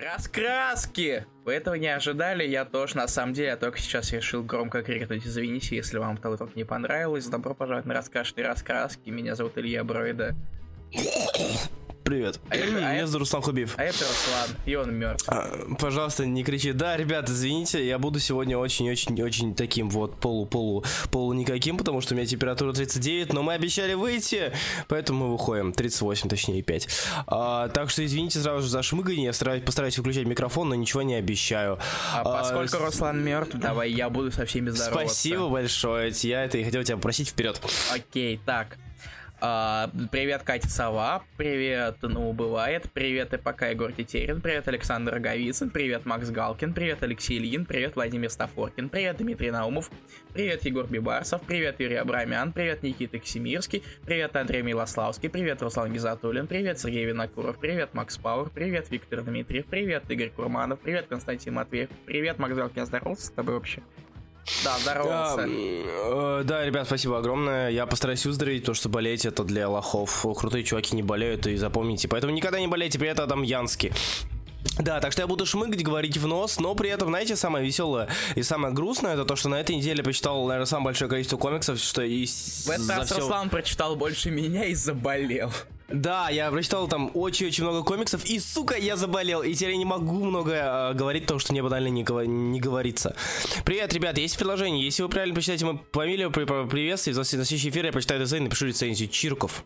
Раскраски! Вы этого не ожидали, я тоже, на самом деле, я только сейчас решил громко крикнуть, извините, если вам это не понравилось. Добро пожаловать на раскрашенные раскраски, меня зовут Илья Бройда. Привет. А это, а зовут Руслан Хубиев. А это Руслан, и он мертв. А, пожалуйста, не кричи. Да, ребят, извините, я буду сегодня очень-очень-очень таким вот полу-полу полу никаким, потому что у меня температура 39, но мы обещали выйти, поэтому мы выходим. 38, точнее, 5. А, так что извините сразу же за шмыгание, я стараюсь, постараюсь выключать микрофон, но ничего не обещаю. А, а поскольку с... Руслан мертв, давай я буду со всеми здороваться. Спасибо большое, я это и хотел тебя попросить вперед. Окей, так. А, привет, Катя Сова. Привет, ну, бывает. Привет, и пока Егор Тетерин. Привет, Александр Роговицын. Привет, Макс Галкин. Привет, Алексей Ильин. Привет, Владимир Стафоркин. Привет, Дмитрий Наумов. Привет, Егор Бибарсов. Привет, Юрий Абрамян. Привет, Никита Ксимирский. Привет, Андрей Милославский. Привет, Руслан Гизатуллин. Привет, Сергей Винокуров. Привет, Макс Пауэр. Привет, Виктор Дмитриев. Привет, Игорь Курманов. Привет, Константин Матвеев. Привет, Макс Галкин. Здоровался с тобой вообще? Да, здорово. Да, э, да, ребят, спасибо огромное. Я постараюсь выздороветь, то, что болеть это для лохов. Крутые чуваки не болеют, и запомните. Поэтому никогда не болейте, при этом Адам Янский. Да, так что я буду шмыгать, говорить в нос, но при этом, знаете, самое веселое и самое грустное, это то, что на этой неделе почитал, наверное, самое большое количество комиксов, что и... В этот раз все... Руслан прочитал больше меня и заболел. Да, я прочитал там очень-очень много комиксов, и, сука, я заболел, и теперь я не могу много э, говорить, потому что мне банально не, не говорится. Привет, ребят, есть предложение. Если вы правильно прочитаете мою фамилию, при, при, приветствие, на следующий эфир я прочитаю дизайн и напишу рецензию. Чирков.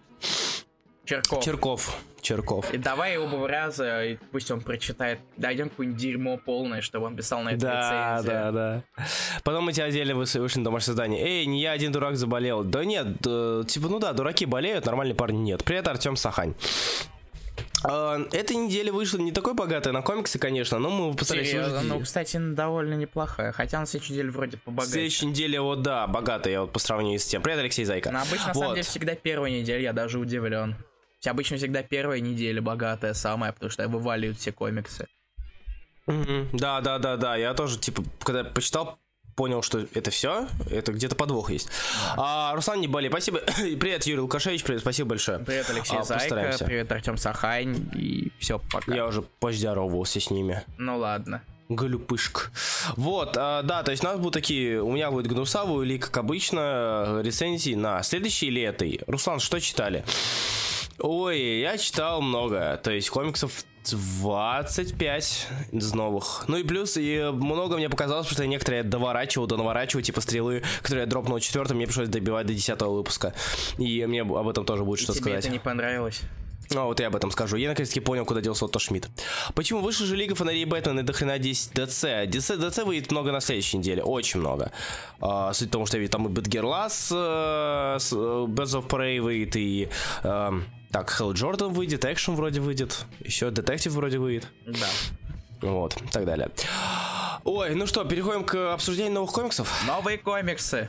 Черков. Черков. Черков. И давай оба раза, и пусть он прочитает, дойдем какое-нибудь дерьмо полное, чтобы он писал на это Да, рецензию. да, да. Потом мы тебя отдельно вышли на домашнее задание. Эй, не я один дурак заболел. Да нет, да, типа, ну да, дураки болеют, нормальные парни нет. Привет, Артем Сахань. Uh, эта неделя вышла не такой богатая на комиксы, конечно, но мы постарались Серьезно? Ну, кстати, довольно неплохая. Хотя на следующей неделе вроде побогаче. Следующей неделе, вот да, богатая, вот по сравнению с тем. Привет, Алексей Зайка. Но обычно, на вот. самом деле, всегда первая неделя, я даже удивлен обычно всегда первая неделя богатая самая, потому что вываливают все комиксы. Mm-hmm. Да, да, да, да. Я тоже, типа, когда почитал, понял, что это все, это где-то подвох есть. А, Руслан не болей, спасибо. привет, Юрий Лукашевич, привет, спасибо большое. Привет, Алексей а, Зайка, постараемся. привет, Артем Сахань, и все, пока. Я уже поздоровался с ними. Ну ладно. Галюпышк. Вот, а, да, то есть у нас будут такие, у меня будет гнусавый или, как обычно, рецензии на следующей или этой. Руслан, что читали? Ой, я читал много, то есть комиксов 25 из новых. Ну и плюс, и много мне показалось, потому что я некоторые доворачивал, до наворачивал, типа стрелы, которые я дропнул четвертым, мне пришлось добивать до десятого выпуска. И мне об этом тоже будет и что тебе сказать. это не понравилось? Ну, вот я об этом скажу. Я наконец-таки понял, куда делся Отто Шмидт. Почему вышла же Лига Фонарей Бэтмена и до хрена 10 ДЦ? ДЦ, ДЦ выйдет много на следующей неделе, очень много. А, суть в том, что я видел, там и Бэтгерлас, э, э, Birds of Prey выйдет, и... Э, так, Хелл Джордан выйдет, Экшн вроде выйдет, еще Детектив вроде выйдет. Да. Вот, и так далее. Ой, ну что, переходим к обсуждению новых комиксов. Новые комиксы.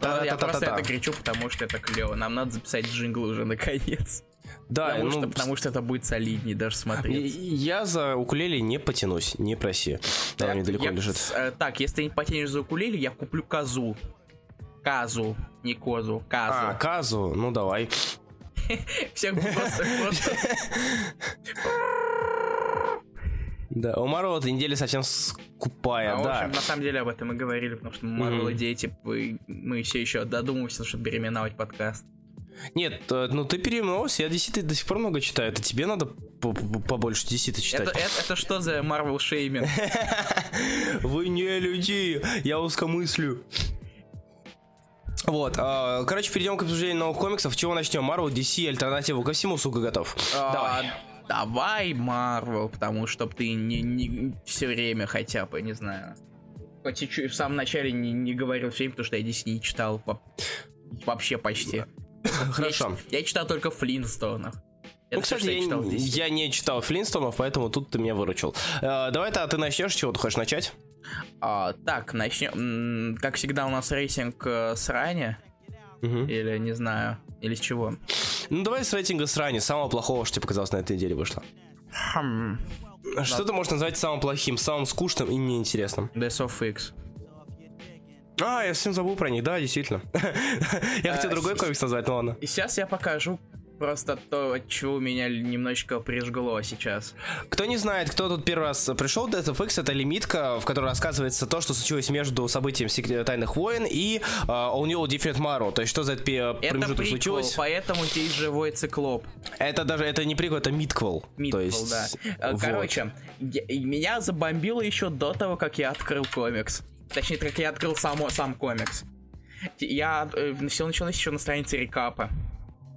Да, я просто это кричу, потому что это клево. Нам надо записать джингл уже наконец. Да, потому, ну, что, потому что это будет солиднее даже смотреть. Я за укулеле не потянусь, не проси. Там так, недалеко я, лежит. Э, так, если ты не потянешь за укулеле, я куплю козу. Казу, не козу, казу. А, казу, ну давай. Всех просто. Да, у Марвел эта неделя совсем скупая, а, да. В общем, на самом деле об этом мы говорили, потому что Марвел mm-hmm. дети, мы все еще додумываемся, чтобы переименовать подкаст. Нет, э, ну ты переименовался, я DC до сих пор много читаю, это тебе надо побольше DC читать. Это, это, это что за Marvel шейминг? Вы не люди, я узкомыслю. Вот, э, короче, перейдем к обсуждению новых комиксов. Чего начнем? Marvel, DC, альтернативу ко всему, сука, готов. А, Давай. Давай, Marvel, потому что ты не, не все время хотя бы, не знаю. Хоть и в самом начале не, не говорил все время, потому что я DC не читал вообще почти. Хорошо. Я, я читал только Флинстонов. ну, кстати, я, читал я не читал Флинстонов, поэтому тут ты меня выручил. Э, давай-то ты начнешь, чего ты хочешь начать? А, так, начнем. Как всегда, у нас рейтинг э, с ранее. Угу. Или не знаю, или с чего. Ну давай с рейтинга с ранее, самого плохого, что тебе показалось на этой неделе вышло. Хм. Что да. ты можешь назвать самым плохим, самым скучным и неинтересным? Death of X. А, я совсем забыл про них, да, действительно. я хотел другой комикс назвать, но ладно. И сейчас я покажу просто то, от чего меня немножечко прижгло сейчас. Кто не знает, кто тут первый раз пришел, Death of X это лимитка, в которой рассказывается то, что случилось между событием Тайных войн и uh, All New Different Tomorrow. То есть, что за этот промежуток это приквел, случилось. поэтому здесь живой циклоп. Это даже, это не приквел, это митквел. Митквел, есть, да. Э, вот. Короче, я, меня забомбило еще до того, как я открыл комикс. Точнее, как я открыл сам, сам комикс. Я э, все началось еще на странице рекапа.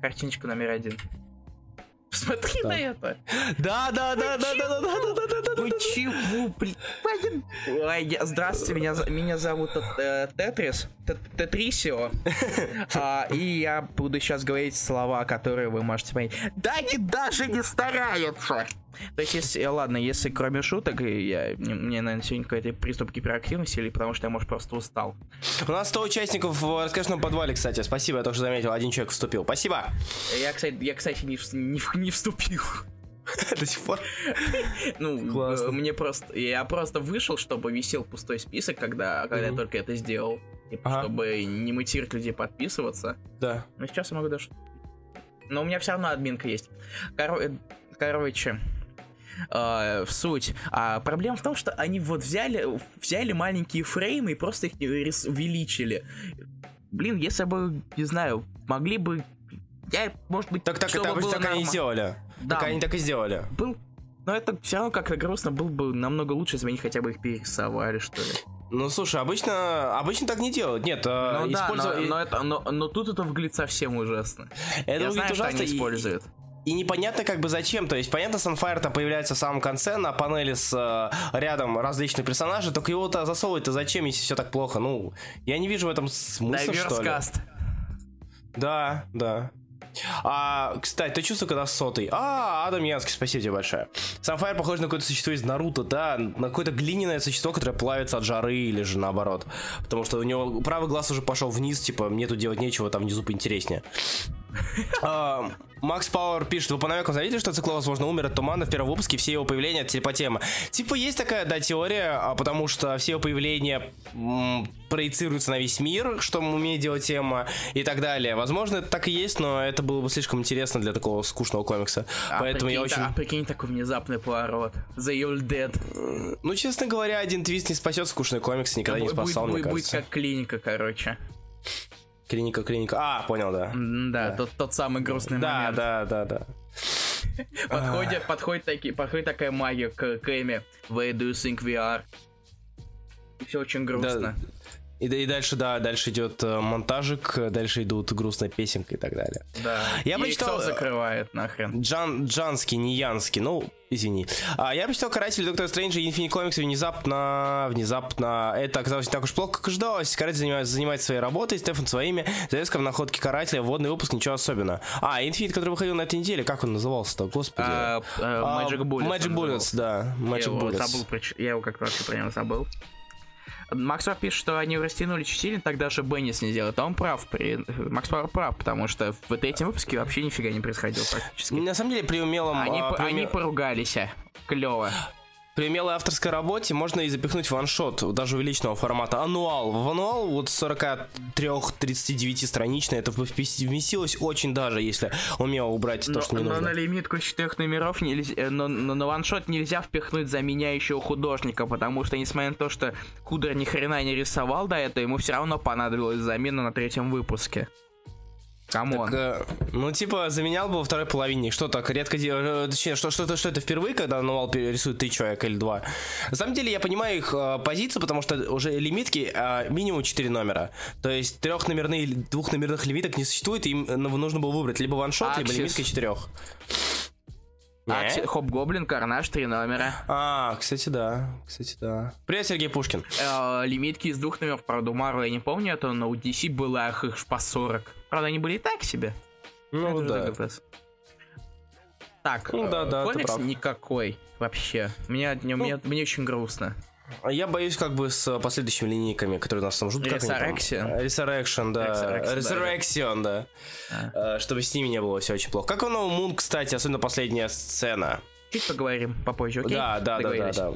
Картиночка номер один. Посмотри да. на это. Да, да, да, да, да, да, да, да, да, да. Вы чего, блин? Здравствуйте, меня, меня зовут э, Тетрис, Тетрисио. а, и я буду сейчас говорить слова, которые вы можете понять. Да они даже не стараются. То есть, если, ладно, если кроме шуток, я, мне, наверное, сегодня какой-то приступ гиперактивности, или потому что я, может, просто устал. У нас 100 участников в раскошенном подвале, кстати. Спасибо, я тоже заметил, один человек вступил. Спасибо. Я, кстати, я, кстати не, не, не вступил. До сих пор? Ну, Классно. мне просто... Я просто вышел, чтобы висел пустой список, когда, когда я только это сделал. Типа, чтобы не мотивировать людей подписываться. Да. Но сейчас я могу даже... Но у меня все равно админка есть. Кор... Короче, э, в суть. А проблема в том, что они вот взяли, взяли маленькие фреймы и просто их увеличили. Блин, если бы, не знаю, могли бы... Я, может быть, так, так, это так, так они и сделали. Да. Так они так и сделали. Был но это все равно как-то грустно, было бы намного лучше, если бы они хотя бы их перерисовали, что ли. Ну слушай, обычно обычно так не делают. Нет, а, ну, используя... да, но, но, это, но, но тут это выглядит совсем ужасно. Это Я выглядит знаю, ужасно. Что они используют и непонятно как бы зачем. То есть понятно, Sunfire там появляется в самом конце на панели с э, рядом различных персонажей, только его-то засовывать-то зачем, если все так плохо? Ну, я не вижу в этом смысла, что ли. Да, да. А, кстати, ты чувствуешь, когда сотый? А, Адам Янский, спасибо тебе большое. Sunfire похож на какое-то существо из Наруто, да, на какое-то глиняное существо, которое плавится от жары или же наоборот. Потому что у него правый глаз уже пошел вниз, типа, мне тут делать нечего, там внизу поинтереснее. А, Макс Пауэр пишет, вы по намекам заметили, что Цикло, возможно, умер от тумана в первом выпуске, все его появления от телепатемы. Типа есть такая, да, теория, а потому что все его появления м, проецируются на весь мир, что умеет делать тема и так далее. Возможно, это так и есть, но это было бы слишком интересно для такого скучного комикса. А Поэтому я очень... А прикинь, такой внезапный поворот. The You're Dead. Ну, честно говоря, один твист не спасет скучный комикс, никогда не спасал, будет, мне будет, кажется. Будет как клиника, короче. Клиника, клиника. А, понял, да. Да, да. Тот, тот самый грустный да, момент. Да, да, да, да. Подходит, подходит, таки, подходит такая магия к, к Эми. Where do you think we are? И все очень грустно. Да. И, и дальше, да, дальше идет э, монтажик, дальше идут грустная песенка и так далее. Да. Я и почитал... закрывает нахрен. Джан, Джанский, не Янский, ну, извини. А, я почитал Каратель Доктора Стрэнджа и Infinite Comics внезапно, внезапно, это оказалось не так уж плохо, как ожидалось. Каратель занимается, занимается своей работой, Стефан своими. Завеска в находке Карателя, вводный выпуск, ничего особенного. А, Infinite, который выходил на этой неделе, как он назывался-то, господи? А, а, Magic Bullets. Magic Bullets, да. Magic я Bullets. Его забыл, я его как раз про него забыл. Макс пишет, что они растянули чуть сильно, тогда же Беннис не сделает. А он прав. При... Макс Пауэр прав, потому что в третьем выпуске вообще нифига не происходило практически. На самом деле, при умелом... Они, а, при... они поругались. Клево. При умелой авторской работе можно и запихнуть ваншот, даже увеличенного формата. Ануал. В ануал вот 43-39 страничный, это вместилось очень даже, если умело убрать но, то, что не но нужно. Но на лимитку четырех номеров нельзя, э, но, но на one-shot нельзя впихнуть заменяющего художника, потому что, несмотря на то, что Кудер ни хрена не рисовал до этого, ему все равно понадобилась замена на третьем выпуске. Come on. э, ну, типа, заменял бы во второй половине. Что так, редко делаю. Э, точнее, что, что, что, что это впервые, когда Нову рисует три человека или два. На самом деле, я понимаю их э, позицию, потому что уже лимитки э, минимум 4 номера. То есть трехномерных, двухномерных лимиток не существует, им э, нужно было выбрать либо one-shot, либо лимитка четырех. А, Хоп Гоблин, Карнаж, три номера. А, кстати, да. Кстати, да. Привет, Сергей Пушкин. Э, лимитки из двух номеров, правда, Мару я не помню, это на UDC было их по 40. Правда, они были и так себе. Ну это да. Так, ну, да, да, комикс никакой вообще. Мне, ну, мне, мне очень грустно. Я боюсь как бы с последующими линейками, которые нас там ждут. Resurrection. Resurrection, да. Resurrection, да. да. А. Чтобы с ними не было все очень плохо. Как у нового Мун, кстати, особенно последняя сцена. Чуть поговорим попозже, окей? Да, да, да, да, да.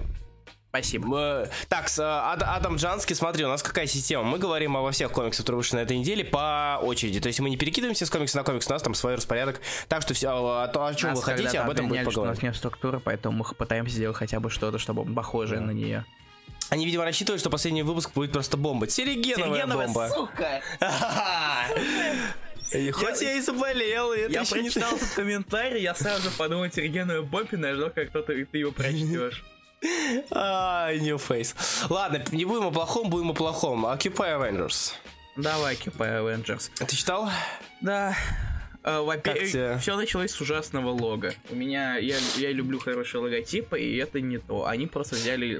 Спасибо. Так, с, Ад- Адам Джанский, смотри, у нас какая система? Мы говорим обо всех комиксах, которые вышли на этой неделе, по очереди. То есть мы не перекидываемся с комикса на комикс, у нас там свой распорядок. Так что все, о, то, о чем Нас вы хотите, об этом будет что у нас нет структуры, поэтому мы пытаемся сделать хотя бы что-то, чтобы похожее на нее. Они, видимо, рассчитывают, что последний выпуск будет просто бомба. Серегеновая бомба. сука! И Хоть я и заболел, и это Я не- прочитал этот комментарий, я сразу подумал Сергеновой Бомбина, я ждал, как кто-то ты его прочтешь. Ай, New Face. Ладно, не будем о плохом, будем о плохом. Occupy Avengers. Давай, Occupy Avengers. Ты читал? Да. Э, Во-первых, все началось с ужасного лога. У меня, я, я люблю хорошие логотипы, и это не то. Они просто взяли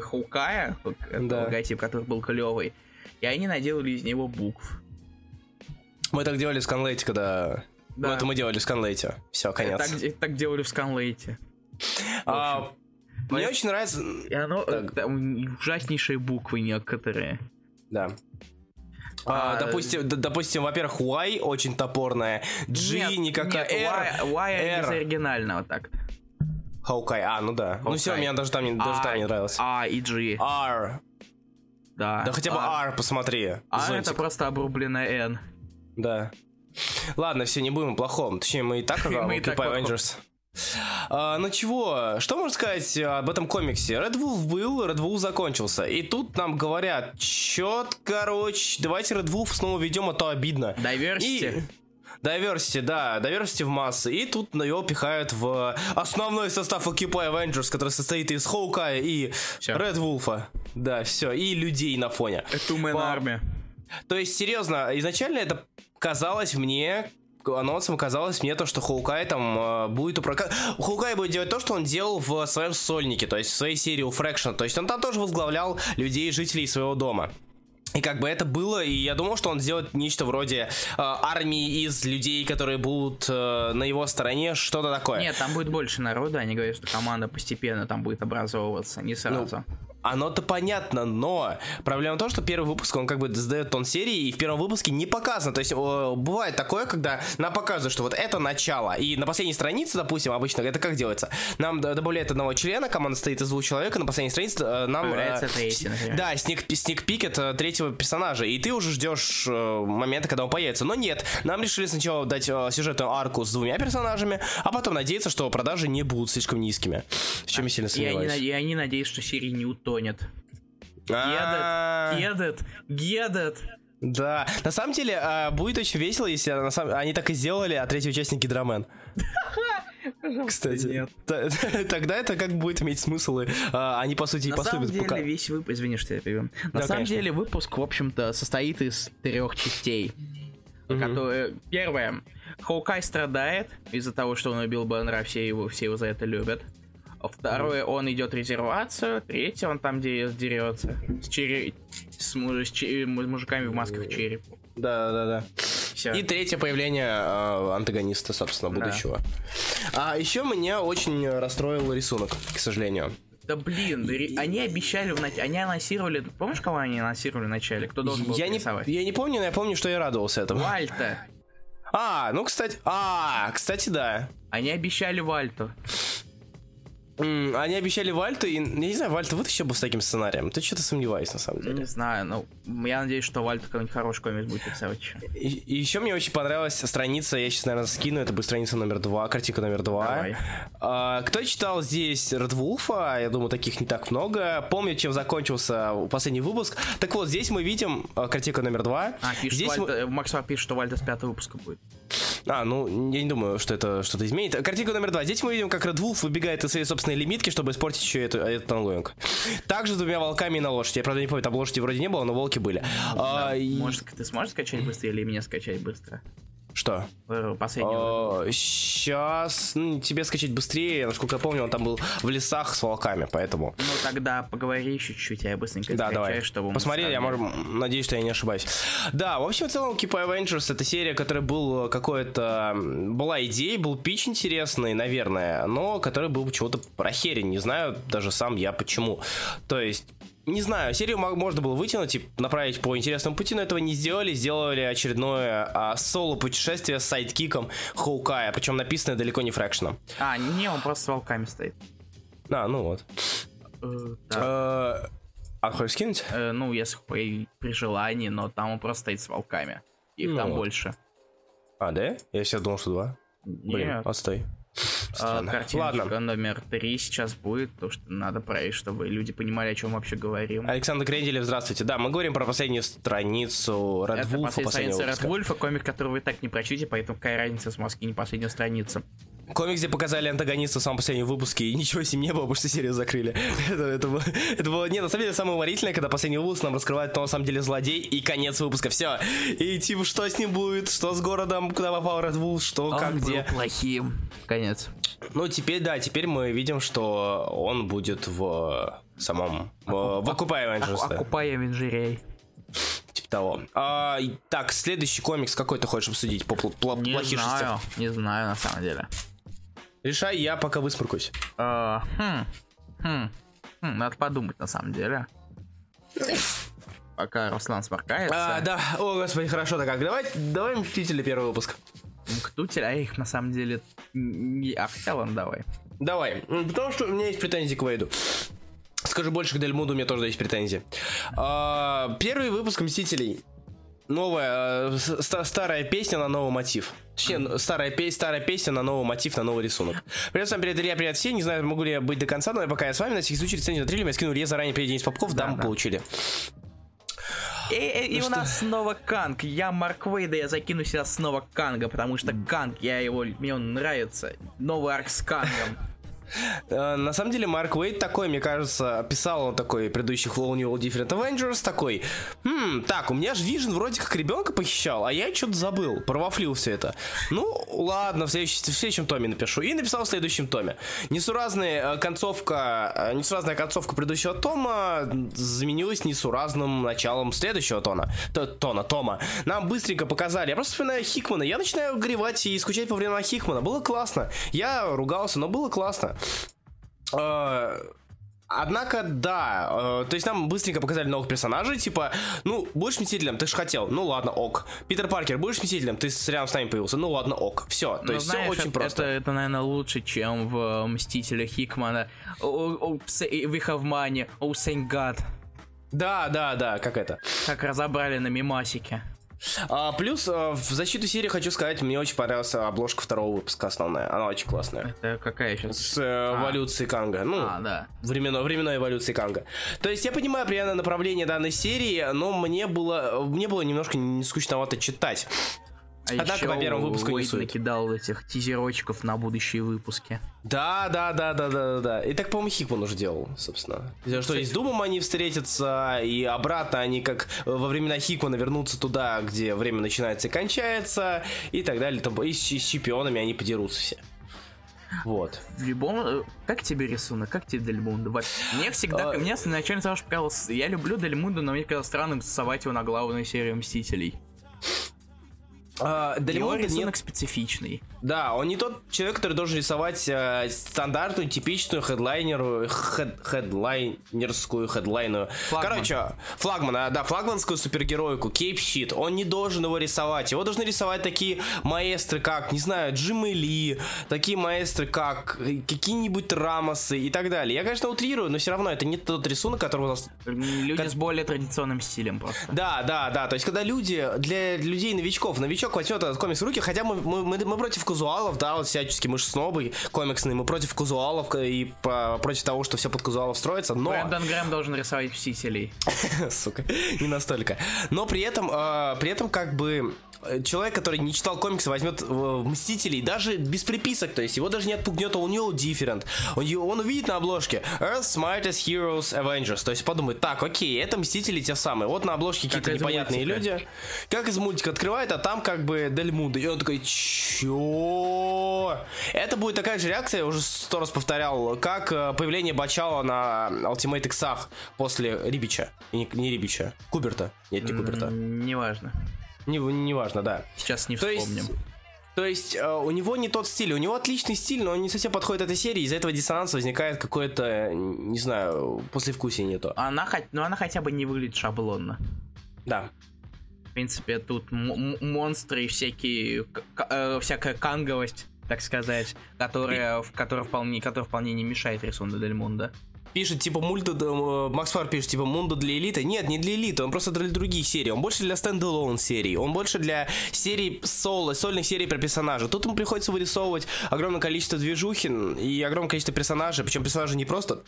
Хоукая, вот этот Да. логотип, который был клевый, и они наделали из него букв. Мы так делали в Сканлейте, когда... Да. Ну, это мы делали в Сканлейте. Все, конец. Так, так делали в Сканлейте. А, Мне очень нравится... И оно, э, там ужаснейшие буквы некоторые. Да. А, А, допустим, д- допустим, во-первых, Y очень топорная, G Нет, никакая, нет, R, Y, Y R. оригинального так. Хаукай, а, ну да. Ну все, Hawkeye. мне даже там не, даже там не нравилось. А и G. R, Да. да хотя бы А. R, посмотри. А Зонтик. это просто обрубленная N. Да. Ладно, все, не будем о плохом. Точнее, мы и так Мы и Occupy плохом. А, ну чего, что можно сказать об этом комиксе? Red Wolf был, Red Wolf закончился. И тут нам говорят, чё, короче, давайте Red Wolf снова ведем, а то обидно. Diversity. И... Diversity, да, diversity в массы. И тут на его пихают в основной состав Occupy Avengers, который состоит из Хоукая и Всё. Red Wolf. Да, все, и людей на фоне. Man По- Army. То есть, серьезно, изначально это казалось мне анонсом казалось мне то, что Хоукай там э, будет управлять... Хоукай будет делать то, что он делал в своем сольнике, то есть в своей серии у Фрэкшн. То есть он там тоже возглавлял людей, жителей своего дома. И как бы это было, и я думал, что он сделает нечто вроде э, армии из людей, которые будут э, на его стороне, что-то такое. Нет, там будет больше народа, они говорят, что команда постепенно там будет образовываться, не сразу. Оно-то понятно, но проблема в том, что первый выпуск, он как бы задает тон серии, и в первом выпуске не показано. То есть о, бывает такое, когда нам показывают, что вот это начало, и на последней странице, допустим, обычно это как делается? Нам добавляют одного члена, команда стоит из двух человек, и на последней странице э, нам... Появляется э, третий, например. Да, сник, сник-пикет э, третьего персонажа, и ты уже ждешь э, момента, когда он появится. Но нет, нам решили сначала дать э, сюжетную арку с двумя персонажами, а потом надеяться, что продажи не будут слишком низкими. В чем я сильно И они, сомневаюсь. на- и они надеются, что серия не утонет. А, Гедет, гедет. Да, на самом деле а, будет очень весело, если на самом- они так и сделали, а третий участник Гидромен. Кстати, нет. Тогда это как будет иметь смысл, и а, они по сути и На самом поступят деле весь выпуск, извини, что я перебью. На Да, самом конечно. деле выпуск, в общем-то, состоит из трех частей. Которые... Первое. Хоукай страдает из-за того, что он убил Баннера, все его, все его за это любят. Второе, он идет резервацию. Третье, он там, где дерется. С, чере... с, му- с че- мужиками в масках череп. Да, да, да. Все. И третье появление а, антагониста, собственно, Да. будущего. А еще меня очень расстроил рисунок, к сожалению. Да блин, они обещали, они анонсировали, помнишь, кого они анонсировали в начале? Кто должен был Я не, рисовать? я не помню, но я помню, что я радовался этому. Вальта. А, ну, кстати... А, кстати, да. Они обещали Вальту. Они обещали Вальту, и я не знаю, Вальта вытащил бы с таким сценарием. Ты что-то сомневаюсь, на самом деле. Не знаю, ну, я надеюсь, что Вальта какой-нибудь хороший комикс будет рисовать еще. И, еще мне очень понравилась страница, я сейчас, наверное, скину, это будет страница номер два, картинка номер два. Давай. А, кто читал здесь Wolf, я думаю, таких не так много, помню, чем закончился последний выпуск. Так вот, здесь мы видим а, картинка номер два. А, пишет здесь мы- Вальта, э, Макс пишет, что Вальта с пятого выпуска будет. А, ну, я не думаю, что это что-то изменит. Картинка номер два. Здесь мы видим, как Wolf выбегает из своей собственной лимитки, чтобы испортить еще эту, этот онлоинг. Также с двумя волками на лошади. Я, правда, не помню, там лошади вроде не было, но волки были. А, и- Может, ты сможешь скачать быстрее или мне скачать быстро? Что? Э, Последнего. Сейчас тебе скачать быстрее. Насколько я помню, он там был в лесах с волками, поэтому. Ну тогда поговори еще чуть-чуть, а я быстренько Да, скачаю, давай. чтобы мы Посмотри, я может, надеюсь, что я не ошибаюсь. Да, в общем, в целом, Keep Avengers это серия, которая был какое-то... м, Была идея, был пич интересный, наверное, но который был почему-то прохерен. Не знаю даже сам я почему. То есть... Не знаю, серию мо- можно было вытянуть и направить по интересному пути, но этого не сделали. Сделали очередное а, соло-путешествие с сайдкиком Хоукая, причем написанное далеко не фрэкшеном. А, не, он просто с волками стоит. А, ну вот. Э, да. Э, А хочешь скинуть? Э, ну, если при, желании, но там он просто стоит с волками. Их Ну там больше. А, да? Я сейчас думал, что два. Блин, Нет. А, Странно. картиночка Ладно. номер три сейчас будет, потому что надо проверить, чтобы люди понимали, о чем вообще говорим. Александр Кренделев, здравствуйте. Да, мы говорим про последнюю страницу Red Это Wolf, последняя страница Red. Wolf, комик, который вы так не прочтите, поэтому какая разница с маски не последняя страница. Комикс, где показали антагониста в самом последнем выпуске, и ничего с ним не было, потому что серию закрыли. это, это, было, это было... Нет, на самом деле, самое уморительное, когда последний выпуск нам раскрывает, кто на самом деле злодей, и конец выпуска. Все. И типа, что с ним будет, что с городом, куда попал Red Wolf, что, как, Он был где. плохим. Конец. Ну, теперь, да, теперь мы видим, что он будет в самом... В, в Avengers, да. Окупая Венжирей. Типа того. А, так, следующий комикс какой ты хочешь обсудить? По пл- пл- Не плохишести? знаю, не знаю на самом деле. Решай, я пока высморкаюсь. А, хм, хм, хм, надо подумать на самом деле. Пока Руслан сморкается. А, да, о, господи, хорошо-то как. Давай, давай Мстители первый выпуск. Ктутель, а их на самом деле не... А хотя ладно, давай. Давай, М, потому что у меня есть претензии к Вейду. Скажу больше, к Дельмуду у меня тоже есть претензии. А, первый выпуск Мстителей. Новая, э, ста- старая песня на новый мотив. Точнее, старая, пе- старая песня на новый мотив, на новый рисунок. Привет, всем привет, Илья, привет все. Не знаю, могу ли я быть до конца, но я пока я с вами. На всякий случай рецензию на триллер я скинул Илья заранее перед Денис Попков, да, мы да. получили. И, и- и Ну у нас снова Канг. Я Марк Уэйд, я закину сюда снова Канга, потому что Канг, я его, мне он нравится. Новый арк с Кангом. Э, На самом деле, Марк Уэйд такой, мне кажется, описал он такой предыдущих All New All Different Avengers, такой, «Хм, так, у меня же Вижн вроде как ребенка похищал, а я что-то забыл, провафлил все это. Ну, ладно, в, следующем- в следующем томе напишу. И написал в следующем томе. Несуразная э, концовка, э, несуразная концовка предыдущего тома заменилась несуразным началом следующего тона. Т- Тона, тома. Нам быстренько показали. Я просто вспоминаю Хикмана. Я начинаю горевать и скучать по временам Хикмана. Было классно. Я ругался, но было классно. Э, Однако, да, э, то есть нам быстренько показали новых персонажей, типа, ну, будешь Мстителем, ты же хотел, ну ладно, ок. Питер Паркер, будешь Мстителем, ты рядом с нами появился, ну ладно, ок. Все, то Ну, есть знаешь, все очень это, просто. Это, это, наверное, лучше, чем в Мстителях Хикмана. Oh, oh, say- we have money. Oh, God. Да, да, да, как это. Как разобрали на мимасике. А, плюс, э, в защиту серии хочу сказать, мне очень понравилась обложка второго выпуска основная, она очень классная. Это какая сейчас? С э, эволюцией Канга, ну, А, да. временной, временной эволюции Канга. То есть я понимаю примерно направление данной серии, но мне было, мне было немножко не скучновато читать. А Однако еще по первому выпуску не Уэйд сует. накидал этих тизерочков на будущие выпуски. Да, да, да, да, да, да, да. И так, по-моему, Хикман уже делал, собственно. Что и с Думом они встретятся, и обратно они как э, во времена Хикмана вернутся туда, где время начинается и кончается, и так далее. Там, и с, и с чемпионами они подерутся все. Вот. В любом... э, Как тебе рисунок? Как тебе Дельмунда? Вот Мне всегда... А, Мне изначально сразу показалось... Я люблю Дельмунда, но мне казалось странным совать его на главную серию Мстителей. А, Его Дельмонда нет- рисунок специфичный. Да, он не тот человек, который должен рисовать э, стандартную, типичную хедлайнеру, хед- хедлайнерскую, хедлайную. Флагман. Короче, флагмана, да, флагманскую супергеройку, кейп щит. Он не должен его рисовать. Его должны рисовать такие маэстры, как, не знаю, Джим Ли, такие маэстры, как э, какие-нибудь Рамосы и так далее. Я, конечно, утрирую, но все равно это не тот рисунок, который у нас Люди Как- с более традиционным стилем просто. да, да, да. То есть, когда люди, для людей новичков, новичок возьмет этот комикс в руки, хотя мы, мы, мы, мы против казуалов, да, вот всячески, мы же снобы комиксные, мы против казуалов и по- против того, что все под казуалов строится, но... Брэндон Грэм должен рисовать Мстителей. Сука, не настолько. Но при этом, э, при этом как бы э, человек, который не читал комиксы, возьмет э, Мстителей даже без приписок, то есть его даже не отпугнет All New Different. Он, он увидит на обложке Earth's Smartest Heroes Avengers, то есть подумает, так, окей, это Мстители те самые. Вот на обложке какие-то непонятные мультика. люди. Как из мультика открывает, а там как бы Дель Мунда. И он такой, чё? Это будет такая же реакция, я уже сто раз повторял, как э, появление Бачала на Ultimate X после Рибича. И Не, не Рибича, Куберта. Нет, не Куберта. Неважно. Не, неважно, да. Сейчас не То есть, вспомним. то есть э, у него не тот стиль, у него отличный стиль, но он не совсем подходит этой серии, из-за этого диссонанс возникает какое-то, не знаю, послевкусие не то. Она, ну, она хотя бы не выглядит шаблонно. Да. Принципе, тут монстры и всякие, э, всякая канговость так сказать, которая, в которая вполне, которая вполне не мешает рисунку Дель Мунда пишет, типа, мульта... Э, Макс Фар пишет, типа, Мунду для элиты. Нет, не для элиты, он просто для других серий. Он больше для стендалон серий. Он больше для серий соло, сольных серий про персонажа. Тут ему приходится вырисовывать огромное количество движухин и огромное количество персонажей. Причем персонажи не просто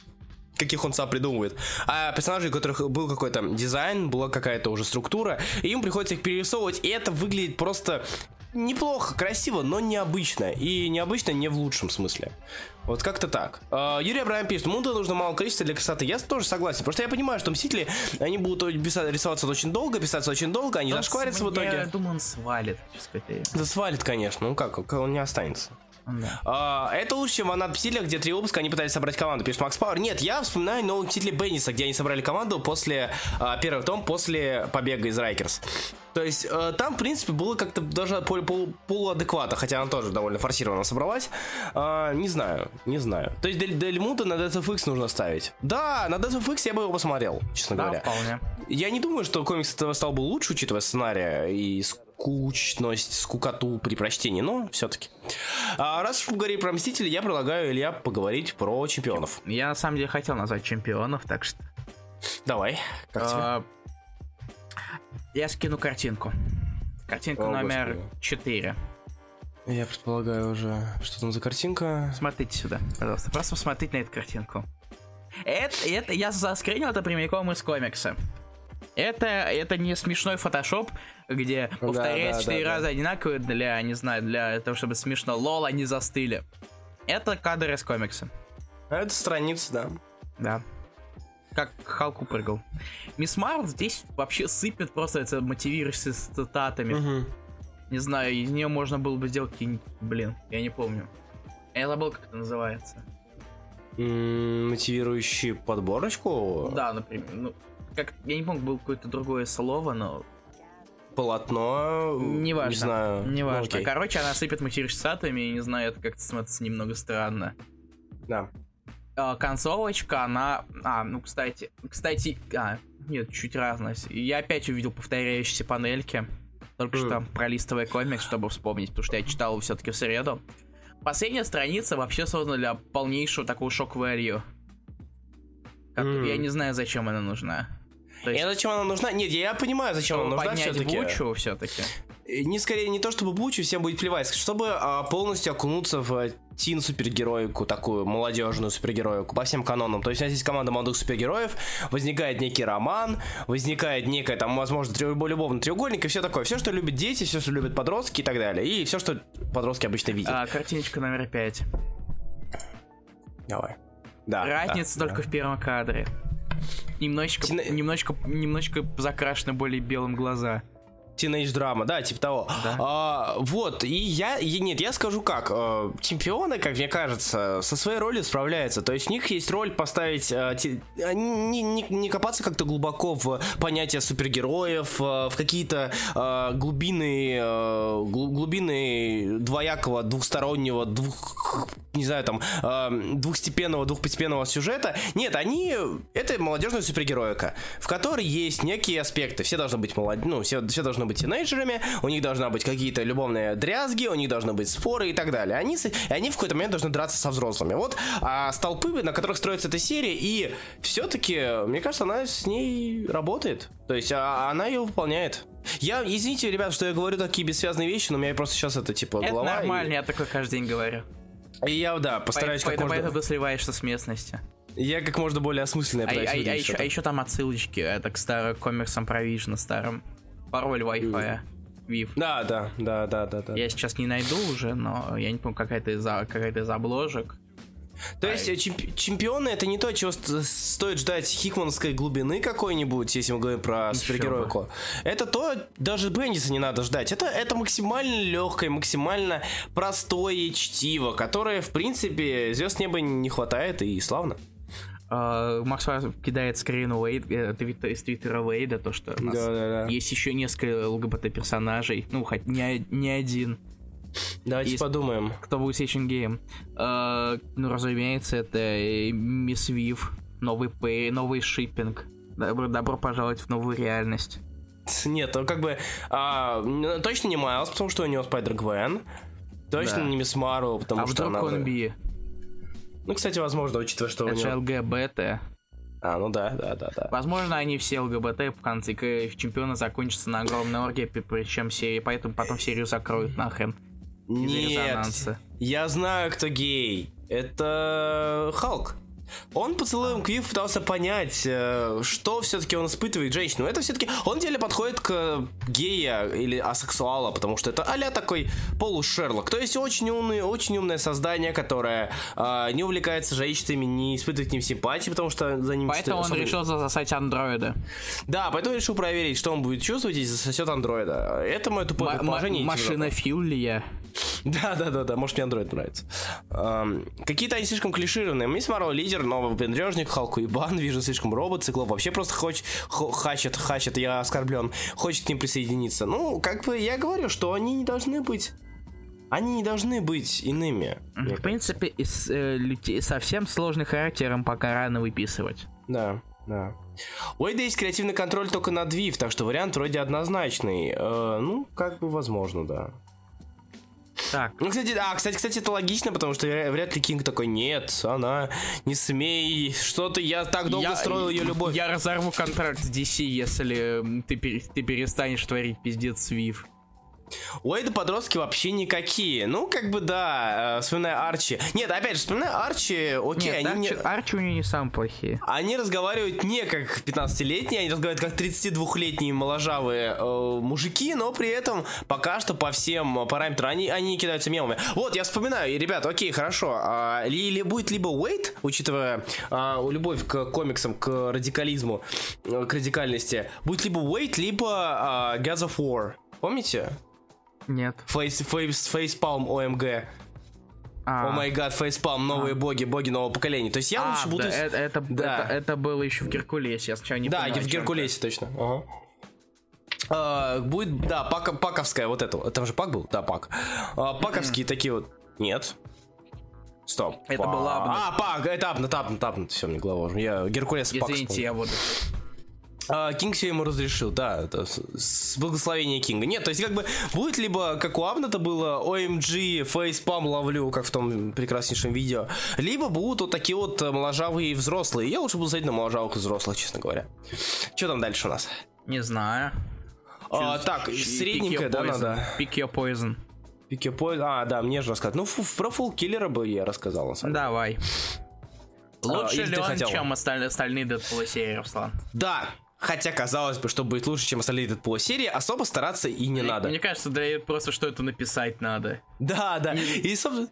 каких он сам придумывает, а персонажей, у которых был какой-то дизайн, была какая-то уже структура, и им приходится их перерисовывать, и это выглядит просто неплохо, красиво, но необычно. И необычно не в лучшем смысле. Вот как-то так. Uh, Юрий Абрам пишет, Мунда нужно мало количества для красоты. Я тоже согласен. Потому что я понимаю, что Мстители, они будут рисоваться очень долго, писаться очень долго, они зашкварятся в итоге. Я думаю, он свалит. Да свалит, конечно. Ну как, он не останется. Да. А, это лучше, чем в Мстителях, где три выпуска они пытались собрать команду, пишет Макс Пауэр. Нет, я вспоминаю новые Мстители Бенниса, где они собрали команду после а, первого том, после побега из Райкерс. То есть э, там, в принципе, было как-то даже пол, пол, полуадекватно, хотя она тоже довольно форсированно собралась. Э, не знаю, не знаю. То есть Дель, Дель Мута на DFX нужно ставить. Да, на DFX я бы его посмотрел, честно да, говоря. вполне. Я не думаю, что комикс этого стал бы лучше, учитывая сценария и скучность, скукоту при прочтении, но все-таки. А раз уж мы говорим про Мстителей, я предлагаю Илья поговорить про чемпионов. Я на самом деле хотел назвать чемпионов, так что... Давай, как а, Я скину картинку. Картинка О, номер господи. 4. Я предполагаю уже, что там за картинка. Смотрите сюда, пожалуйста. Просто посмотрите на эту картинку. Это, это я заскринил это прямиком из комикса. Это, это не смешной фотошоп, где повторяют четыре да, да, раза да. одинаковые для, не знаю, для того, чтобы смешно. Лол, они застыли. Это кадр из комикса. А это страница, да. Да. Как Халку прыгал. Мисс Марл здесь вообще сыпет просто это мотивируешься с цитатами. Угу. Не знаю, из нее можно было бы сделать какие-нибудь... Блин, я не помню. Я забыл, как это называется. М-м, мотивирующий подборочку? Да, например. Ну, как, я не помню, было какое-то другое слово, но... Полотно? Неважно. Не знаю. Неважно. Ну, Короче, она сыпет материшсатами, и не знаю, это как-то смотрится немного странно. Да. А, концовочка, она... А, ну, кстати... Кстати... А, нет, чуть разная. Я опять увидел повторяющиеся панельки. Только что пролистывая комикс, чтобы вспомнить, потому что я читал его все-таки в среду. Последняя страница вообще создана для полнейшего такого шок-вэлью. Mm. Я не знаю, зачем она нужна. Есть... И зачем она нужна? Нет, я понимаю, зачем она нужна все-таки. Бучу все-таки. Не скорее не то, чтобы Бучу всем будет плевать, чтобы а, полностью окунуться в тин супергероику, такую молодежную супергероику по всем канонам. То есть у нас есть команда молодых супергероев, возникает некий роман, возникает некая там, возможно, любовный треугольник и все такое. Все, что любят дети, все, что любят подростки и так далее. И все, что подростки обычно видят. А, картиночка номер пять. Давай. Да. Разница да, только да. в первом кадре. Немножечко, Тина... немножечко, немножечко закрашены более белым глаза. Teenage драма, да, типа того. Да. А, вот, и я, и, нет, я скажу как, э, чемпионы, как мне кажется, со своей ролью справляются. То есть у них есть роль поставить, э, те, не, не, не копаться как-то глубоко в понятие супергероев, э, в какие-то э, глубины, э, глубины двоякого, двухстороннего, двух, не знаю, там, э, двухстепенного, двухпостепенного сюжета. Нет, они, это молодежная супергероика, в которой есть некие аспекты. Все должны быть молод... ну, все, все должны быть тинейджерами, у них должны быть какие-то любовные дрязги, у них должны быть споры и так далее. Они, они в какой-то момент должны драться со взрослыми. Вот а, столпы, на которых строится эта серия, и все-таки, мне кажется, она с ней работает. То есть а, она ее выполняет. Я, извините, ребят, что я говорю такие бессвязные вещи, но у меня просто сейчас это типа это голова. Это нормально, и... я такой каждый день говорю. И я, да, постараюсь По- как поэтому, можно... Поэтому ты сливаешься с местности. Я как можно более осмысленно а, а, а, а, еще, а еще там отсылочки, это к старым комиксам Провижна, старым пароль Wi-Fi. Вив. Да, да, да, да, да, да. Я сейчас не найду уже, но я не помню, какая-то из, какая-то из обложек. То есть э, чемпи- чемпионы это не то, чего стоит ждать хикмановской глубины какой-нибудь, если мы говорим про супергероику. Это то, даже Бендиса не надо ждать. Это, это максимально легкое, максимально простое чтиво, которое, в принципе, звезд неба не хватает и славно. Uh, Макс кидает скрин Уэйд, э, из твиттера Уэйда, то, что у нас да, да, да. есть еще несколько ЛГБТ-персонажей, ну, хоть не, не один. Давайте есть, подумаем. Кто будет Station Game? Uh, ну, разумеется, это Мисс Вив, новый пэй, новый шиппинг. Добро, добро пожаловать в новую реальность. Нет, он как бы а, точно не Майлз, потому что у него Спайдер Гвен. Точно Да. не Мисс Марвел, потому а что вдруг она... он би? Ну, кстати, возможно, учитывая, что у Это же него... ЛГБТ. А, ну да, да, да, да. Возможно, они все ЛГБТ в конце к- чемпиона закончатся на огромной оргии, причем серии, поэтому потом серию закроют нахрен. Нет, я знаю, кто гей. Это Халк. Он поцелуем Квив пытался понять, э, что все-таки он испытывает женщину. Это все-таки он деле подходит к гея или асексуала, потому что это а такой полушерлок. То есть очень умный, очень умное создание, которое э, не увлекается женщинами, не испытывает к ним симпатии, потому что за ним Поэтому он особо- решил засосать андроида. Да, поэтому решил проверить, что он будет чувствовать, если засосет андроида. Это мое тупое предположение. машина Филия. да, да, да, да, может мне Android нравится. Ам, какие-то они слишком клишированные. Мисс Марвел лидер, новый выпендрежник, Халку и Бан, вижу слишком робот, Циклоп вообще просто хочет, хо- хачет, хачет, я оскорблен, хочет к ним присоединиться. Ну, как бы я говорю, что они не должны быть, они не должны быть иными. В принципе, из, э, людей совсем сложный характером пока рано выписывать. Да, да. У Эйда есть креативный контроль только над Вив, так что вариант вроде однозначный. Э, ну, как бы возможно, да. Так, Ну, кстати, а, кстати, кстати, это логично, потому что вря- вряд ли Кинг такой, нет, она, не смей, что-то, я так долго я, строил ее любовь. Я разорву контракт с DC, если ты, ты перестанешь творить пиздец с Вив. У Эйда подростки вообще никакие. Ну, как бы, да, э, вспоминая Арчи. Нет, опять же, вспоминая Арчи, окей, Нет, они, не- Арчи, Арчи у нее не самые плохие. они разговаривают не как 15-летние, они разговаривают как 32-летние моложавые э, мужики, но при этом пока что по всем параметрам они, они кидаются мемами. Вот, я вспоминаю, и, ребят, окей, хорошо. а, ли- или будет либо Уэйт, учитывая а, любовь к комиксам, к радикализму, э, к радикальности, будет либо Уэйт, либо а, Gods of War. Помните? Нет. Фейс, фейс, фейспалм ОМГ. А, О май гад, фейспалм, новые боги, боги нового поколения. То есть я а, лучше буду... да, это, это, Да. это, это было еще в Геркулесе, я сначала не Да, понял, в Геркулесе точно. Ага. А, будет, да, пака, паковская вот это. Там же пак был? Да, пак. А, паковские такие вот. Нет. Стоп. Это Па- был Абнет. А, пак, это Абнет, Абнет, Абнет. Все, мне голова уже. Я Геркулес и это. пак Извините, вспомнил. я вот... А, Кинг все ему разрешил, да, это с, благословения Кинга. Нет, то есть как бы будет либо, как у Абнета было, OMG, фейспам ловлю, как в том прекраснейшем видео, либо будут вот такие вот э, моложавые взрослые. Я лучше буду смотреть на моложавых взрослых, честно говоря. Что там дальше у нас? Не знаю. А, так, pick your да, poison. надо? Pick your poison. Пике Пой- А, да, мне же рассказать. Ну, фу- про фул киллера бы я рассказал, на самом деле. Давай. Лучше А, ли он, хотел? чем остальные, остальные Дэдпул серии, Руслан? Да, хотя казалось бы, что будет лучше, чем остальные Дэдпул серии, особо стараться и не Мне- надо. Мне кажется, да просто что это написать надо. Да, да. И, собственно,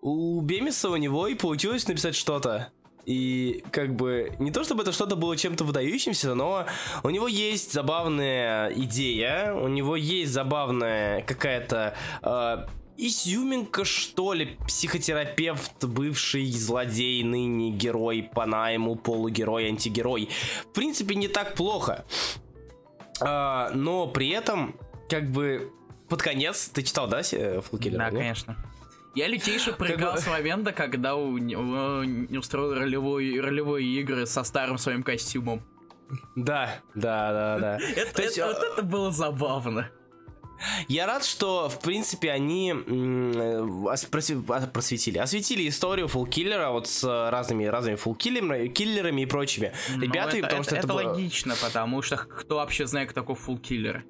у Бемиса у него и получилось написать что-то. И как бы не то чтобы это что-то было чем-то выдающимся, но у него есть забавная идея, у него есть забавная какая-то э, изюминка, что ли, психотерапевт, бывший злодей, ныне герой по найму, полугерой, антигерой. В принципе, не так плохо. А, но при этом, как бы, под конец, ты читал, да, Фулкиллер? Да, конечно. Я лютейше проиграл с момента, когда у него не устроил ролевой, ролевые игры со старым своим костюмом. Да, да, да, да. Это, есть, э, вот это было забавно. Я рад, что, в принципе, они э, а, просветили, осветили историю фулкиллера вот с разными, разными фулкиллерами киллерами и прочими Ну, ребятами, это, потому что это, это было... логично, потому что кто вообще знает, кто такой фулл киллер?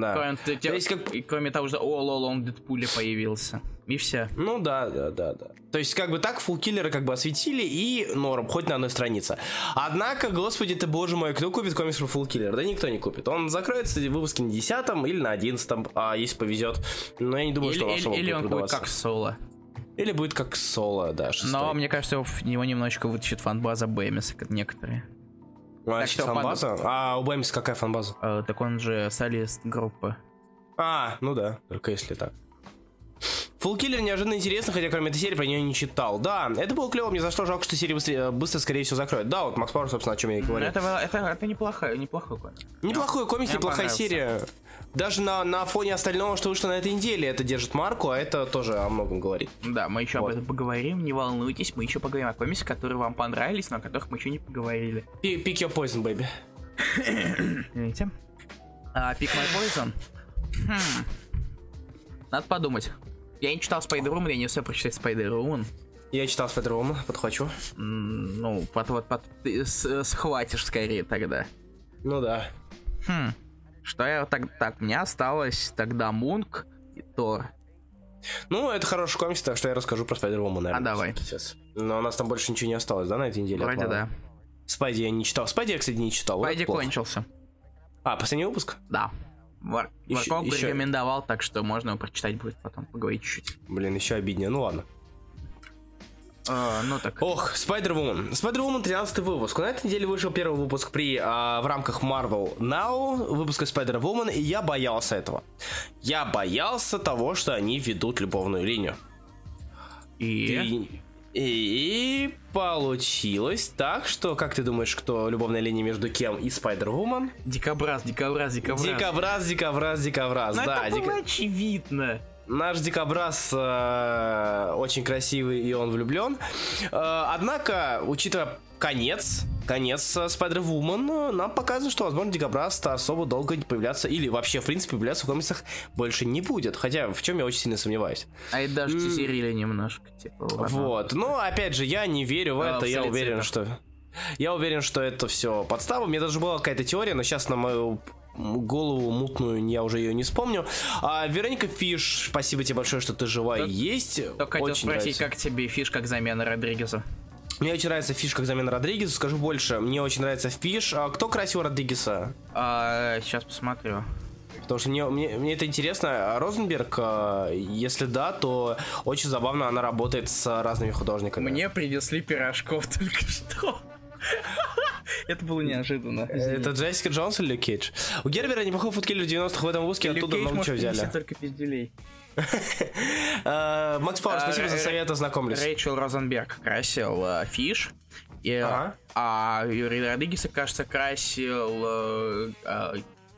Да. Кроме, т- те- То есть как- и кроме того, что он в Дэдпуле появился. И все. Ну да, да, да, да. То есть, как бы так фулкиллеры как бы осветили и норм, хоть на одной странице. Однако, господи ты, боже мой, кто купит комикс про фулкиллера? Да никто не купит. Он закроется в выпуске на 10 или на 11, а если повезет. Но я не думаю, Или, что он или- или будет он будет как соло. Или будет как соло, да, шестой. Но мне кажется, его, его немножечко вытащит фанбаза Бэмиса, как некоторые. А, так что, что фанбаза? А у Бэмис какая фанбаза? Э, так он же солист группы. А, ну да, только если так. Фулкиллер неожиданно интересно, хотя кроме этой серии про нее не читал. Да, это было клево, мне зашло, жалко, что серия быстро, быстро скорее всего, закроют. Да, вот Макс Пауэр, собственно, о чем я и Но говорю. это, это, это неплохой, неплохой комик. Неплохой комикс, мне неплохая серия. Даже на, на фоне остального, что вышло на этой неделе, это держит марку, а это тоже о многом говорит. Да, мы еще Вот. об этом поговорим, не волнуйтесь, мы еще поговорим о комиксах, которые вам понравились, но о которых мы еще не поговорили. Pick your poison, baby. Извините. А, Pick My Poison? Хм. Надо подумать. Я не читал Spider-Woman, я не успел прочитать Spider-Woman. Я читал Spider-Woman, подхвачу. Ну, вот, вот, вот, ты схватишь скорее тогда. Ну да. Хм. Что я так, так, у меня осталось тогда Мунк и Тор. Ну, это хороший комикс, так что я расскажу про Spider-Woman, наверное. А, давай. Сейчас. Но у нас там больше ничего не осталось, да, на этой неделе? Вроде да. Спайди я не читал. Спайди я, кстати, не читал. вот Пайди плохо. кончился. А, последний выпуск? Да. Вар... Ещё- Варков ещё- рекомендовал, так что можно его прочитать будет потом, поговорить чуть-чуть. Блин, еще обиднее. Ну ладно. А, ну так. Ох, Spider-Woman. Spider-Woman 13 выпуск. На этой неделе вышел первый выпуск при, а, в рамках Marvel Now, выпуска Spider-Woman, и я боялся этого. Я боялся того, что они ведут любовную линию. И... И, и получилось так, что, как ты думаешь, кто любовная линия между кем и Spider-Woman? Дикобраз, дикобраз, дикобраз. Дикобраз, дикобраз, дикобраз. Ну, да, это было очевидно. Наш дикобраз э, очень красивый и он влюблен. Э, однако, учитывая конец, конец э, Spider-Woman, э, нам показывает, что, возможно, дикобраз-то особо долго не появляться, или вообще, в принципе, появляться в комиксах больше не будет. Хотя, в чем я очень сильно сомневаюсь. А это даже тизерили немножко, типа. Вот. Но, опять же, я не верю в это. Я уверен, что... Я уверен, что это все подстава. У меня даже была какая-то теория, но сейчас на мою голову мутную я уже ее не вспомню. А, Вероника Фиш, спасибо тебе большое, что ты жива и есть. Только хотел спросить, нравится. как тебе Фиш как замена Родригеза? Мне очень нравится Фиш как замена Родригеса. Скажу больше, мне очень нравится Фиш. А кто красил Родригеса? А, сейчас посмотрю. Потому что мне, мне, мне это интересно. А Розенберг, а, если да, то очень забавно она работает с разными художниками. Мне принесли пирожков только что. Это было неожиданно. Это Джессика Джонс или Люк Кейдж? У Гербера неплохой футкиллер 90-х в этом выпуске, Люк оттуда много чего взяли. только пизделей. А, Макс Пауэр, А, спасибо за совет, ознакомлюсь. Рэйчел Розенберг красил э, фиш. Э. А Юрий Родригеса, кажется, красил...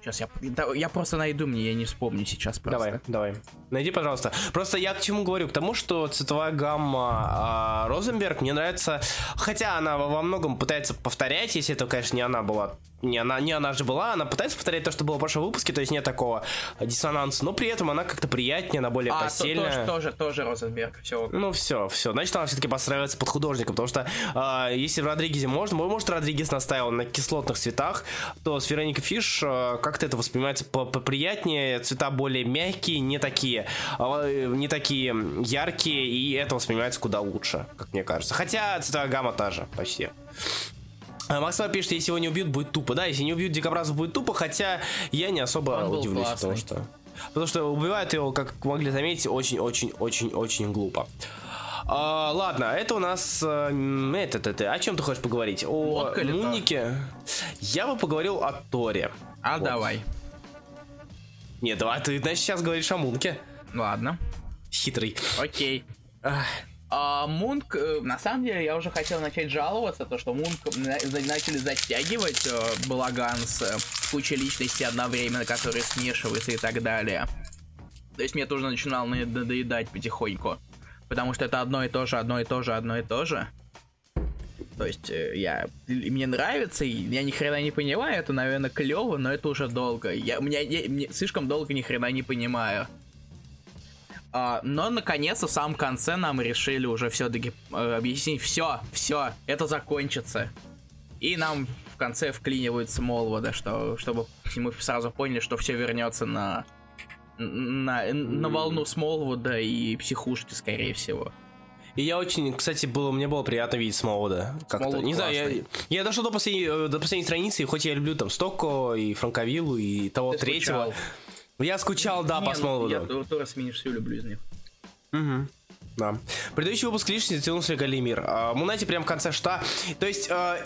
сейчас я, я просто найду мне, я не вспомню сейчас просто. Давай, давай. Найди, пожалуйста. Просто я к чему говорю? К тому, что цветовая гамма а, Розенберг мне нравится. Хотя она во многом пытается повторять, если это, конечно, не она была. Не она, не она же была, она пытается повторять то, что было в прошлом выпуске, то есть нет такого диссонанса, но при этом она как-то приятнее, она более А, то- постельная. тоже, тоже, тоже Розенберг, все. Ну все, все. Значит, она все-таки подстраивается под художника, потому что а, если в Родригезе можно, может Родригес настаивал на кислотных цветах, то с Вероникой Фиш а, как-то это воспринимается по- поприятнее, цвета более мягкие, не такие, э, не такие яркие, и это воспринимается куда лучше, как мне кажется. Хотя цветовая гамма та же, почти. А Максва пишет, если его не убьют, будет тупо. Да, если не убьют Дикобраза, будет тупо, хотя я не особо удивлюсь, классный. потому что... Потому что убивают его, как могли заметить, очень-очень-очень-очень глупо. А, ладно, это у нас... э, Это, это, это, о чем ты хочешь поговорить? О Тор? Муннике? Я бы поговорил о Торе. А Вот. давай. Нет, давай, ты, значит, сейчас говоришь о Мунке. Ладно. Хитрый. Окей. Ах, А, Мунк, э, на самом деле, я уже хотел начать жаловаться, то что Мунк начали затягивать э, балаган с э, кучей личностей одновременно, которые смешиваются и так далее. То есть мне тоже начинало на- надоедать потихоньку. Потому что это одно и то же, одно и то же, одно и то же. То есть я мне нравится, я ни хрена не понимаю, это, наверное, клево, но это уже долго. Я, меня, я- мне слишком долго ни хрена не понимаю. А, но наконец-то в самом конце нам решили уже все-таки э, объяснить, все, все, это закончится. И нам в конце вклинивают Смолвода, что, чтобы мы сразу поняли, что все вернется на, на, на волну Смолвуда и психушки, скорее всего. И я очень, кстати, было, мне было приятно видеть Смолвуда. Как-то. Не знаю, я, классный. я дошел до последней, э, до последней страницы, и хоть я люблю там Стокко и Франковиллу и того Ты третьего. скучал. Я скучал, да, Не, по ну, Смолвуду. Я Тор- Тора Сминиш все люблю из них. Мгм. Да. Предыдущий выпуск лишний затянулся Галимир. А, Мунати прям в конце что? То есть а,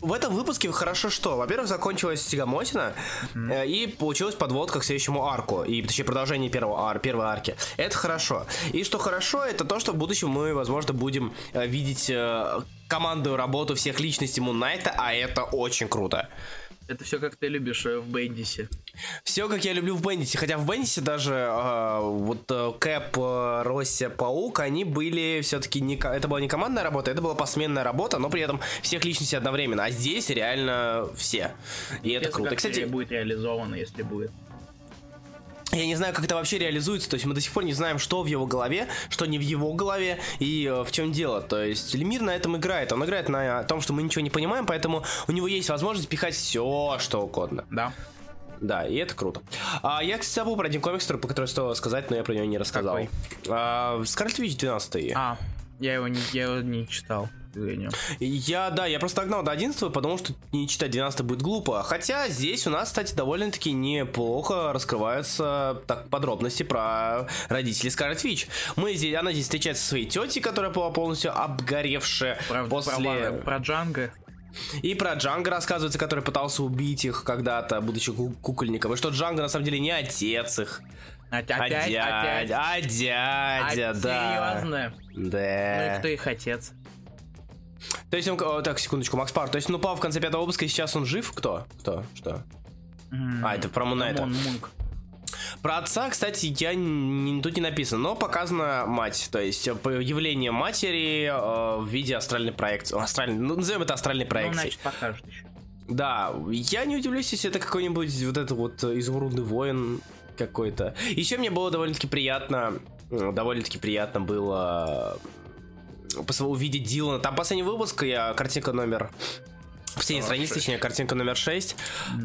в этом выпуске хорошо что? Во-первых, закончилась Тигамотина, э, и получилась подводка к следующему арку, и точнее продолжение первого ар, первой арки. Это хорошо. И что хорошо, это то, что в будущем мы, возможно, будем э, видеть э, командную работу всех личностей Муннайта, а это очень круто. Это все как ты любишь э, в Бендисе. Все, как я люблю в Бендисе. Хотя в Бендисе даже э, вот э, Кэп, э, Россия, Паук, они были все-таки не... Это была не командная работа, это была посменная работа, но при этом всех личностей одновременно. А здесь реально все. И это Интересно, круто. как Кстати, будет реализована, если будет. Я не знаю, как это вообще реализуется, то есть мы до сих пор не знаем, что в его голове, что не в его голове и э, в чем дело. То есть Лемир на этом играет, он играет на том, что мы ничего не понимаем, поэтому у него есть возможность пихать все, что угодно. Да. Да, и это круто. А, я, кстати, забыл про один комикс, про который стоило сказать, но я про него не рассказал. Какой? А, Скарлетт Вич 12 А, я его не, я его не читал, сожалению. Я, да, я просто догнал до 11 потому что не читать 12 будет глупо. Хотя здесь у нас, кстати, довольно-таки неплохо раскрываются так, подробности про родителей Скарлетт Вич. Мы здесь, она здесь встречается со своей тетей, которая была полностью обгоревшая Про, после... про, про Джанго. И про Джанга рассказывается, который пытался убить их когда-то, будучи ку- кукольником. И что Джанга на самом деле не отец их. Опять, а опять, дядя, опять. а дядя, А, да. Серьезно? Да. Ну и кто их отец? То есть он, о, так, секундочку, Макс Пар, то есть он упал в конце пятого выпуска, и сейчас он жив? Кто? Кто? Что? М, А, это про Мунайта. Мун- Мунк. Про отца, кстати, я не, тут не написано, но показана мать, то есть э, появление матери э, в виде астральной проекции. Астральной, ну, назовем это астральной Ну, проекцией. значит, покажет еще. Да, я не удивлюсь, если это какой-нибудь вот это вот э, изумрудный воин какой-то. Еще мне было довольно-таки приятно, э, довольно-таки приятно было э, увидеть Дилана. Там последний выпуск, я картинка номер Последняя страница, точнее, картинка номер 6.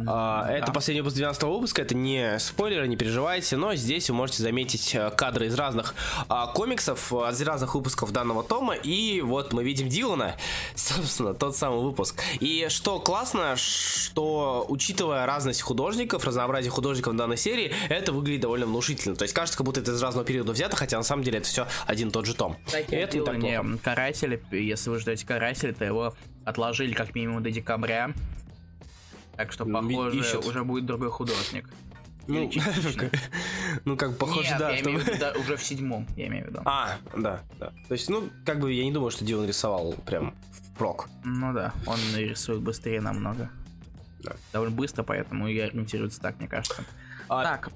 А, Это последний выпуск 12 выпуска, это не спойлеры, не переживайте, но здесь вы можете заметить э, кадры из разных а, комиксов, э, из разных выпусков данного тома, и вот мы видим Дилана, собственно, тот самый выпуск. И что классно, что учитывая разность художников, разнообразие художников данной серии, это выглядит довольно внушительно. То есть кажется, как будто это из разного периода взято, хотя на самом деле это все один и тот же том. И это не так плохо. не каратели, если вы ждете каратели, то его отложили как минимум до декабря. Так что, М, похоже, ищут. уже будет другой художник. Ну, частично. ну, как похоже, Нет, да. я что- имею в виду, да, уже в седьмом, я имею в виду. А, да, да. То есть, ну, как бы я не думаю, что Дилан рисовал прям в прок. Ну да, он рисует быстрее намного. Да. Довольно быстро, поэтому и ориентируется так, мне кажется. А Так,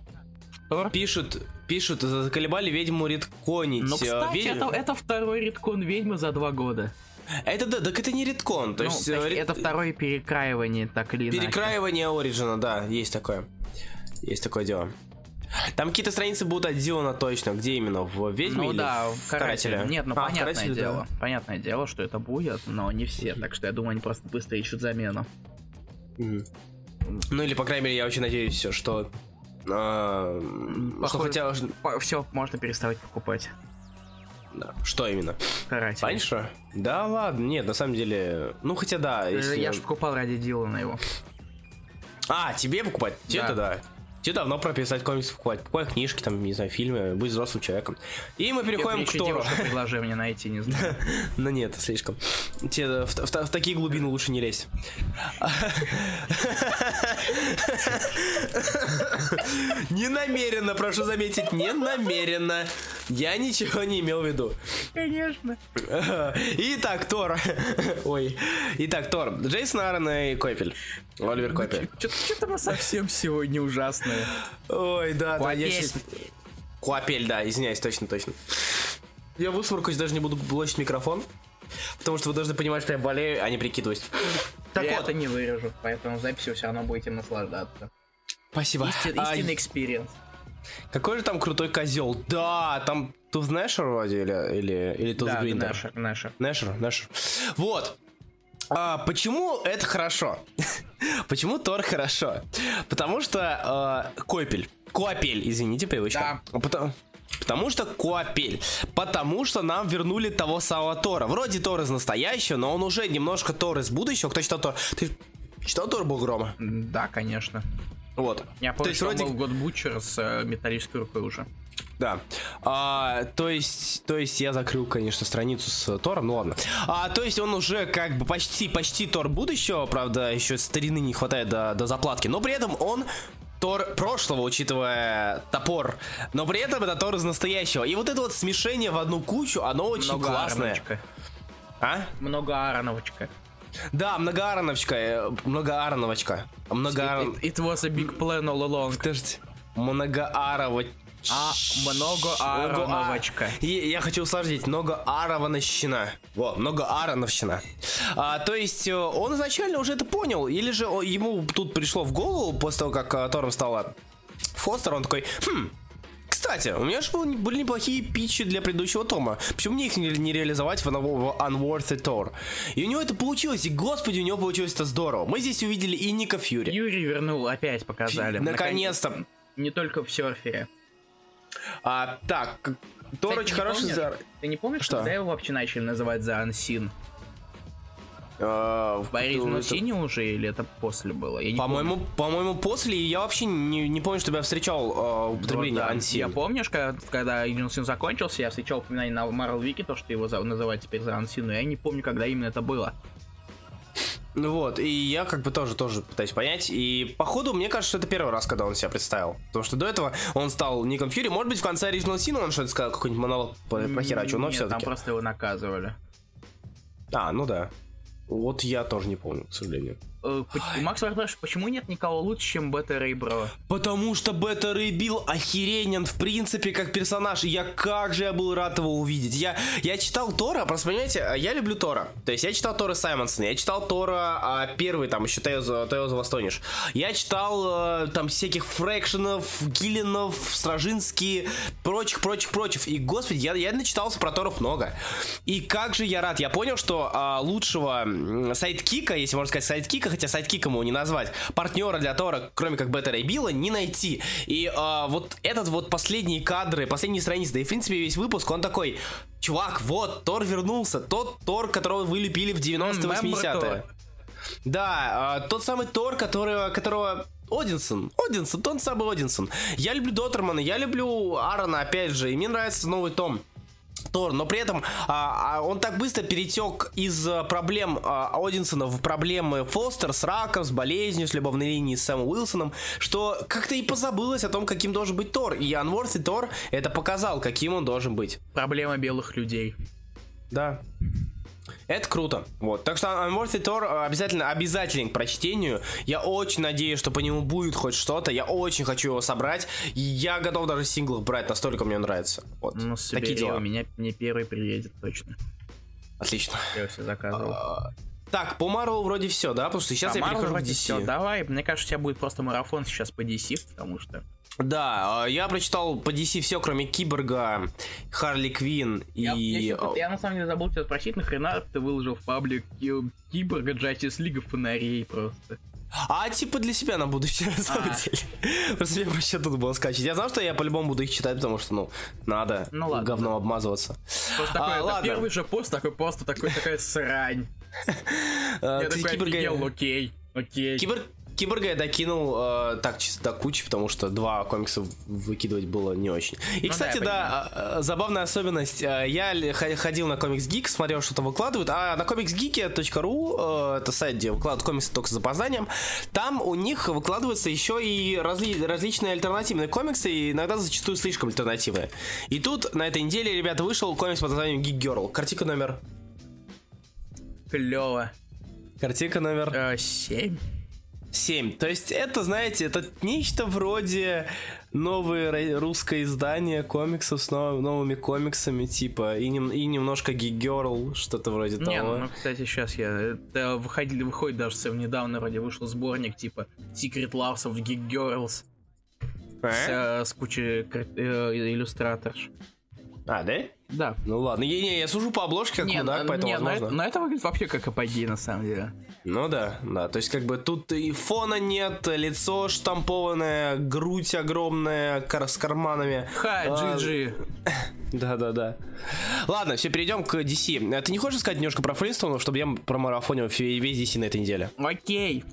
Тор. Пишут, пишут, заколебали ведьму редконить. Ну, кстати, ведь- это, это второй редкон ведьмы за два года. Это да, так это не редкон, то Ну, есть э, ред- это второе перекраивание, так или иначе. перекраивание Ориджина, да, есть такое. Есть такое дело. Там какие-то страницы будут от Дилана точно, где именно? В Ведьме Ну или да, в карателе. Карателе? Нет, ну А, понятное Карателе, да. дело. Понятное дело, что это будет, но не все. Так что я думаю, они просто быстро ищут замену. Ну или, по крайней мере, я очень надеюсь, что... а, что Похоже- хотя... Все можно переставать покупать. Да, Что именно? Каратель. Раньше? Да ладно, нет, на самом деле... Ну хотя да, Э, если... Я же покупал ради Дилана его. А, тебе покупать? Тебе-то да. Тебе давно прописать комиксы покупать. Покупай книжки, там, не знаю, фильмы, будь взрослым человеком. И мы переходим к Тору. предложи мне найти, не знаю. Ну нет, слишком. Тебе в, в- в такие глубины лучше не лезть. Не намеренно, прошу заметить, не намеренно. Я ничего не имел в виду. Конечно. Итак, Тор. Ой. Итак, Тор. Джейсон Аарон и Копель. Оливер Копель. Что-то мы совсем сегодня ужасное. Ой, да, да, я сейчас... Куапель, да, извиняюсь, точно, точно. Я высморкаюсь, даже не буду блочить микрофон, потому что вы должны понимать, что я болею, а не прикидываюсь. Так Я вот, это не вырежу, поэтому записью все равно будете наслаждаться. спасибо. Истин- А, Истинный experience. Какой же там крутой козел? Да, там Toothgnasher вроде, или, или, или Tooth Да, grinder? Нэшер, Нэшер. Нэшер, Нэшер. Вот. А, почему это хорошо? почему Тор хорошо? Потому что э, Копель. Куапель, извините, привычка. Потому, потому что Куапель. Потому что нам вернули того самого Тора. Вроде Тор из настоящего, но он уже немножко Тор из будущего. Кто читал Тор? Ты читал Тор Бог Грома? Да, конечно. Вот. Я То помню, есть что вроде- был год Бутчер с э, металлической рукой уже. Да. А, то есть, то есть я закрыл, конечно, страницу с Тором, ну ладно. А, то есть он уже как бы почти, почти Тор будущего, правда, еще старины не хватает до, до заплатки, но при этом он Тор прошлого, учитывая топор, но при этом это Тор из настоящего. И вот это вот смешение в одну кучу, оно очень Много классное. Аароновочка. А? Много Аароновочка. Да, многоароновочка, э, многоароновочка. Многоарон... It, it was a big plan all along. Подождите. Многоаровочка. А, много Аароновочка. И я хочу усложнить. Много Ааровановщина. Вот, много Аароновщина. А, то есть э, он изначально уже это понял, или же ему тут пришло в голову после того, как э, Тором стало Фостер, он такой, хм, кстати, у меня же были неплохие питчи для предыдущего тома. Почему мне их не реализовать в, в Unworthy Thor? И у него это получилось, и господи, у него получилось это здорово. Мы здесь увидели и Ника Фьюри. Юрий вернул, опять показали. Наконец-то. Не только в серфере. А, так, Тор очень хороший за... Ты не помнишь, что? когда его вообще начали называть за Ансин? Uh, в Оригинал Сине уже или это после было? По-моему, по-моему, после. Я вообще не, не помню, чтобы я встречал uh, употребление вот, да. Ансин. Я помнишь, когда, когда Оригинал Син закончился, я встречал упоминание на Marvel Wiki, то, что его за, называют теперь за Ансин, но я не помню, когда именно это было. Ну вот, и я как бы тоже, тоже пытаюсь понять. И походу, мне кажется, что это первый раз, когда он себя представил. Потому что до этого он стал Ником Фьюри. Может быть, в конце Original Sin он что-то сказал, какой-нибудь монолог прохерачил, но все-таки. там просто его наказывали. А, ну да. Вот я тоже не помню, к сожалению. Э, Макс спрашивает, почему нет никого лучше, чем Бета Рэй Бро? Потому что Бета Рэй Билл охеренен, в принципе, как персонаж. И я как же я был рад его увидеть. Я, я читал Тора, просто понимаете, я люблю Тора. То есть я читал Тора Саймонсона, я читал Тора а, первый, там еще Tales of Astonish. Я читал а, там всяких Фрэкшенов, Гиллинов, Стражинский, прочих, прочих, прочих. И, господи, я, я начитался про Торов много. И как же я рад. Я понял, что а, лучшего sidekick а, если можно сказать sidekick а, хотя sidekick ом его не назвать, партнера для Тора, кроме как Бета Рэй Билла, не найти. И э, вот этот вот последние кадры, последние страницы, да и в принципе весь выпуск, он такой, чувак, вот, Тор вернулся, тот Тор, которого вы любили в 90-80-е. Да, э, тот самый Тор, которого, которого Одинсон, Одинсон, тот самый Одинсон. Я люблю Доттермана, я люблю Аарона, опять же, и мне нравится новый том. Тор, но при этом а, а, он так быстро перетек из а, проблем а, Одинсона в проблемы Фостер с раком, с болезнью, с любовной линией с Сэмом Уилсоном, что как-то и позабылось о том, каким должен быть Тор. И Unworthy Тор это показал, каким он должен быть. Проблема белых людей. Да. Это круто. Вот. Так что Unworthy Thor обязательно обязателен к прочтению. Я очень надеюсь, что по нему будет хоть что-то. Я очень хочу его собрать. Я готов даже синглов брать, настолько мне нравится. Вот. Ну, Такие дела. У меня не первый приедет точно. Отлично. Я все заказывал. А, так, по Марвелу вроде все, да? Потому что сейчас по я перехожу к DC. Все. Давай, мне кажется, у тебя будет просто марафон сейчас по DC, потому что да, а, я прочитал по DC все, кроме Киборга, Харли Квин и... Я, я, я на самом деле забыл тебя спросить, нахрена ты выложил в паблик Киборга Justice League фонарей просто? А типа для себя на будущее, на самом а. деле. Просто мне вообще тут было скачать. Я знал, что я по-любому буду их читать, потому что, ну, надо ну, ладно, говном да. обмазываться. Просто такой, а, ладно. первый же пост, такой просто такой, такая срань. А, я такой офигел, окей, окей. Киборг Киборга я докинул э, так чисто до кучи, потому что два комикса выкидывать было не очень. И, ну, кстати, да, да э, забавная особенность. Э, я ходил на комикс Geek, смотрел, что там выкладывают, а на comicsgeek.ru, э, это сайт, где выкладывают комиксы только с запозданием, там у них выкладываются еще и разли различные альтернативные комиксы, и иногда зачастую слишком альтернативные. И тут на этой неделе, ребята, вышел комикс под названием Geek Girl. Картинка номер... Клево. Картинка номер... Э, 7. 7. То есть это, знаете, это нечто вроде новое русское издание комиксов с нов, новыми комиксами, типа, и, нем, и немножко Geek Girl, что-то вроде того. Не, ну, кстати, сейчас я... Это выходили, выходит даже совсем недавно, вроде вышел сборник, типа, Secret Loves of Geek Girls. А? С, э, с кучей э, иллюстраторш. А, да? Да. Ну ладно, не, не, я сужу по обложке, как не, мудак, ну, поэтому не, возможно. Но, это выглядит вообще как апогей, на самом деле. Ну да, да, то есть как бы тут и фона нет, лицо штампованное, грудь огромная, кар с карманами. Ха, GG. Да-да-да. Ладно, все, перейдем к DC. А ты не хочешь сказать немножко про Флинстонов, чтобы я промарафонил весь DC на этой неделе? Окей.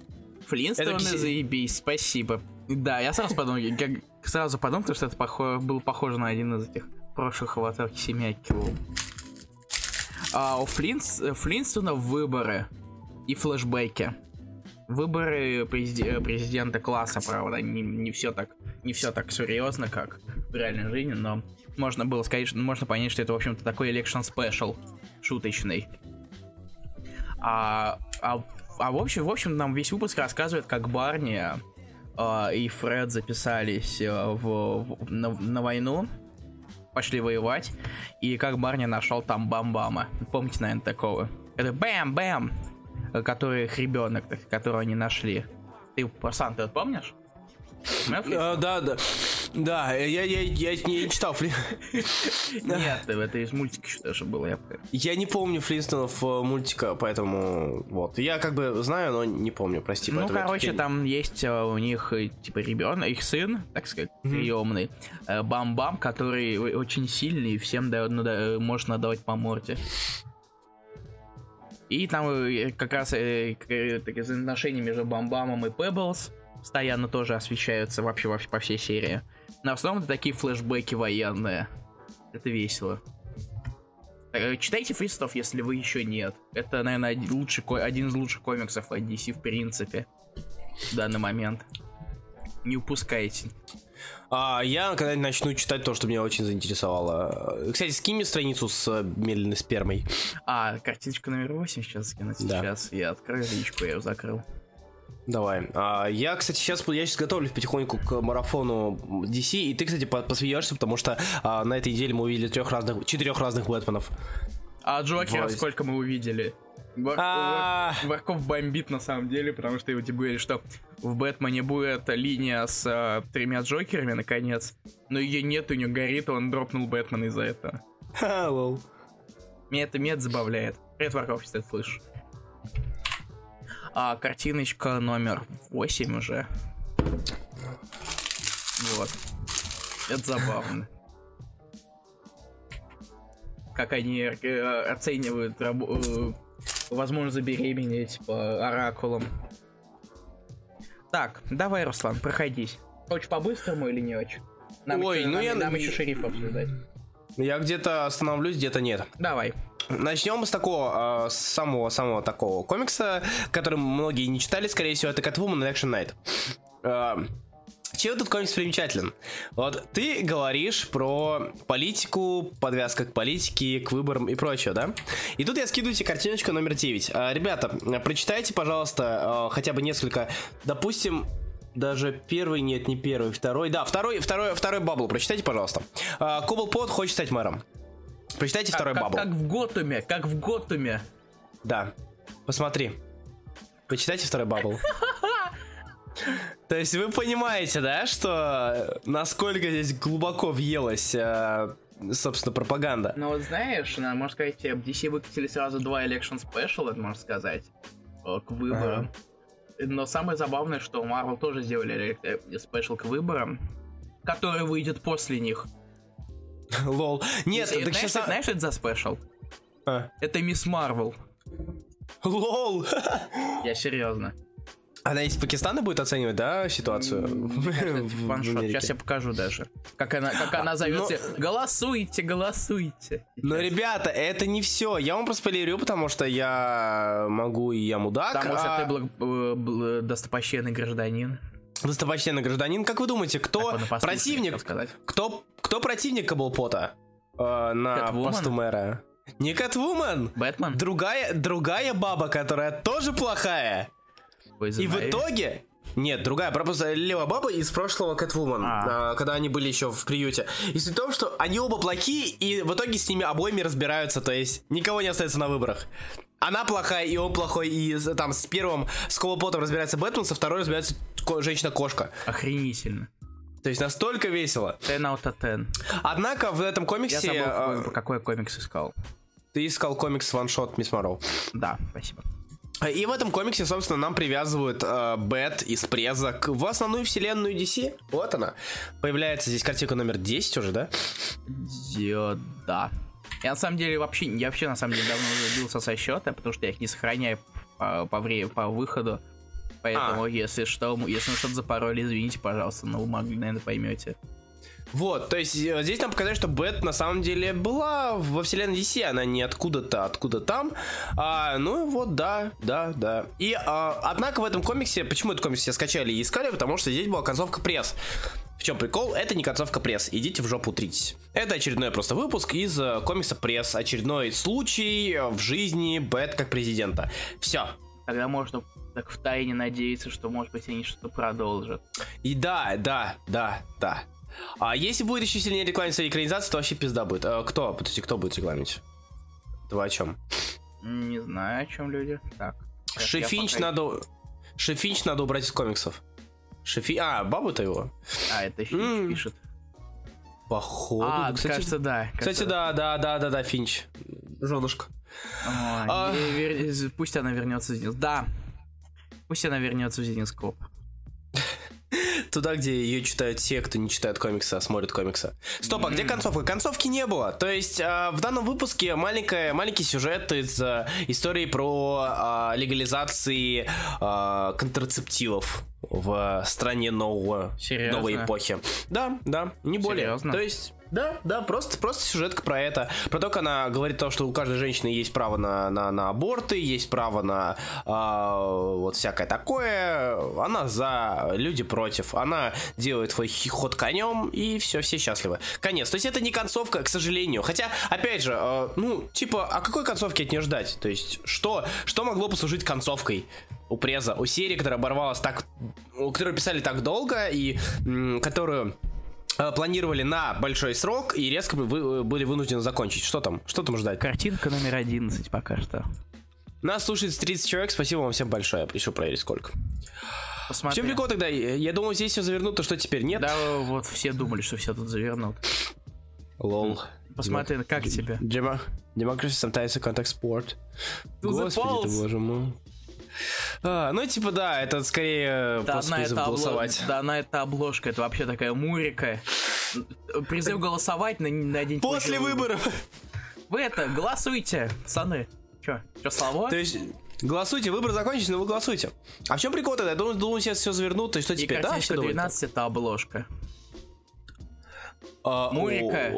Флинстоны заебись, спасибо. Да, я сразу подумал, как сразу подумал, потому что это похоже, было похоже на один из этих прошлых аватарки семейки. А у Флинс, Флинстона выборы и флешбеки. Выборы президента класса, правда, не, не все так не все так серьезно, как в реальной жизни, но можно было сказать, что можно понять, что это, в общем-то, такой election special шуточный. А, а, а в общем, в общем, нам весь выпуск рассказывает, как Барни э, и Фред записались э, в, в, на, на войну, пошли воевать, и как Барни нашел там Бамбама. Помните, наверное, такого? Это Бэм-Бэм! который их ребенок, которого они нашли. Ты, Пасан, ты помнишь? А, да, да. Да, я, я, я не читал. Нет, это из мультика что же было. Я... я не помню Флинстонов э, мультика, поэтому вот. Я как бы знаю, но не помню, прости. Ну, короче, там есть э, у них э, типа ребенок, их сын, так сказать, приемный, Бам-Бам, который очень сильный и всем дает, может надавать по морде. И там как раз такие взаимоотношения между Бамбамом и Пеблс постоянно тоже освещаются вообще, вообще по всей серии. Но в основном это такие флешбеки военные. Это весело. Э, читайте Фристов, если вы еще нет. Это, наверное, один, лучший, один из лучших комиксов от DC в принципе. В данный момент. Не упускайте. А, я когда начну читать то, что меня очень заинтересовало. Кстати, скинь мне страницу с э, медленной спермой. А, картиночка номер 8 сейчас скинуть. Да. Сейчас я открою личку, я ее закрыл. Давай. А, я, кстати, сейчас, я сейчас готовлюсь потихоньку к марафону DC, и ты, кстати, посмеешься, потому что а, на этой неделе мы увидели трех разных, четырех разных Бэтменов. А Джокера сколько мы увидели? А. Варков бомбит на самом деле, потому что его тебе говорили, что в Бэтмене будет линия с э, тремя Джокерами, наконец. Но ее нет, у него горит, он дропнул Бэтмена из-за этого. Меня это, это забавляет. Привет, Варков, если ты слышишь. А, картиночка номер 8 уже. Вот. Это забавно. Как они э, оценивают э, возможность забеременеть типа, оракулом. Так, давай, Руслан, проходись. Очень по-быстрому или не очень? Нам Ой, еще, ну нам, я... Нам еще шериф обсуждать. Я где-то остановлюсь, где-то нет. Давай. Начнем с такого, самого-самого э, такого комикса, который многие не читали, скорее всего, это Catwoman и Action Knight. Э, чем этот комикс примечателен? Вот ты говоришь про политику, подвязка к политике, к выборам и прочее, да? И тут я скидываю тебе картиночку номер 9. А, ребята, прочитайте, пожалуйста, хотя бы несколько, допустим, даже первый, нет, не первый, второй. Да, второй, второй, второй bubble, прочитайте, пожалуйста. Кобблпот хочет стать мэром. Прочитайте как, второй как, bubble. Как в Готэме, как в Готэме. Да. Посмотри. Почитайте второй bubble. То есть вы понимаете, да, что насколько здесь глубоко въелась, э, собственно, пропаганда. Ну вот знаешь, можно сказать, DC выкатили сразу два Election Special, это можно сказать, э, к выборам. Ага. Но самое забавное, что Marvel тоже сделали special к выборам, который выйдет после них. Лол. Нет, так знаешь, сейчас... знаешь, это за special? А. Это Мисс Марвел. Лол. Я серьезно. Она из Пакистана будет оценивать, да, ситуацию? Сейчас я покажу даже. Как она, как она зовет Но... Голосуйте, голосуйте. Но, ребята, это не все. Я вам просто полирю, потому что я могу и я мудак. Потому что а... ты благ... Э, достопочтенный гражданин. Достопочтенный гражданин. Как вы думаете, кто противник? Кто, кто противник Каблпота э, на посту мэра? Не Катвумен. Бэтмен. Другая, другая баба, которая тоже плохая. И в итоге нет, другая, просто Лева Баба из прошлого Кэтвумен, а. а. когда они были еще в приюте. И суть в том, что они оба плохие, и в итоге с ними обоими разбираются, то есть никого не остается на выборах. Она плохая, и он плохой, и там с первым с Колопотом разбирается Бэтмен, со второй разбирается женщина-кошка. Охренительно. То есть настолько весело. 10 out of 10. Однако в этом комиксе... Я забыл, а, какой комикс искал. Ты искал комикс ваншот Мисс Марроу. Да, спасибо. И в этом комиксе, собственно, нам привязывают э, Бэт из презок в основную вселенную DC. Вот она. Появляется здесь картинка номер 10 уже, да? Да. Я на самом деле вообще, я вообще на самом деле давно сбился со счета, потому что я их не сохраняю по, по, времени, по выходу. Поэтому, а. если что, если мы что-то запороли, извините, пожалуйста, но вы могли, наверное, поймете. Вот, то есть э, здесь нам показали, что Бет на самом деле была во вселенной DC, она не откуда-то, откуда там. А, ну вот, да, да, да. И а, однако в этом комиксе, почему этот комикс все скачали и искали, потому что здесь была концовка пресс. В чем прикол? Это не концовка пресс. Идите в жопу тритесь. Это очередной просто выпуск из э, комикса пресс. Очередной случай в жизни Бет как президента. Все. Тогда можно так в тайне надеяться, что, может быть, они что-то продолжат. И да, да, да, да. А если будет еще сильнее рекламить своей экранизации, то вообще пизда будет. А, кто? Подожди, кто будет рекламить? Вы о чем? Не знаю, о чем люди. Так. Шефинч надо... Шефинч надо убрать из комиксов. Шефи... А, бабу-то его? А, это Финч mm. пишет. Походу. А, кстати, кажется, да. Кстати, да, да, да, да, да, Финч. Женушка. а... вер... Пусть она вернется в Зенит. Да. Пусть она вернется в Зенископ. Туда, где ее читают те, кто не читает комиксы, а смотрит комиксы. Стоп, а где концовка? Концовки не было. То есть э, в данном выпуске маленькая, маленький сюжет из э, истории про э, легализации контрацептивов в стране нового, Серьезно? новой эпохи. Да, да, не более. Серьезно? То есть да, да, просто, просто сюжетка про это. Про то, как она говорит то, что у каждой женщины есть право на, на, на аборты, есть право на э, вот всякое такое. Она за, люди против. Она делает свой ход конем, и все, все счастливы. Конец. То есть это не концовка, к сожалению. Хотя, опять же, э, ну, типа, а какой концовки от нее ждать? То есть, что, что могло послужить концовкой? у Преза, у серии, которая оборвалась так, которую писали так долго и м, которую планировали на большой срок и резко вы, э, были вынуждены закончить. Что там? Что там ждать? Картинка номер 11 пока что. Нас слушает 30 человек, спасибо вам всем большое. Пришел проверить сколько. Посмотри. В чем прикол тогда? Я думал, здесь все завернут, то что теперь нет? Да, вот все думали, что все тут завернут. Лол. Посмотри, как тебе? Democracy sometimes a contact sport. Господи ты, боже мой. А, ну, типа, да, это скорее да, после призыв голосовать. Обло... Да, на это обложка, это вообще такая мурика. Призыв голосовать на, на день После выборов. Вы это, голосуйте, пацаны. Чё, чё, слова? То есть, Голосуйте, выбор закончится, но вы голосуйте. А в чем прикол тогда? Я думаю, думаю, сейчас все завернут, то есть что теперь? Да, все 12 это обложка. А, Мурика.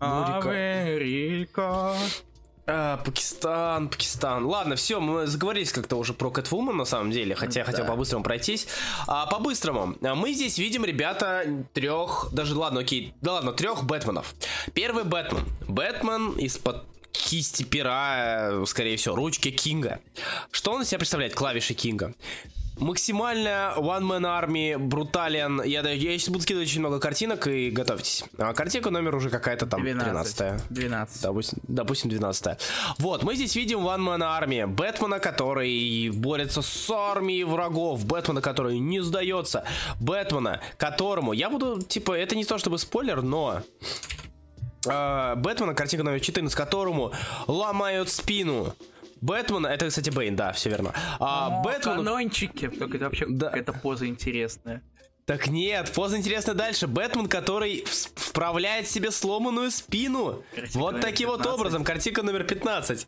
Америка. А, Пакистан, Пакистан. Ладно, все, мы заговорились как-то уже про Кэтвумен на самом деле, хотя я хотел по-быстрому пройтись. А, по-быстрому. Мы здесь видим, ребята, трех, даже ладно, окей, да ладно, трех Бэтменов. Первый Бэтмен. Бэтмен из-под кисти пера, скорее всего, ручки Кинга. Что он из себя представляет? Клавиши Кинга максимально One Man Army, брутален. Я, я сейчас буду скидывать очень много картинок и готовьтесь. А картинка номер уже какая-то там 12. 13 12. Допустим, допустим 12 Вот, мы здесь видим One Man Army. Бэтмена, который борется с армией врагов. Бэтмена, который не сдается. Бэтмена, которому... Я буду, типа, это не то чтобы спойлер, но... Э, Бэтмена, картинка номер 14, которому ломают спину Бэтмен, это, кстати, Бэйн, да, все верно. А, О, Бэтмен... Канончики, как это вообще да. какая-то поза интересная. Так нет, поза интересная дальше. Бэтмен, который вправляет себе сломанную спину. Картинка вот таким 15. вот образом. Картинка номер 15.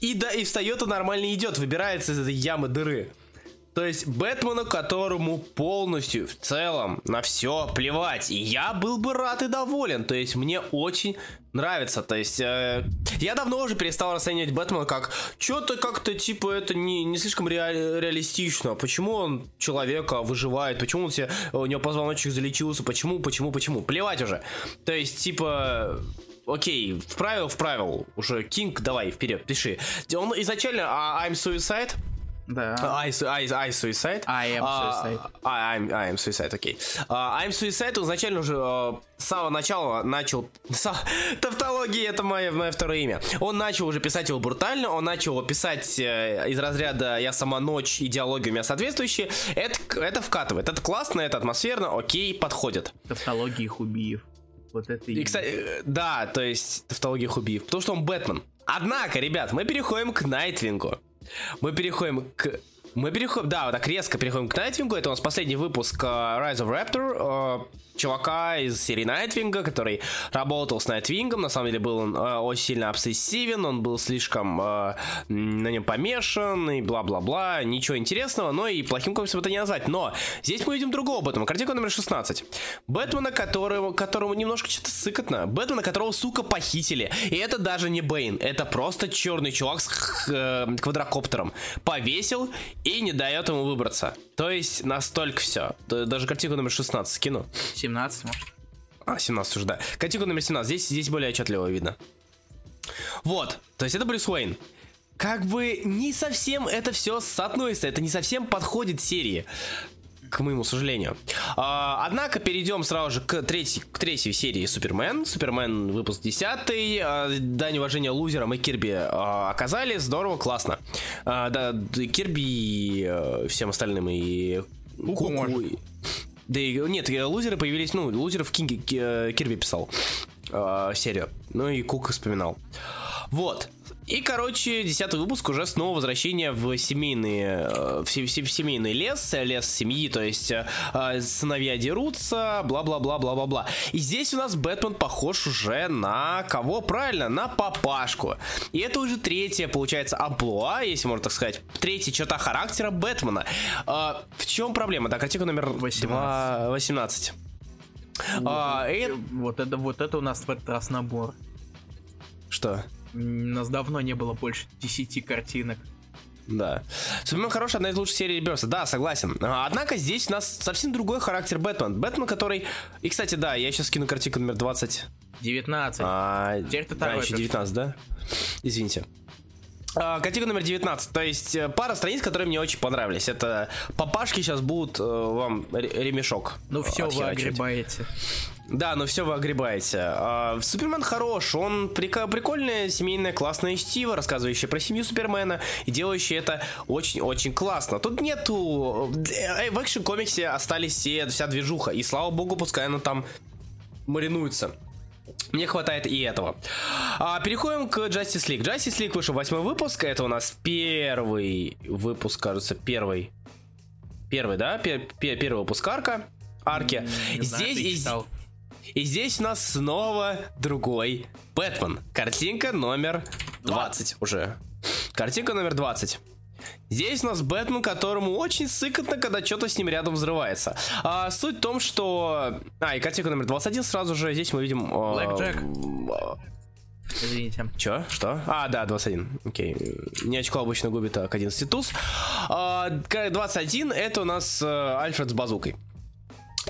И да, и встает и нормально идет, выбирается из этой ямы дыры. То есть Бэтмену, которому полностью в целом на все плевать. И я был бы рад и доволен. То есть мне очень нравится. То есть э, я давно уже перестал расценивать Бэтмена как что-то как-то типа это не, не слишком ре, реалистично. Почему он человека выживает? Почему он себе, у него позвоночник залечился? Почему, почему, почему? Плевать уже. То есть типа окей, вправил, вправил. Уже Кинг, давай, вперед, пиши. Он изначально а, I'm Suicide да. I, I, I Suicide. I am Suicide. Uh, I, I'm, I am Suicide, окей. Okay. Uh, I'm Suicide изначально уже uh, с самого начала начал... Тавтология это мое, мое второе имя. Он начал уже писать его брутально, он начал его писать э, из разряда «Я сама ночь», идеология у меня соответствующая. Это, это вкатывает. Это классно, это атмосферно, окей, подходит. Тавтология Хубиев. Вот это и, кстати, э, да, то есть тавтология Хубиев. Потому что он Бэтмен. Однако, ребят, мы переходим к Найтвингу. Мы переходим к мы переходим, да, вот так резко переходим к Найтвингу. Это у нас последний выпуск э, Rise of Raptor. Чувака из серии Найтвинга, который работал с Найтвингом. На самом деле был он э, очень сильно обсессивен, он был слишком э, на нем помешан и бла-бла-бла. Ничего интересного, но и плохим комиксом это не назвать. Но здесь мы видим другого Бэтмена. Картинка номер 16. Бэтмена, которого, которому немножко что-то сыкотно. Бэтмена, которого, сука, похитили. И это даже не Бэйн. Это просто черный чувак с э, квадрокоптером. Повесил и не дает ему выбраться. То есть настолько все. Даже картинку номер 16 скину. 17, может. А, 17 уже, да. Картинку номер 17. Здесь, здесь более отчетливо видно. Вот. То есть это Брюс Уэйн. Как бы не совсем это все соотносится. Это не совсем подходит серии к моему сожалению. А, однако перейдем сразу же к третьей, к третьей серии Супермен. Супермен выпуск 10. А, дань уважения лузерам и Кирби а, оказали. Здорово, классно. А, да, Кирби и а, всем остальным и Куку может. Да и, нет, лузеры появились, ну, лузеров Кинги, Ки- э, Кирби писал э, серию. Ну и Кук вспоминал. Вот. И, короче, десятый выпуск уже снова возвращение в семейные, э, в, в в семейный лес, э, лес семьи, то есть э, сыновья дерутся, бла-бла-бла-бла-бла-бла. И здесь у нас Бэтмен похож уже на кого? Правильно, на папашку. И это уже третья, получается, амплуа, если можно так сказать, третья черта характера Бэтмена. В чем проблема? Так, картинка номер 18. 2, 18. А, Вот, э- вот это вот это у нас в этот раз набор. Что? У нас давно не было больше 10 картинок. Да. Супермен хороший, одна из лучших серий Реберса. Да, согласен. А, Однако здесь у нас совсем другой характер Бэтмен. Бэтмен, который... И, кстати, да, я сейчас скину картинку номер 20. 19. А, Теперь ты да, еще 19, да? Извините. А, Картинка номер 19, то есть э, пара страниц, которые мне очень понравились. Это папашки сейчас будут э, вам ре- ремешок. ну э, все, вы огребаете. Да, но все вы огребаете. А, Супермен хорош, он прика- прикольная, семейная, классная чтиво, рассказывающая про семью Супермена и делающая это очень-очень классно. Тут нету... э, В экшн-комиксе остались все, вся движуха, и слава богу, пускай она там маринуется. Мне хватает и этого. А, переходим к Justice League. Justice League вышел восьмой выпуск. Это у нас первый выпуск, кажется, первый. Первый, да? Пер- пер- первый выпуск арка. Арки. Не знаю, Здесь и- читал. И здесь у нас снова другой Бэтмен. Картинка номер 20 уже. Картинка номер 20. Здесь у нас Бэтмен, которому очень сыкотно, когда что-то с ним рядом взрывается. А, суть в том, что... А, и картинка номер 21 сразу же. Здесь мы видим... а, Блэк Джек. а, Извините. Чё? Что? А, да, 21. Окей. Не очко обычно губит, так, 11 туз. А, к- 21 это у нас э, Альфред с базукой.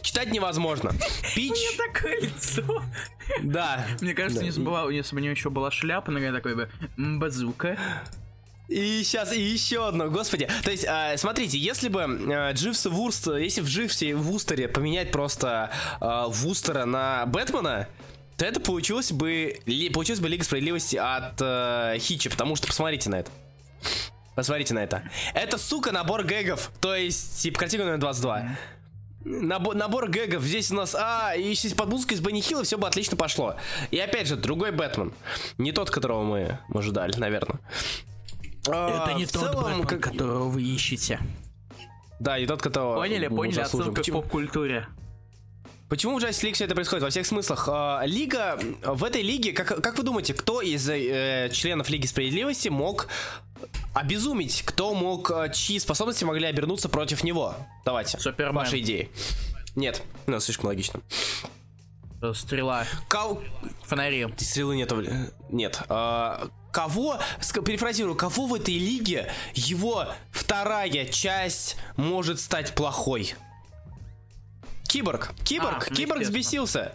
Читать невозможно. Пич... такое лицо. Да. Мне кажется, Да. если бы была- если бы у него еще была шляпа, наверное, такой бы базука. И сейчас, и еще одно, господи. То есть, а, смотрите, если бы а, Дживс и Вурст, если в Дживсе и в Вустере поменять просто а, Вустера на Бэтмена, то это получилось бы, ли- получилась бы Лига Справедливости от э, Хичи, потому что посмотрите на это. Посмотрите на это. Это, сука, набор гэгов. То есть, типа, картинка номер 22. Набор, набор гэгов. Здесь у нас, а, и если под музыку из Бенни Хилла все бы отлично пошло. И опять же, другой Бэтмен. Не тот, которого мы, ожидали, наверное. А, Это не в тот целом, Бэтмен, как- которого вы ищете. Да, и тот, которого... Поняли, поняли отсылка к Почему, поп-культуре. почему в Justice League все это происходит? Во всех смыслах. А, Лига, в этой лиге, как, как вы думаете, кто из э, членов Лиги Справедливости мог обезумить? Кто мог, э, чьи способности могли обернуться против него? Давайте, Супермен. ваши идеи. Нет, ну, слишком логично. Э, Стрела. Кау... Фонари. Стрелы нет. Нет. А, кого, перефразирую, кого в этой лиге его вторая часть может стать плохой? Киборг. Киборг. А, ну, Киборг взбесился.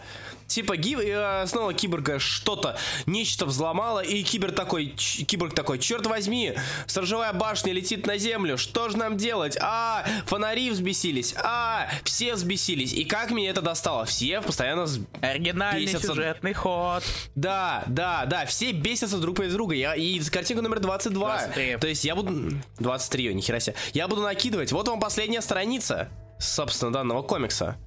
Типа, ги- э, снова киборга что-то, нечто взломало, и кибер такой, ч- киборг такой, черт возьми, сторожевая башня летит на землю, что же нам делать? А, фонари взбесились, а, все взбесились. И как меня это достало? Все постоянно с- Оригинальный Бесятся. сюжетный ход. да, да, да, все бесятся друг против друга. Я, и картинка номер 22. 23. То есть я буду... 23, нихера себе. Я буду накидывать. Вот вам последняя страница, собственно, данного комикса.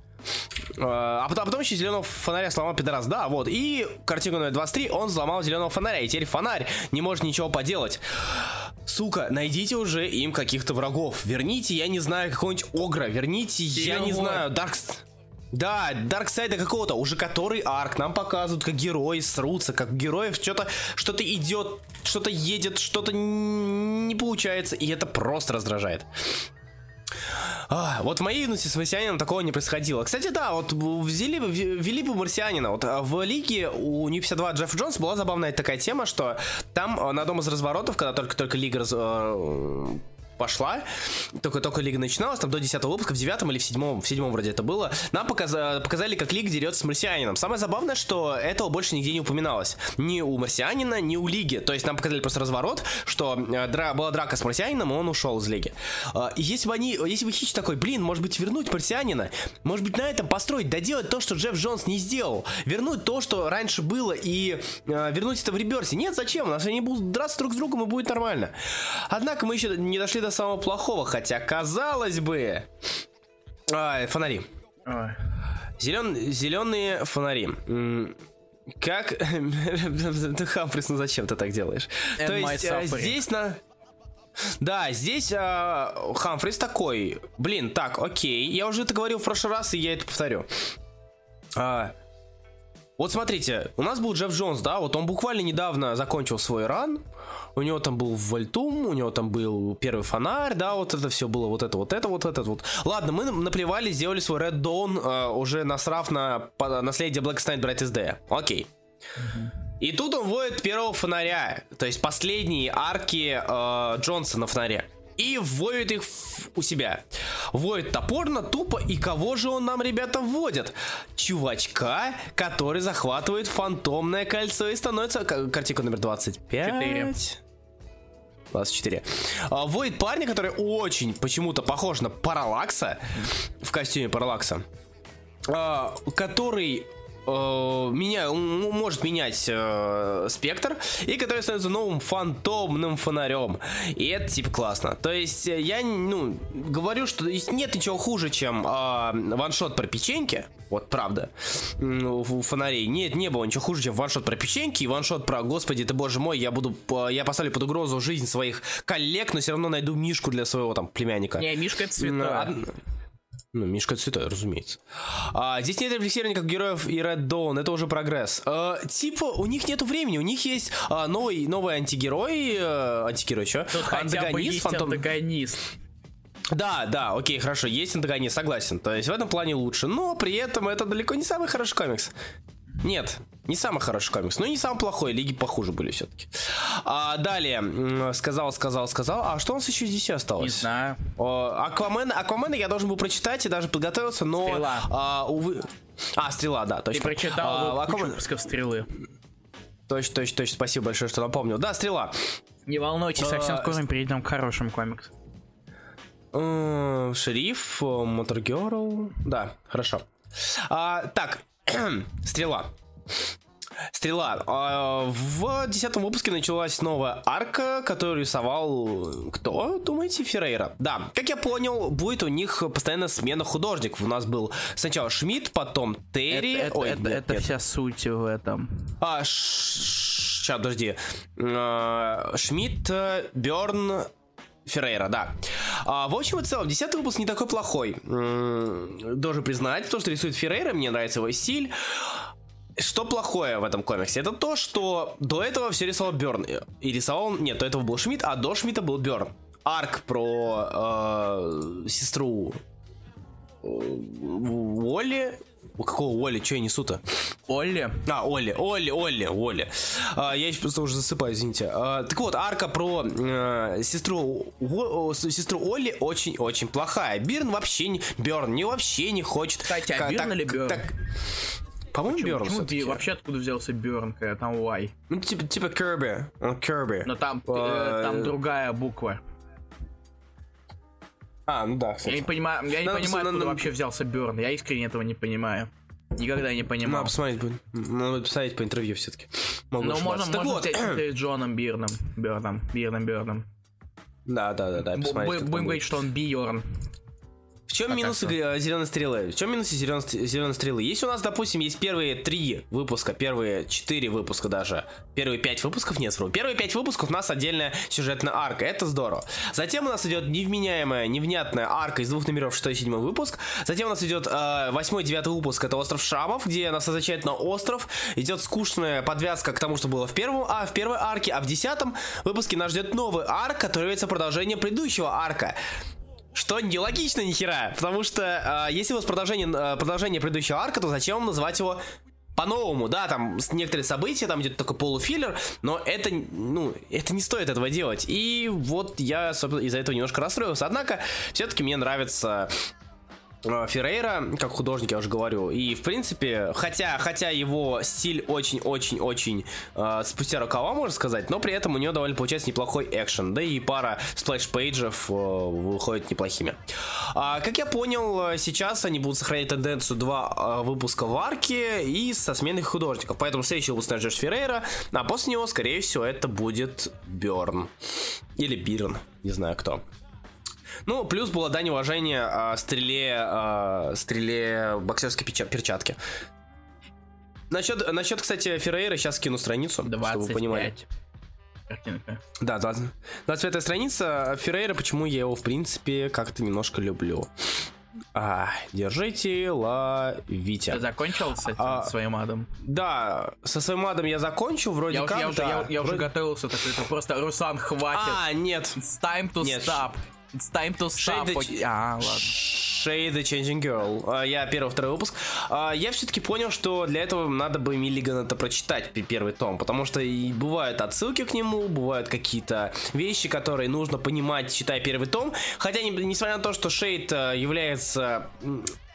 А потом, а потом еще зеленого фонаря сломал пидорас. Да, вот. И картинка номер 23, он взломал зеленого фонаря. И теперь фонарь не может ничего поделать. Сука, найдите уже им каких-то врагов. Верните, я не знаю, какого-нибудь Огра. Верните, я не знаю, Даркс... Да, Дарксайда какого-то, уже который арк нам показывают, как герои срутся, как героев что-то что-то идет, что-то едет, что-то не получается, и это просто раздражает. А, вот в моей юности с марсианином такого не происходило. Кстати, да, вот взяли, ввели бы марсианина. Вот а, в лиге у New 52 Джефф Джонс была забавная такая тема, что там а, на одном из разворотов, когда только-только лига раз- э, пошла, только-только лига начиналась, там до 10 выпуска, в 9 или в 7, в 7 вроде это было, нам показа- показали, как лига дерется с марсианином. Самое забавное, что этого больше нигде не упоминалось. Ни у марсианина, ни у лиги. То есть нам показали просто разворот, что э, дра- была драка с марсианином, и он ушел из лиги. А, и если бы они, если бы Хич такой, блин, может быть вернуть марсианина, может быть на этом построить, доделать то, что Джефф Джонс не сделал, вернуть то, что раньше было, и э, вернуть это в реберсе. Нет, зачем? У нас они будут драться друг с другом, и будет нормально. Однако мы еще не дошли до самого плохого, хотя казалось бы, А, фонари. Ой. Зелен, зеленые фонари. Как... Ты Хамфрис, ну зачем ты так делаешь? And То есть э, здесь на... Да, здесь э, Хамфрис такой, блин, так, окей, я уже это говорил в прошлый раз, и я это повторю. А, вот смотрите, у нас был Джефф Джонс, да, вот он буквально недавно закончил свой ран, у него там был Вольтум, у него там был первый фонарь, да, вот это все было, вот это, вот это, вот это, вот. Ладно, мы наплевали, сделали свой Red Dawn, э, уже насрав на по- наследие Black Knight Brightest Day. Окей. И тут он вводит первого фонаря, то есть последние арки э, Джонса на фонаре. И вводит их у себя. Вводит топорно, тупо, и кого же он нам, ребята, вводит? Чувачка, который захватывает фантомное кольцо и становится... Картинка номер 25. Четыре. 24. А, Вводит парня, который очень почему-то похож на Паралакса в костюме Паралакса, а, который меня, м- может менять э, спектр, и который становится новым фантомным фонарем. И это типа классно. То есть э, я ну, говорю, что нет ничего хуже, чем э, ваншот про печеньки. Вот правда. У фонарей. Нет, не было ничего хуже, чем ваншот про печеньки и ваншот про Господи ты боже мой, я буду. по- Я поставлю под угрозу жизнь своих коллег, но все равно найду мишку для своего там племянника. Не, Мишка это од- Ну, Мишка святой, разумеется. А, здесь нет рефлексирования как героев и Red Dawn, это уже прогресс. А, типа, у них нету времени, у них есть а, новый, новый антигерой, э, антигерой, что? Тут есть фантом- антагонист. Да, да, окей, хорошо, есть антагонист, согласен. То есть в этом плане лучше, но при этом это далеко не самый хороший комикс. Нет, не самый хороший комикс, но и не самый плохой, лиги похуже были все-таки. А, далее, сказал, сказал, сказал. А что у нас еще здесь осталось? Не знаю. О, Аквамен, Аквамена я должен был прочитать и даже подготовиться, но... Стрела. а, увы... А, стрела, да, Ты точно. прочитал А, Аквамен- выпусков стрелы. Точно, точно, точно, спасибо большое, что напомнил. Да, стрела. Не волнуйтесь, совсем А, скоро мы перейдем к хорошему комиксу. М, Шериф, Моторгерл. Да, хорошо. А, так, стрела. Стрела. А, В десятом выпуске началась новая арка, которую рисовал кто, думаете, Феррейра? Да, как я понял, будет у них постоянно смена художников. У нас был сначала Шмидт, потом Терри. Это, это- Ой, это- нет, это нет. вся суть в этом. А, сейчас, подожди. А, Шмидт, Берн, Феррейра, да. А, в общем и целом, десятый выпуск не такой плохой. Должен признать, то, что рисует Феррейра, мне нравится его стиль. Что плохое в этом комиксе? Это то, что до этого все рисовал Берн. И рисовал он... Нет, до этого был Шмидт, а до Шмидта был Берн. Арк про э, сестру э, Уолли. У какого Уолли? Че я несу-то? Олли. А, Олли, Олли, Олли, Олли. А, я еще просто уже засыпаю, извините. А, так вот, арка про э, сестру, О- о, сестру Олли очень-очень плохая. Бирн вообще не... Берн не вообще не хочет... Кстати, а Бирн или Бёрн? По-моему, Почему, Берн почему. Би- вообще откуда взялся когда там Y? Ну, типа, типа Kirby. Он Kirby. Но там, А, там другая буква. А, ну да, Я кстати. не понимаю, я не Надо понимаю, пос- откуда надо- вообще взялся Бёрн. Я искренне этого не понимаю. Никогда не понимал. Надо посмотреть, надо посмотреть по интервью все-таки. Могу Ну, можно. Так можно вот. с Джоном Бирном. Бёрном. Бирном, Бёрном. Да, да, да, да, Будем будет. говорить, что он Бьорн. Чем минусы зеленой стрелы? В чем минусы зеленой стрелы? Если у нас, допустим, есть первые три выпуска, первые четыре выпуска даже, первые пять выпусков нет, вру. Первые пять выпусков у нас отдельная сюжетная арка, это здорово. Затем у нас идет невменяемая, невнятная арка из двух номеров, шестой и седьмой выпуск. Затем у нас идет э, восьмой, девятый выпуск, это остров Шамов, где нас означает на остров. Идет скучная подвязка к тому, что было в первом, а в первой арке, а в десятом выпуске нас ждет новый арк, который является продолжением предыдущего арка. Что нелогично ни хера, потому что э, если у вас продолжение, э, продолжение предыдущего арка, то зачем называть его по-новому, да, там некоторые события, там идет только полуфиллер, но это, ну, это не стоит этого делать. И вот я, из-за этого немножко расстроился. Однако, все-таки мне нравится Феррейра, как художник, я уже говорю. И, в принципе, хотя, хотя его стиль очень-очень-очень э, спустя рукава, можно сказать, но при этом у него довольно получается неплохой экшен. Да и пара splash page ев э, выходит неплохими. А, как я понял, э, сейчас они будут сохранять тенденцию два э, выпуска в арке и со сменных художников. Поэтому следующий выпуск ждет Феррейра, а после него, скорее всего, это будет Берн. Или Бирн, не знаю кто. Ну, плюс было дань уважения а, стреле, а, стреле боксерской перчатки. Насчет, насчет, кстати, Феррейра сейчас скину страницу, 25. чтобы вы понимали. Картинка. Да, 20, 25 страница. Феррейра, почему я его, в принципе, как-то немножко люблю. А, держите, ловите. Ты закончил с этим а, своим адом? Да, со своим адом я закончил, вроде я как. Уже, я, да, уже, я, я вроде... уже готовился, так это просто Руслан хватит. А, нет. It's time to нет. stop. It's time to stop. Shade the... А, ладно. Shade the Changing Girl. А, я первый, второй выпуск. А, я все-таки понял, что для этого надо бы Миллиган это прочитать, первый том, потому что и бывают отсылки к нему, бывают какие-то вещи, которые нужно понимать, читая первый том. Хотя, несмотря на то, что Шейд э, является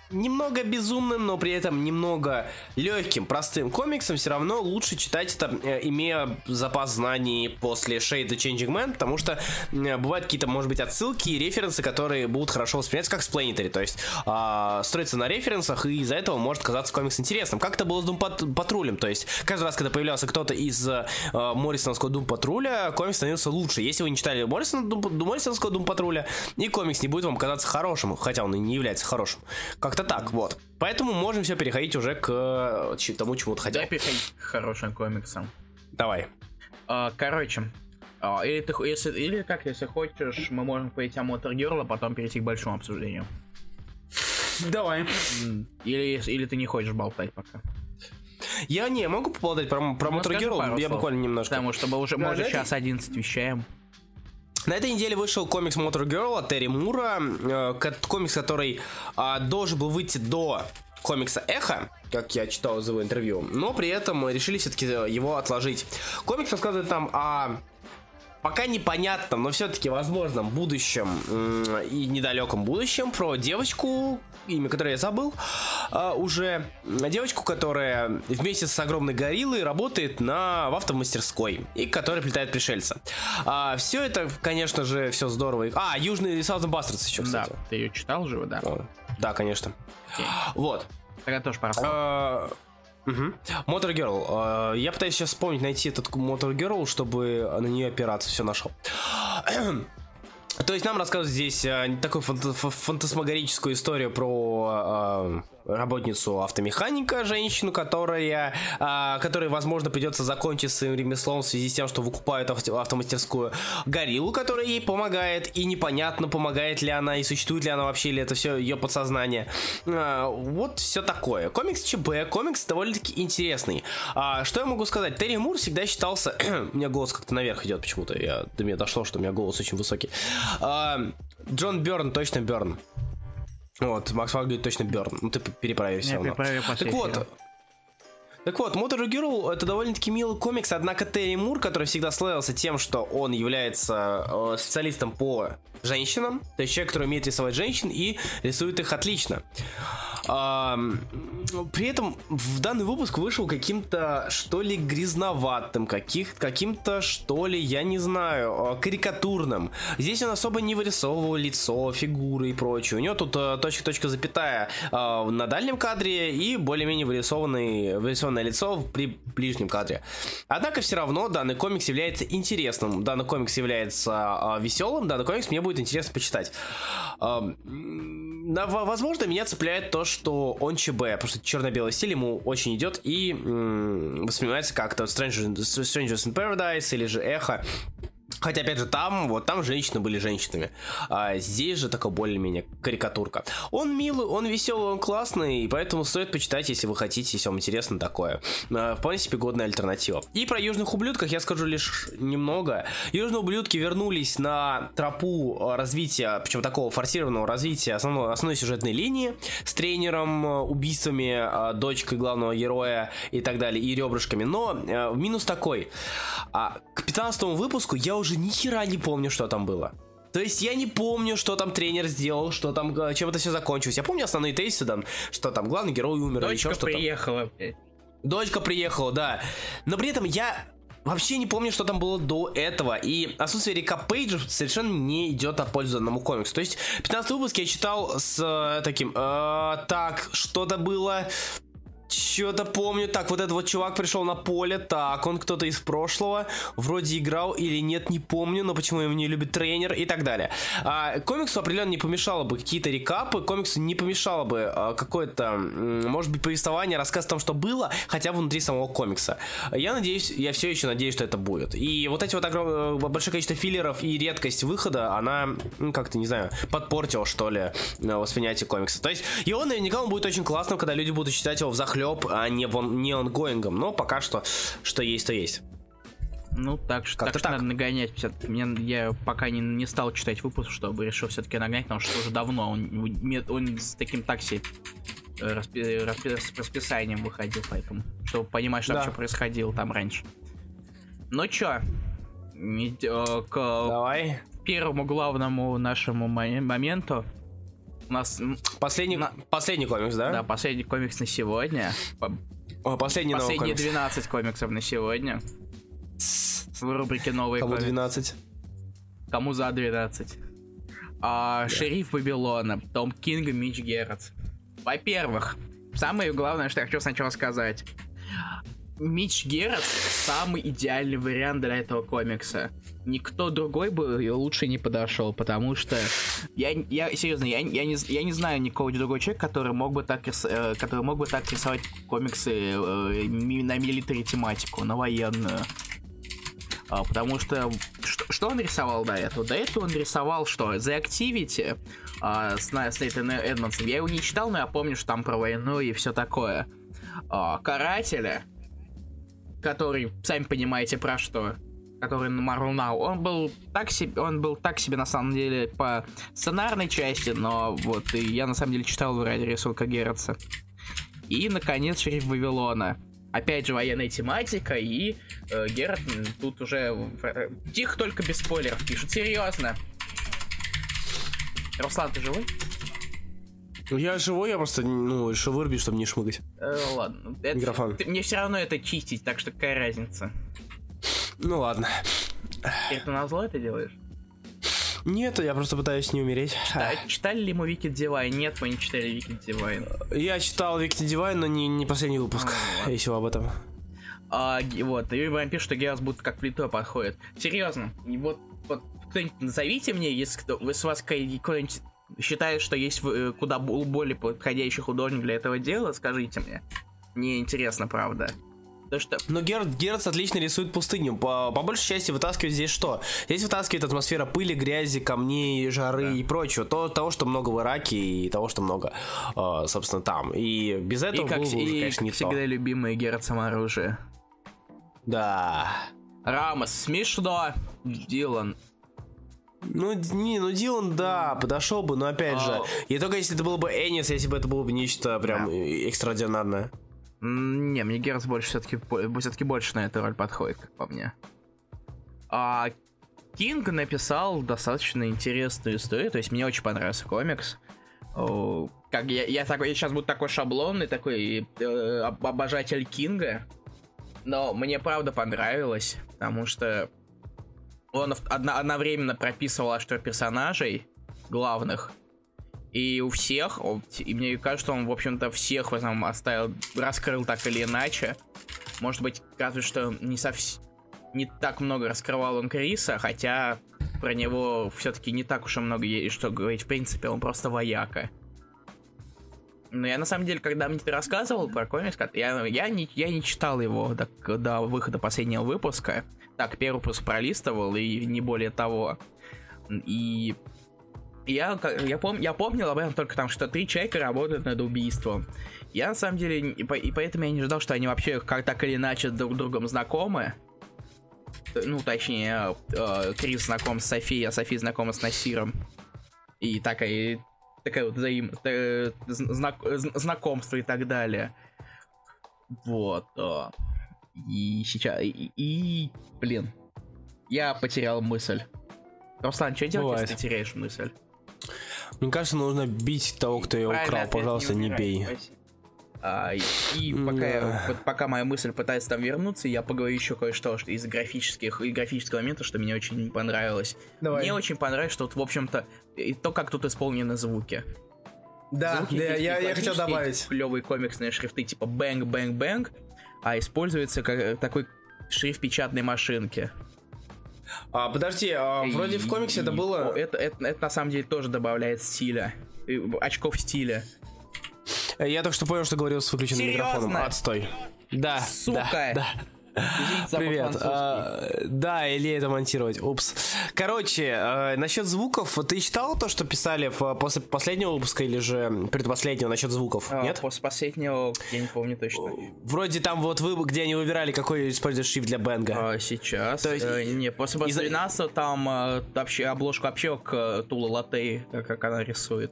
немного безумным, но при этом немного легким, простым комиксом, все равно лучше читать это, имея запас знаний после Shade the Changing Man, потому что э, бывают какие-то, может быть, отсылки и референсы, которые будут хорошо восприняться как спланетари, то есть э, строится на референсах, и из-за этого может казаться комикс интересным. Как это было с Doom Патрулем, то есть каждый раз, когда появлялся кто-то из э, Моррисоновского Doom Патруля, комикс становился лучше. Если вы не читали Моррисон, Моррисоновского Doom Патруля, и комикс не будет вам казаться хорошим, хотя он и не является хорошим. Как-то как-то так, вот. Поэтому можем все переходить уже к э, тому, чему-то хотел. Давай переходить к хорошим комиксам. Давай. А, короче, а, или, ты, если, или как, если хочешь, мы можем пойти о Мотор а потом перейти к большому обсуждению. Давай. Или, или ты не хочешь болтать пока? Я не могу поболтать про, про Мотор я буквально немножко. Потому что мы уже, мы уже час 11 вещаем. На этой неделе вышел комикс Motor Girl от Терри Мура, э, комикс, который э, должен был выйти до комикса Эхо, как я читал из его интервью, но при этом решили все-таки его отложить. Комикс рассказывает там о пока непонятном, но все-таки возможном будущем и недалеком будущем про девочку, имя которой я забыл, а, уже девочку, которая вместе с огромной гориллой работает на, в автомастерской и которая плетает пришельца. А, все это, конечно же, все здорово. А, Южный Southern Bastards еще, кстати. Да, ты ее читал же, да? О, да, конечно. Okay. Вот. Тогда тоже пора. Угу. Motor Girl. Я пытаюсь сейчас вспомнить, найти этот Motor Girl, чтобы на нее опираться. Все нашел. То есть нам рассказывают здесь э, такую фанта- фантасмагорическую историю про э, работницу автомеханика, женщину, которая, э, которой, возможно, придется закончить своим ремеслом в связи с тем, что выкупают авто- автомастерскую гориллу, которая ей помогает, и непонятно, помогает ли она, и существует ли она вообще, или это все ее подсознание. Э, вот все такое. Комикс ЧБ, комикс довольно-таки интересный. А, что я могу сказать? Терри Мур всегда считался... у меня голос как-то наверх идет почему-то. Я, до меня дошло, что у меня голос очень высокий. А, Джон Берн, точно Берн. Вот, Макс Фак говорит точно Берн. Ну ты перепроверь все равно. Так вот, так вот, Motor Girl это довольно-таки милый комикс, однако Терри Мур, который всегда славился тем, что он является э, специалистом по женщинам, то есть человек, который умеет рисовать женщин и рисует их отлично. А, при этом в данный выпуск вышел каким-то, что ли, грязноватым, каких, каким-то, что ли, я не знаю, а, карикатурным. Здесь он особо не вырисовывал лицо, фигуры и прочее. У него тут а, точка-точка запятая а, на дальнем кадре и более-менее вырисованный, вырисованное лицо при ближнем кадре. Однако все равно данный комикс является интересным, данный комикс является а, веселым, данный комикс мне будет интересно почитать. Возможно, меня цепляет то, что он ЧБ, потому что черно-белый стиль ему очень идет и воспринимается как-то Strangers, Strangers in Paradise или же Эхо. Хотя, опять же, там, вот там женщины были женщинами. А здесь же такая более-менее карикатурка. Он милый, он веселый, он классный, и поэтому стоит почитать, если вы хотите, если вам интересно такое. А, вполне себе годная альтернатива. И про южных ублюдках я скажу лишь немного. Южные ублюдки вернулись на тропу развития, причем такого форсированного развития основной, основной сюжетной линии с тренером, убийствами, а, дочкой главного героя и так далее, и ребрышками. Но а, минус такой. К 15 выпуску я уже уже ни хера не помню, что там было. То есть я не помню, что там тренер сделал, что там, э, чем это все закончилось. Я помню основные тейсы там, что там главный герой умер Дочка или еще что-то. приехала, Дочка приехала, да. Но при этом я вообще не помню, что там было до этого. И отсутствие Рика Пейджа совершенно не идет на пользу данному комиксу. То есть 15 выпуск я читал с э, таким, э, так, что-то было Что-то помню. Так, вот этот вот чувак пришел на поле. Так, он кто-то из прошлого. Вроде играл или нет, не помню. Но почему его не любит тренер и так далее. А, комиксу определенно не помешало бы какие-то рекапы. Комиксу не помешало бы а, какое-то, может быть, повествование, рассказ о том, что было, хотя бы внутри самого комикса. Я надеюсь, я все еще надеюсь, что это будет. И вот эти вот огромное, большое количество филлеров и редкость выхода, она, ну, как-то, не знаю, подпортила, что ли, восприятие комикса. То есть, его наверняка он будет очень классным, когда люди будут читать его в захлеб, а не, вон, не онгоингом. Но пока что, что есть, то есть. Ну, так, что, так, так надо нагонять. Мне, я пока не, не стал читать выпуск, чтобы решил все-таки нагонять, потому что уже давно он, он с таким такси э, распи, распи, с расписанием выходил, поэтому, чтобы понимать, что да. вообще происходило там раньше. Ну чё, к Давай. первому главному нашему моменту. У нас... Последний, на... последний комикс, да? Да, последний комикс на сегодня. О, последний Последние 12 комиксов на сегодня. В рубрике «Новые Кому комиксы». 12? Кому за 12? А, да. Шериф Вавилона, Том Кинг и Мич Геррет. Во-первых, самое главное, что я хочу сначала сказать. Мич Геррет самый идеальный вариант для этого комикса. Никто другой бы лучше не подошел, потому что я, я серьезно, я, я, не, я не знаю никого другого человека, который мог бы так, рис, э, который мог бы так рисовать комиксы э, на милитари тематику, на военную. А, потому что, что что он рисовал до этого? До этого он рисовал что? The Activity а, с, с Нейтаном Эдмонсом. Я его не читал, но я помню, что там про войну и все такое. А, Карателя который, сами понимаете, про что, который на Marvel Now, он был так себе, он был так себе на самом деле по сценарной части, но вот и я на самом деле читал ради рисунка Герца. И, наконец, Шериф Вавилона. Опять же, военная тематика, и э, Герат тут уже... Э, тихо, только без спойлеров пишут. Серьезно. Руслан, ты живой? Ну я живой, я просто, ну, решил вырубить, чтобы не шмыгать. Э, ладно. Это, Микрофон. Ты, мне все равно это чистить, так что какая разница? Ну ладно. Ты это на зло это делаешь? Нет, я просто пытаюсь не умереть. Читали, читали ли мы Wicked Divine? Нет, мы не читали Wicked Divine. Я читал Wicked Divine, но не, не последний выпуск, а, если об этом. А, вот, и вам пишет, что Геос будто как плитой подходит. Серьезно, вот, вот кто-нибудь назовите мне, если кто, с вас какой-нибудь считает, что есть э, куда более подходящий художник для этого дела, скажите мне. Мне интересно, правда. То, что... Но Герд, Герц отлично рисует пустыню. По, по большей части вытаскивает здесь что? Здесь вытаскивает атмосфера пыли, грязи, камней, жары да. и прочего. То, того, что много в Ираке и того, что много, э, собственно, там. И без этого и как, было бы, и, конечно, как не всегда, то. любимое Герд самооружие. Да. Рамос, смешно. Дилан, ну, не, ну Дилан, да, подошел бы, но опять же, а. и только если это было бы Энис, если бы это было бы нечто прям да. экстраординарное. Не, мне Герц больше все-таки все-таки больше на эту роль подходит, как по мне. А Кинг написал достаточно интересную историю, то есть мне очень понравился комикс. Как я, я такой, я сейчас буду такой шаблонный, такой э, обожатель Кинга, но мне правда понравилось, потому что он одно, одновременно прописывал что персонажей главных, и у всех, и мне кажется, он, в общем-то, всех в этом оставил, раскрыл так или иначе. Может быть, разве что не совсем не так много раскрывал он Криса, хотя про него все-таки не так уж и много есть что говорить. В принципе, он просто вояка. Но я на самом деле, когда мне ты рассказывал про комикс, я, я, не, я не читал его до, до выхода последнего выпуска. Так, первый выпуск пролистывал, и не более того. И я, я, пом, я помнил об этом только там, что три человека работают над убийством. Я на самом деле, и, по, и поэтому я не ждал, что они вообще как так или иначе друг с другом знакомы. Ну, точнее, э, Крис знаком с Софией, а София знакома с Насиром. И такая, такая вот взаим, э, знак, знакомство и так далее. Вот. Э. И сейчас... И, и, блин, я потерял мысль. Руслан, что делать, Бывает. если ты теряешь мысль? Мне кажется, нужно бить того, кто ее украл. Пожалуйста, не, не бей. А, и пока, я, пока моя мысль пытается там вернуться, я поговорю еще кое-что из графических и графического момента, что мне очень понравилось. Давай. Мне очень понравилось, что вот, в общем-то, и то, как тут исполнены звуки. Да, Звуки да, я, я хотел добавить. Клевые комиксные шрифты типа bang, bang, bang, а используется как такой шрифт печатной машинки. А, подожди, а, вроде в комиксе это И- было... о, Это, это, это на самом деле тоже добавляет стиля. И очков стиля. Я только что понял, что говорил с выключенным Серьезно? микрофоном. Отстой. Да, Сука! да, да. Извините Привет. А, да, или это монтировать. Упс. Короче, э, насчет звуков, ты читал то, что писали в, после последнего выпуска или же предпоследнего насчет звуков? А, Нет? После последнего, я не помню точно. Вроде там вот вы, где они выбирали, какой используют шрифт для бенга. А, сейчас. То есть- э, не, после, после из-за- 12 там э, вообще обложку вообще к э, Тула Латте, как, как она рисует.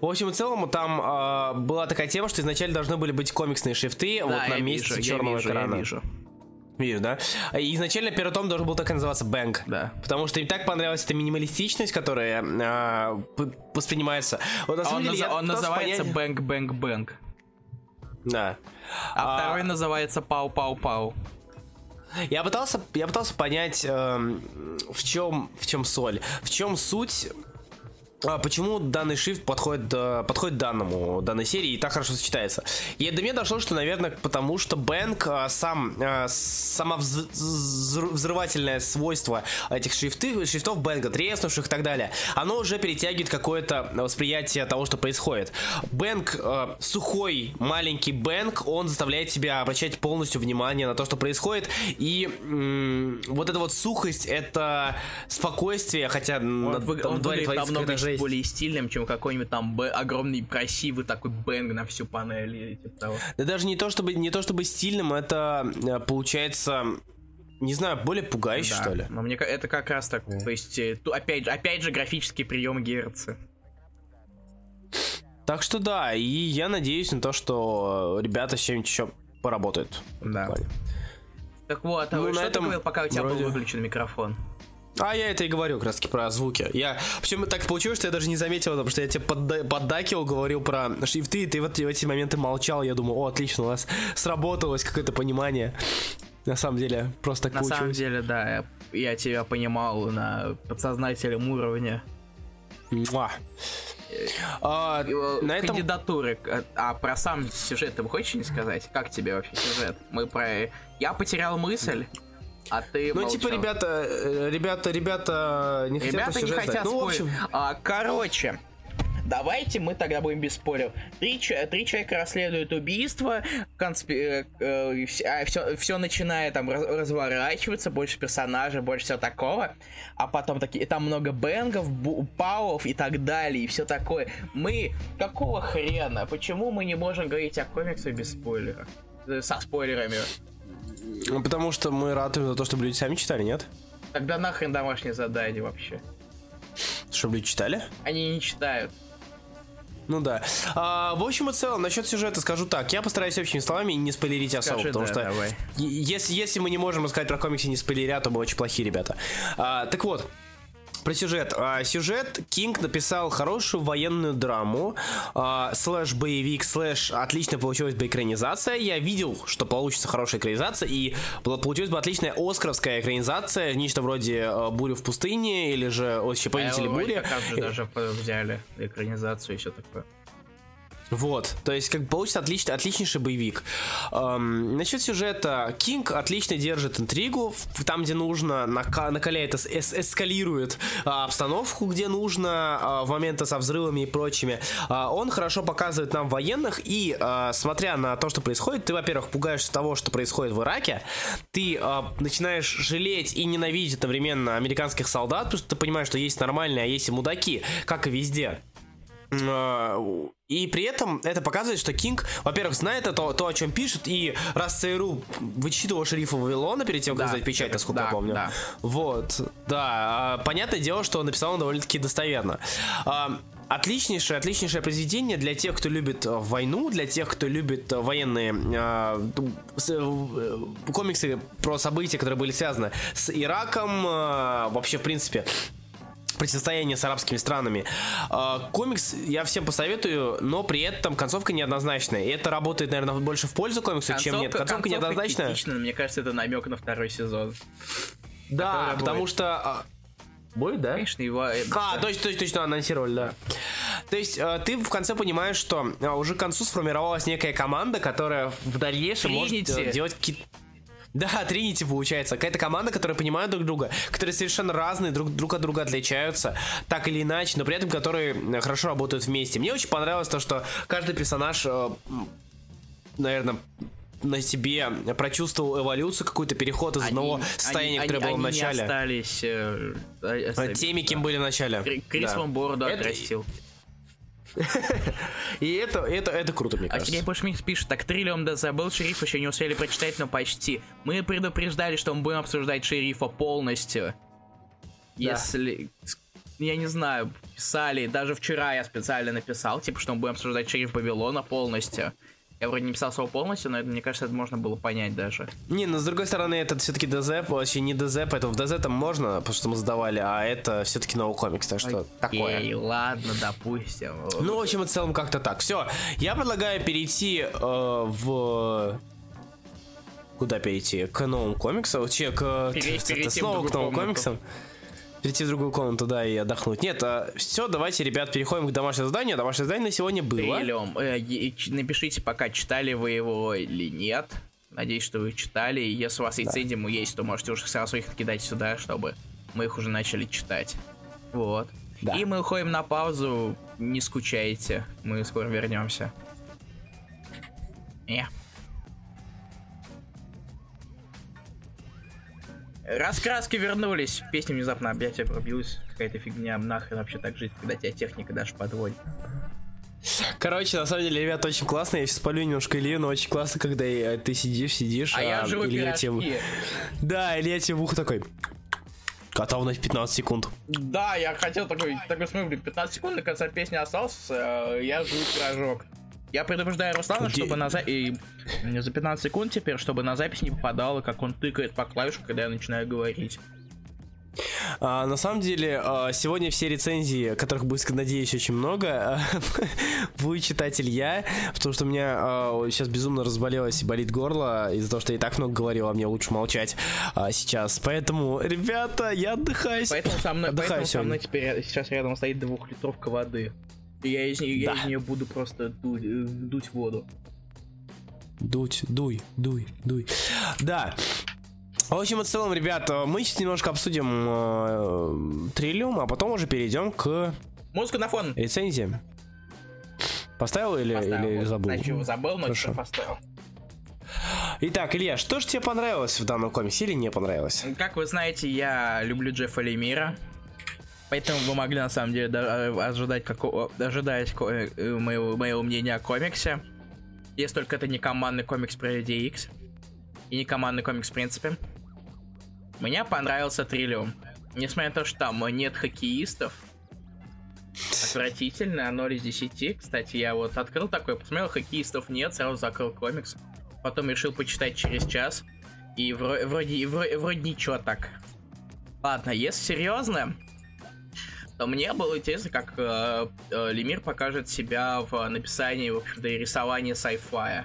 В общем и целом, там а, была такая тема, что изначально должны были быть комиксные шрифты вот Да, на я месте вижу, я черного вижу, я экрана. вижу. Видишь, да? Изначально первый том должен был так и называться Бэнк. Да. Потому что им так понравилась эта минималистичность, которая п- воспринимается. Вот на А самом он, деле, я он называется понять- Бэнк Бэнк Бэнк. Да. А, А- второй называется Пау Пау Пау. Я пытался, я пытался понять, эм, в чем, в чем соль, в чем суть. А, Почему данный шрифт подходит, э, подходит данному, данной серии и так хорошо сочетается? И до меня дошло, что, наверное, потому что Бэнк э, сам, э, сама вз- взрыв- взрывательное свойство этих шрифты, шрифтов Бэнка, треснувших и так далее, оно уже перетягивает какое-то восприятие того, что происходит. Бэнк, сухой, маленький Бэнк, он заставляет тебя обращать полностью внимание на то, что происходит, и м, вот эта вот сухость, это спокойствие, хотя Он, на, он дворе выглядит намного жесть. более стильным, чем какой-нибудь там б- огромный красивый такой бэнг на всю панель или типа того. Да даже не то чтобы не то чтобы стильным, это э, получается, не знаю, более пугающе Да, что ли. Но мне это как раз так, то есть, э, опять же, опять же графический прием Герца. Так что да, и я надеюсь на то, что ребята с чем-нибудь еще поработают. Да. Так вот, а Ну, что ты этом говорил, пока у тебя вроде- был выключен микрофон? А я это и говорю как раз таки про звуки. Я, причем так получилось, что я даже не заметил, потому что я тебе подда- поддакивал, говорил про шрифты, и ты вот в эти моменты молчал. Я думаю, о, отлично, у нас сработалось какое-то понимание. На самом деле, просто так На самом получилось. деле, да, я, я тебя понимал на подсознательном уровне. Муа. А, Э, на этом... Кандидатуры. к- А про сам сюжет ты бы хочешь не сказать? Как тебе вообще сюжет? Мы про... Я потерял мысль, а ты Ну, молчал. типа, ребята, э, ребята, ребята не хотят Ребята не хотят. Ну, в общем, А, короче, давайте мы тогда будем без споров. Три, три человека расследуют убийство, конспи... все, все начинает там раз- разворачиваться, больше персонажей, больше всего такого. А потом такие, там много бенгов, бу- пауов и так далее, и все такое. Мы, какого хрена? Почему мы не можем говорить о комиксах без спойлеров? Э, Со спойлерами. Ну, потому что мы ратуем за то, чтобы люди сами читали, нет? Тогда нахрен домашнее задание вообще? Чтобы люди читали? Они не читают. Ну да. А, в общем и целом, насчет сюжета скажу так. Я постараюсь общими словами не спойлерить особо, Скажи, потому да, что давай. если, если мы не можем рассказать про комиксы не спойлеря, то мы очень плохие ребята. А, так вот, про сюжет. А, сюжет Кинг написал хорошую военную драму, а, слэш боевик, слэш отлично получилась бы экранизация. Я видел, что получится хорошая экранизация, и получилась бы отличная оскаровская экранизация, нечто вроде э, «Бури в пустыне» или же «Вообще победители А, вроде бури». как же даже взяли экранизацию и все такое. Вот, то есть как получится отличный, отличнейший боевик. Эм, насчет сюжета, Кинг отлично держит интригу, там, где нужно, нака- накаляет, эс- эс- эскалирует а, обстановку, где нужно, а, в моменты со взрывами и прочими. А, он хорошо показывает нам военных, и а, смотря на то, что происходит, ты, во-первых, пугаешься того, что происходит в Ираке, ты а, начинаешь жалеть и ненавидеть одновременно американских солдат, потому что ты понимаешь, что есть нормальные, а есть и мудаки, как и везде. Э, И при этом это показывает, что Кинг, во-первых, знает это, то, о чем пишет, и раз ЦРУ вычитывал шерифа Вавилона перед тем, как Да, сдать печать, насколько да, я помню. да. Вот, да. а, Понятное дело, что написал он довольно-таки достоверно. А, Отличнейшее, отличнейшее произведение для тех, кто любит э, войну, для тех, кто любит э, военные э, э, комиксы про события, которые были связаны с Ираком, э, вообще, в принципе, противостояние с арабскими странами. А, Комикс я всем посоветую, но при этом концовка неоднозначная. И это работает, наверное, больше в пользу комикса, чем нет. Концовка, неоднозначная. критична, но мне кажется, это намек на второй сезон. Да, потому будет. что... а, Будет, да? Конечно, его... А, точно, точно, точно, анонсировали, да. То есть э, ты в конце понимаешь, что э, уже к концу сформировалась некая команда, которая в дальнейшем может Тринити. э, делать какие-то... Да, Тринити получается. Какая-то команда, которая понимает друг друга, которые совершенно разные, друг, друг от друга отличаются, так или иначе, но при этом которые э, хорошо работают вместе. Мне очень понравилось то, что каждый персонаж, наверное, на себе прочувствовал эволюцию, какой-то переход из они- одного состояния, они- которое было они в начале. остались... э, э, э, остались, Теми, кем да. были в начале. Кри- Крис Да. вам бороду Это- отрастил. И это, это, это круто, мне А кажется. Сергей Пушмин пишет, так триллион да забыл, шериф еще не успели прочитать, но почти. Мы предупреждали, что мы будем обсуждать шерифа полностью. Если... Я не знаю, писали, даже вчера я специально написал, типа, что мы будем обсуждать шериф Вавилона полностью. Я вроде не писал слово полностью, но это, мне кажется, это можно было понять даже. Не, но с другой стороны, это все-таки ДЗ, вообще не ДЗ, поэтому в ДЗ там можно, потому что мы сдавали, а это все-таки новый комикс, так что такое. Окей, ладно, допустим. Ну, в общем и целом, как-то так. Все, я предлагаю перейти э, в... Куда перейти? К новым комиксам? Че, к... Перейти снова к новым комнату. Перейти в другую комнату, да, и отдохнуть. Нет, все, давайте, ребят, переходим к домашнему заданию. Домашнее задание на сегодня было. Триллион. Э, и- Напишите пока, читали вы его или нет. Надеюсь, что вы читали. И Если у вас рецензии есть, то можете уже сразу их кидать сюда, чтобы мы их уже начали читать. Вот. Да. И мы уходим на паузу. Не скучайте. Мы скоро вернемся. Э. Раскраски вернулись. Песня внезапно опять обрубилась. Какая-то фигня. Нахрен вообще так жить, когда тебя техника даже подводит. Короче, на самом деле, ребята, очень классно. Я сейчас полю немножко Илью, но очень классно, когда э, ты сидишь, сидишь, А я жру Илья тебе- Да, Илья тебе в ухо такой... Готовность 15 секунд. Да, я хотел такой, такой смотрю, блин, 15 секунд до конца песни остался, э, я жую пирожок. Я предупреждаю Руслана, Где- чтобы на за... и за 15 секунд теперь, чтобы на запись не попадало, как он тыкает по клавишу, когда я начинаю говорить. А, на самом деле, а, сегодня все рецензии, которых будет, надеюсь, очень много, будет читать Илья, потому что у меня а, сейчас безумно разболелось и болит горло из-за того, что я и так много говорил, а мне лучше молчать а, сейчас. Поэтому, ребята, я отдыхаю. Поэтому со мной, Отдыхаю поэтому со мной теперь ря- сейчас рядом стоит двухлитровка воды. Я из, нее, я Да. из нее буду просто дуть, э, дуть воду. Дуть, дуй, дуй, дуй. Да. В общем и целом, ребята, мы сейчас немножко обсудим э, триллиум, а потом уже перейдем к Музыку на фон. рецензиям. Поставил или, Поставил. или забыл? Значит, забыл, но Хорошо. поставил. Итак, Илья, что же тебе понравилось в данном комиксе или не понравилось? Как вы знаете, я люблю Джеффа Лемира. Поэтому вы могли на самом деле э, ожидать какого ожидать э, э, моего, моего мнения о комиксе. Если только это не командный комикс про Икс. И не командный комикс в принципе. Мне понравился Триллиум. Несмотря на то, что там нет хоккеистов. Отвратительно, 0 из 10. Кстати, я вот открыл такой, посмотрел, хоккеистов нет, сразу закрыл комикс. Потом решил почитать через час. И вро- вроде, и вро- вроде ничего так. Ладно, если серьезно, мне было интересно, как э, э, Лемир покажет себя в написании, в общем-то, и рисовании sci-fi.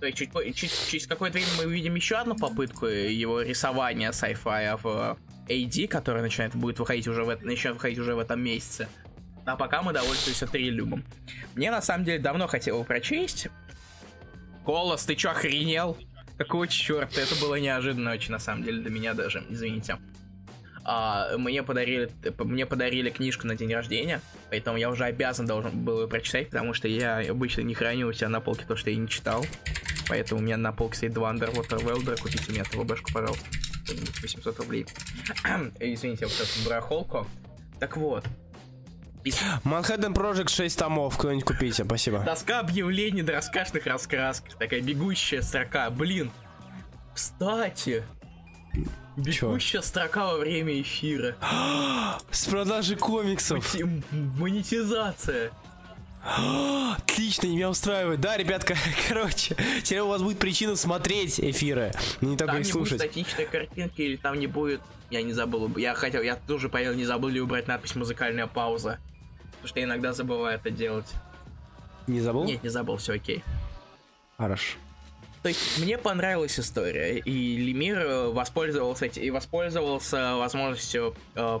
То есть чуть, чуть- через какое-то время мы увидим еще одну попытку его рисования sci-fi в AD, который начинает будет выходить уже в, начнет выходить уже в этом месяце. А пока мы довольствуемся триллиумом. Мне на самом деле давно хотел его прочесть. Колос, ты чё, охренел? Какого черта? Это было неожиданно очень, на самом деле, для меня даже, извините. А, мне подарили, мне подарили книжку на день рождения, поэтому я уже обязан должен был ее прочитать, потому что я обычно не храню у себя на полке то, что я не читал. Поэтому у меня на полке стоит два Underwater Welder, купите мне эту бэшку, пожалуйста. Что-нибудь 800 рублей. Извините, вот эту барахолку. Так вот. Манхэттен Project 6 томов, кто-нибудь купите, спасибо. Доска объявлений до раскашных раскрасках. Такая бегущая строка. Блин. Кстати. Бегущая строка во время эфира. С продажи комиксов. Монетизация. Отлично, меня устраивает. Да, ребятка, короче, теперь у вас будет причина смотреть эфиры, не только Там их не будет слушать. статичной картинки, или там не будет... Я не забыл. Я хотел, я тоже понял, не забыл ли убрать надпись «Музыкальная пауза». Потому что я иногда забываю это делать. Не забыл? Нет, не забыл, все окей. Хорошо. То есть мне понравилась история, и Лемир э, воспользовался и воспользовался возможностью э,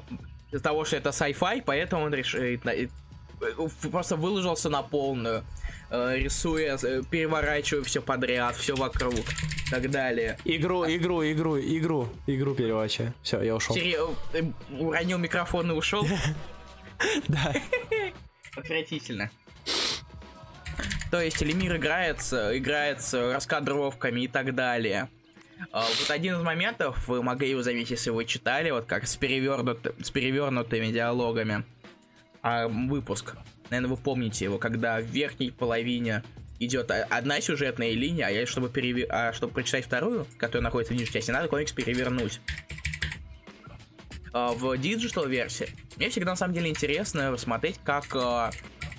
того, что это sci-fi, поэтому он решил э, просто выложился на полную, э, рисуя, э, переворачивая все подряд, все вокруг, и так далее. Игру, игру, игру, игру, игру переворачивая. Все, я ушел. Э, уронил микрофон и ушел? Да. Отвратительно. То есть Лемир играется, играется раскадровками и так далее. А, Вот один из моментов, вы могли его заметить, если вы читали, вот как с, перевернут, с перевернутыми диалогами. А, выпуск. Наверное, вы помните его, когда в верхней половине идет одна сюжетная линия, а я, чтобы, переве- а чтобы прочитать вторую, которая находится в нижней части, надо комикс перевернуть. А, в диджитал версии мне всегда на самом деле интересно смотреть, как а,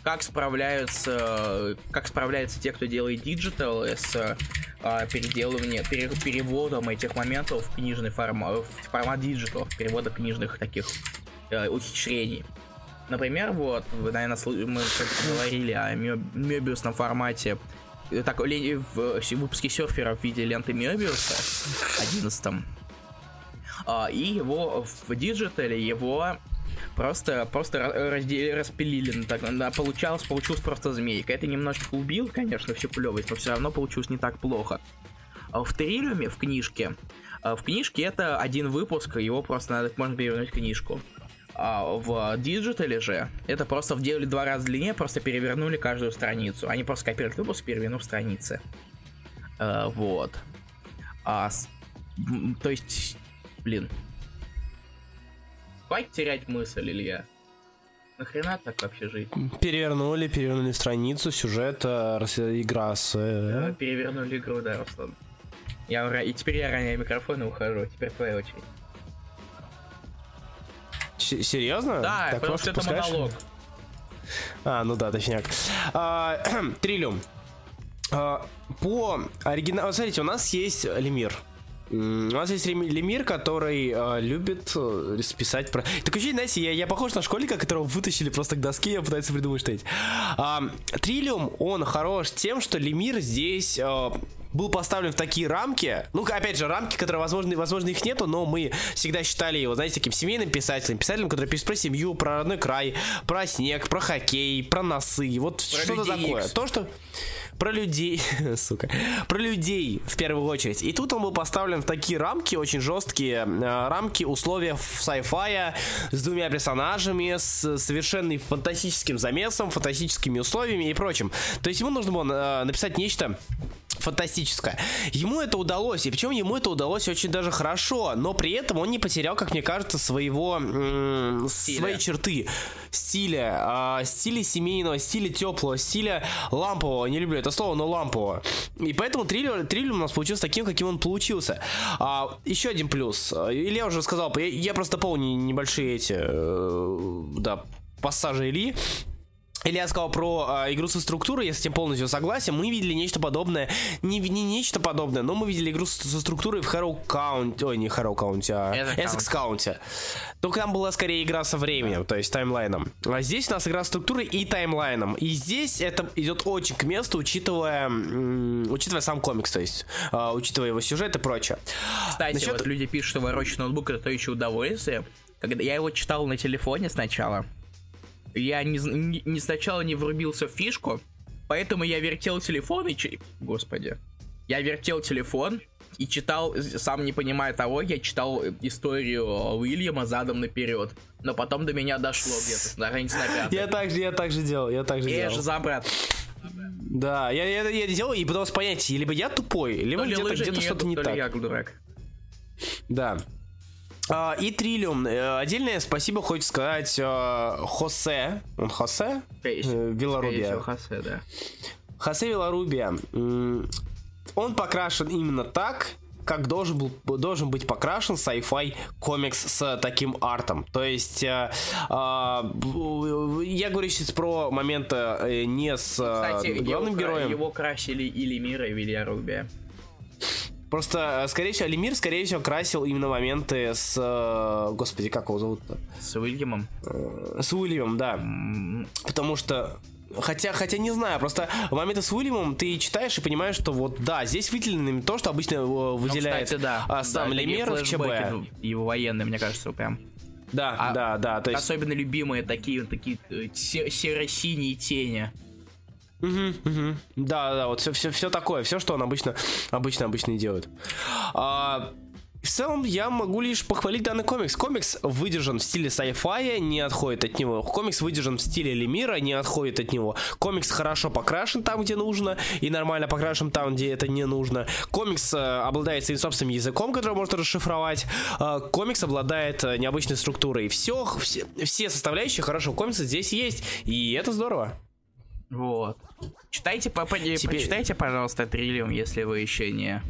как справляются как справляются те, кто делает digital с а, переделыванием, пере- переводом этих моментов в книжный формат, в формат digital, перевода книжных таких э, ухищрений. Например, вот, вы, наверное, мы говорили о мёбиусном формате. Э, Так, в выпуске серфера в виде ленты Мёбиуса 11 а, и его в digital е его просто просто ра- разделили, распилили. Так, получалось, получилось просто змейка. Это немножечко убил, конечно, всю клевость, но все равно получилось не так плохо. А в Триллиуме, в книжке, а, в книжке это один выпуск, его просто надо, можно перевернуть книжку. А в digital е же это просто сделали два раза длиннее, просто перевернули каждую страницу. Они просто копируют выпуск, перевернув страницы. А, вот. А, то есть, блин. Хватит терять мысль, Илья. Нахрена так вообще жить? Перевернули, перевернули страницу, сюжет, игра с... э, Э, Перевернули игру, да, Руслан. Я и теперь я роняю микрофон и ухожу. Теперь твоя очередь. С- Серьезно? Да, Так потому что это пускаешь? монолог. А, ну да, точняк. А, Триллиум. А, по оригиналу... Смотрите, у нас есть Лемир. У нас есть Лемир, который а, любит э, писать про... Такое ощущение, знаете, я, я похож на школьника, которого вытащили просто к доске, и пытается придумать что-нибудь. А, Триллиум, он хорош тем, что Лемир здесь а, был поставлен в такие рамки, ну, опять же, рамки, которые, возможно, возможно, их нету, но мы всегда считали его, знаете, таким семейным писателем, писателем, который пишет про семью, про родной край, про снег, про хоккей, про носы, вот что-то такое. То, что про людей, сука, про людей в первую очередь. И тут он был поставлен в такие рамки, очень жесткие э, рамки, условия sci-fi с двумя персонажами, с совершенно фантастическим замесом, фантастическими условиями и прочим. То есть ему нужно было э, написать нечто фантастическое. Ему это удалось, и причем ему это удалось очень даже хорошо, но при этом он не потерял, как мне кажется, своего м, своей черты, стиля, а, стиля семейного, стиля теплого, стиля лампового. Не люблю это слово, но лампового. И поэтому триллер, триллер у нас получился таким, каким он получился. А, еще один плюс. Илья уже сказал, я, я просто дополню небольшие эти, э, да, пассажи Ильи. Илья сказал про а, игру со структурой, я с этим полностью согласен. Мы видели нечто подобное, не, не нечто подобное, но мы видели игру с- со структурой в Harrow County, ой, не Harrow County, а Essex County. Только там была скорее игра со временем, то есть таймлайном. А здесь у нас игра с структурой и таймлайном. И здесь это идет очень к месту, учитывая, м, учитывая сам комикс, то есть, а, учитывая его сюжет и прочее. Кстати, Насчет- вот люди пишут, что ворочать ноутбук это то еще удовольствие. Когда я его читал на телефоне сначала, я не, не, не сначала не врубился в фишку, поэтому я вертел телефон и... Господи. Я вертел телефон и читал, сам не понимая того, я читал историю Уильяма задом наперед. Но потом до меня дошло где-то, на на пятой. Я так же, я так же делал, я так же Я делал. же за брат. Да, я, я, я делал и пытался понять, либо я тупой, либо То ли где-то где что-то не так. я дурак. Да. А, и Триллиум. Э, Отдельное спасибо хочется сказать э, Хосе. Он Хосе? Скорее Э, Хосе, да. Хосе Виларубия. М, Он покрашен именно так, как должен, был, должен быть покрашен sci-fi комикс с таким артом. То есть, э, а, б- я говорю сейчас про момент э, не с э, Кстати, главным его, героем. его красили или Мира, и Вилья Рубия. Просто, э, скорее всего, Алимир, скорее всего, красил именно моменты с... э, Господи, как его зовут-то? С Уильямом. Э, С Уильямом, да. Потому что Хотя, хотя не знаю, просто моменты с Уильямом ты читаешь и понимаешь, что вот да, здесь выделено то, что обычно выделяет ну, кстати, да. а, сам да, Лемер в ЧБ. Его военные, мне кажется, прям. Да, а, да, да. То есть... Особенно любимые такие, такие серо-синие тени. Угу, угу. Да, да, вот все, все, все такое, все, что он обычно, обычно, обычно делает. А, в целом, я могу лишь похвалить данный комикс. Комикс выдержан в стиле sci-fi, не отходит от него. Комикс выдержан в стиле Лемира, не отходит от него. Комикс хорошо покрашен там, где нужно, и нормально покрашен там, где это не нужно. Комикс э, обладает своим собственным языком, который можно расшифровать. Э, комикс обладает э, необычной структурой. Все, все, все составляющие хорошего комикса здесь есть, и это здорово. Вот. Читайте, по, Теперь... читайте, пожалуйста, триллиум, если вы еще не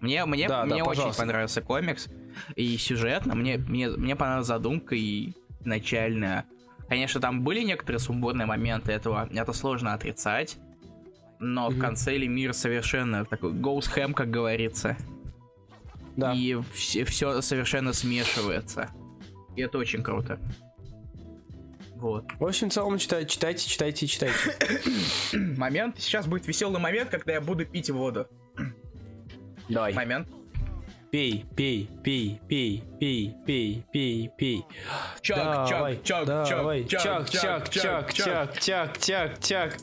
мне, мне, да, мне да, очень понравился комикс. И сюжетно, мне, мне, мне понравилась задумка и начальная. Конечно, там были некоторые сумбурные моменты этого, это сложно отрицать. Но mm-hmm. в конце или мир совершенно такой goes ham, как говорится. Да. И все, все совершенно смешивается. И это очень круто. Вот. В общем, в целом читайте, читайте, читайте, читайте. момент. Сейчас будет веселый момент, когда я буду пить воду. Давай. Момент. Пей, пей, пей, пей, пей, пей, пей, пей. Чак, давай, чак, чак, давай. чак, чак, чак, чак, чак, чак, чак.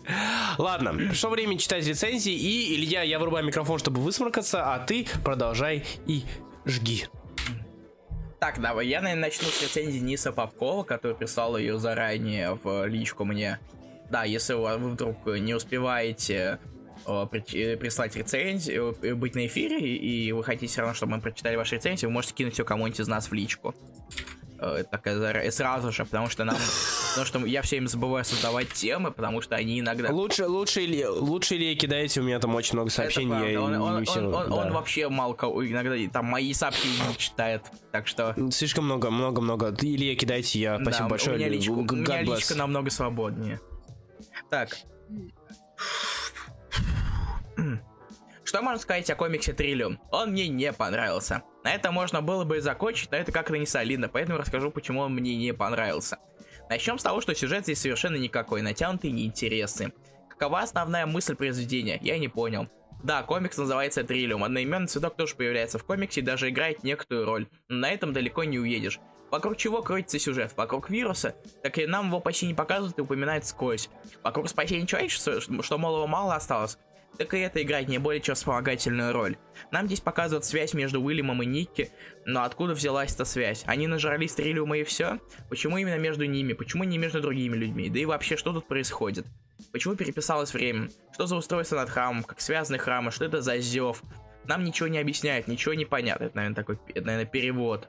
Ладно, пришло время читать рецензии, и, Илья, я вырубаю микрофон, чтобы высморкаться, а ты продолжай и жги. Так, давай, я, наверное, начну с рецензии Ниса Попкова, который прислал ее заранее в личку мне. Да, если вы вдруг не успеваете Э, прислать рецензию, э, быть на эфире, и вы хотите все равно, чтобы мы прочитали ваши рецензии, вы можете кинуть все кому-нибудь из нас в личку. Э, такая сразу же, потому что нам, потому что я все им забываю создавать темы, потому что они иногда. Лучше, лучше или лучше или кидайте, у меня там очень много сообщений. Это он, он, все, он, он, да. он вообще мало кого, иногда там мои сообщения не читает, так что. Слишком много, много, много. Илья, кидайте, я. Спасибо да, большое. У меня, личку, у меня личка намного свободнее. Так. Что можно сказать о комиксе Триллиум? Он мне не понравился. На это можно было бы и закончить, но это как-то не солидно, поэтому расскажу, почему он мне не понравился. Начнем с того, что сюжет здесь совершенно никакой, натянутый и неинтересный. Какова основная мысль произведения? Я не понял. Да, комикс называется Триллиум, одноименный цветок тоже появляется в комиксе и даже играет некоторую роль, но на этом далеко не уедешь. Вокруг чего крутится сюжет? Вокруг вируса? Так и нам его почти не показывают и упоминают сквозь. Вокруг спасения человечества, что, мол, его мало осталось так и это играет не более чем вспомогательную роль. Нам здесь показывают связь между Уильямом и Никки, но откуда взялась эта связь? Они нажрались Триллиума и все? Почему именно между ними? Почему не между другими людьми? Да и вообще, что тут происходит? Почему переписалось время? Что за устройство над храмом? Как связаны храмы? Что это за зев? Нам ничего не объясняют, ничего не понятно. Это, наверное, такой, это, наверное, перевод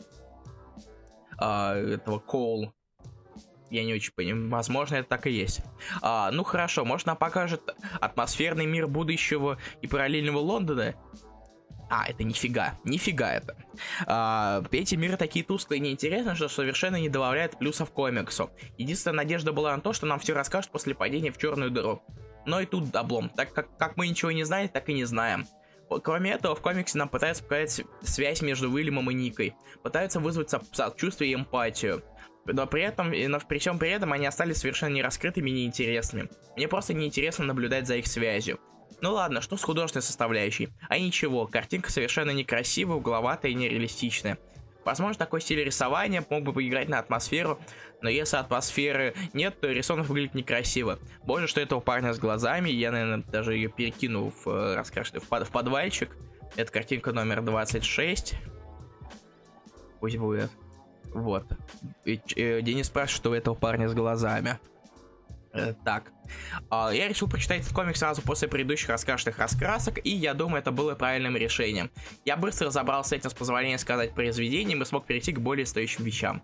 а, этого call я не очень понимаю. Возможно, это так и есть. А, ну хорошо, может нам покажет атмосферный мир будущего и параллельного Лондона? А, это нифига, нифига это. А, эти миры такие тусклые и неинтересные, что совершенно не добавляет плюсов комиксу. Единственная надежда была на то, что нам все расскажут после падения в черную дыру. Но и тут облом. Так как, как мы ничего не знаем, так и не знаем. Кроме этого, в комиксе нам пытаются показать связь между Уильямом и Никой. Пытаются вызвать сочувствие и эмпатию но при этом, но при всем при этом они остались совершенно не раскрытыми и неинтересными. Мне просто неинтересно наблюдать за их связью. Ну ладно, что с художественной составляющей? А ничего, картинка совершенно некрасивая, угловатая и нереалистичная. Возможно, такой стиль рисования мог бы поиграть на атмосферу, но если атмосферы нет, то рисунок выглядит некрасиво. Боже, что этого парня с глазами, я, наверное, даже ее перекину в э, раскрашенный в, под, в подвальчик. Это картинка номер 26. Пусть будет. Вот. И, э, Денис спрашивает, что у этого парня с глазами. Э, так. Э, я решил прочитать этот комик сразу после предыдущих раскрашенных раскрасок, и я думаю, это было правильным решением. Я быстро разобрался с этим, с позволения сказать произведением, и смог перейти к более стоящим вещам.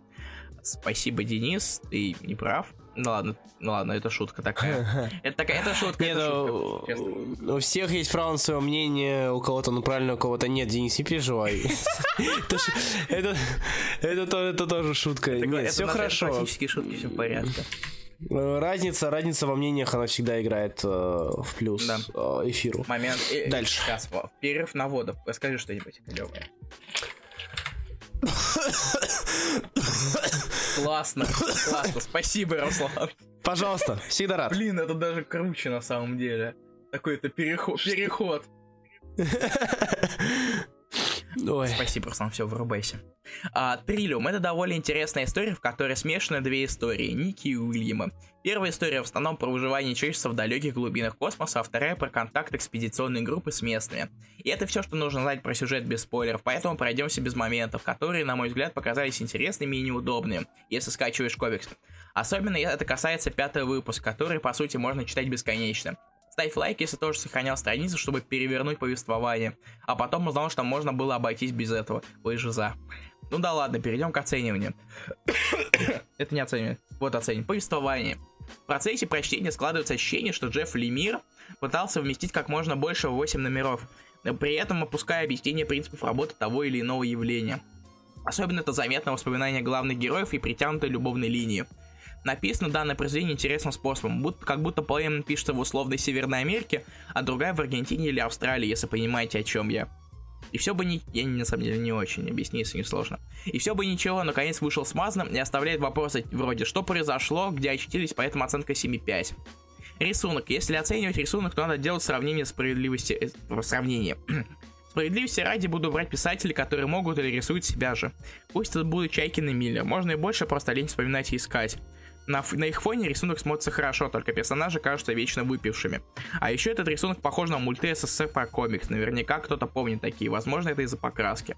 Спасибо, Денис, ты не прав. Ну ладно, ну ладно, это шутка такая. Это такая, это шутка. Нет, это шутка, у всех есть право на свое мнение, у кого-то ну правильно, у кого-то нет, Денис, не переживай. Это это тоже шутка. Нет, все хорошо. Классические шутки, все в порядке. Э, разница, разница во мнениях, она всегда играет э, в плюс да. э, эфиру. Момент. Дальше. Сейчас, перерыв на воду. Расскажи что-нибудь клевое. Классно, классно. Спасибо, Руслан. Пожалуйста, всегда рад. Блин, это даже круче на самом деле. Такой-то переход. переход. Ой. Спасибо, Руслан, все, вырубайся. А, Триллиум — это довольно интересная история, в которой смешаны две истории — Ники и Уильяма. Первая история в основном про выживание человечества в далеких глубинах космоса, а вторая про контакт экспедиционной группы с местными. И это все, что нужно знать про сюжет без спойлеров, поэтому пройдемся без моментов, которые, на мой взгляд, показались интересными и неудобными, если скачиваешь комикс. Особенно это касается пятого выпуска, который, по сути, можно читать бесконечно. Ставь лайк, если тоже сохранял страницу, чтобы перевернуть повествование. А потом узнал, что можно было обойтись без этого. Вы же за. Ну да ладно, перейдем к оцениванию. Это не оценивание. Вот оценивание. Повествование. В процессе прочтения складывается ощущение, что Джефф Лемир пытался вместить как можно больше в 8 номеров, при этом опуская объяснение принципов работы того или иного явления. Особенно это заметно в воспоминания главных героев и притянутой любовной линии. Написано данное произведение интересным способом, будто, как будто поэма пишется в условной Северной Америке, а другая в Аргентине или Австралии, если понимаете, о чем я. И все бы не... Я на самом деле не очень, объясни, если не сложно. И все бы ничего, наконец вышел смазанным и оставляет вопросы вроде «Что произошло?», «Где очутились?», поэтому оценка 7,5. Рисунок. Если оценивать рисунок, то надо делать сравнение справедливости... Э, сравнение. Справедливости ради буду брать писателей, которые могут или рисуют себя же. Пусть это будут Чайкин и Миллер. Можно и больше, просто лень вспоминать и искать. На, на их фоне рисунок смотрится хорошо, только персонажи кажутся вечно выпившими. А еще этот рисунок похож на мульты СССР про комикс. Наверняка кто-то помнит такие. Возможно, это из-за покраски.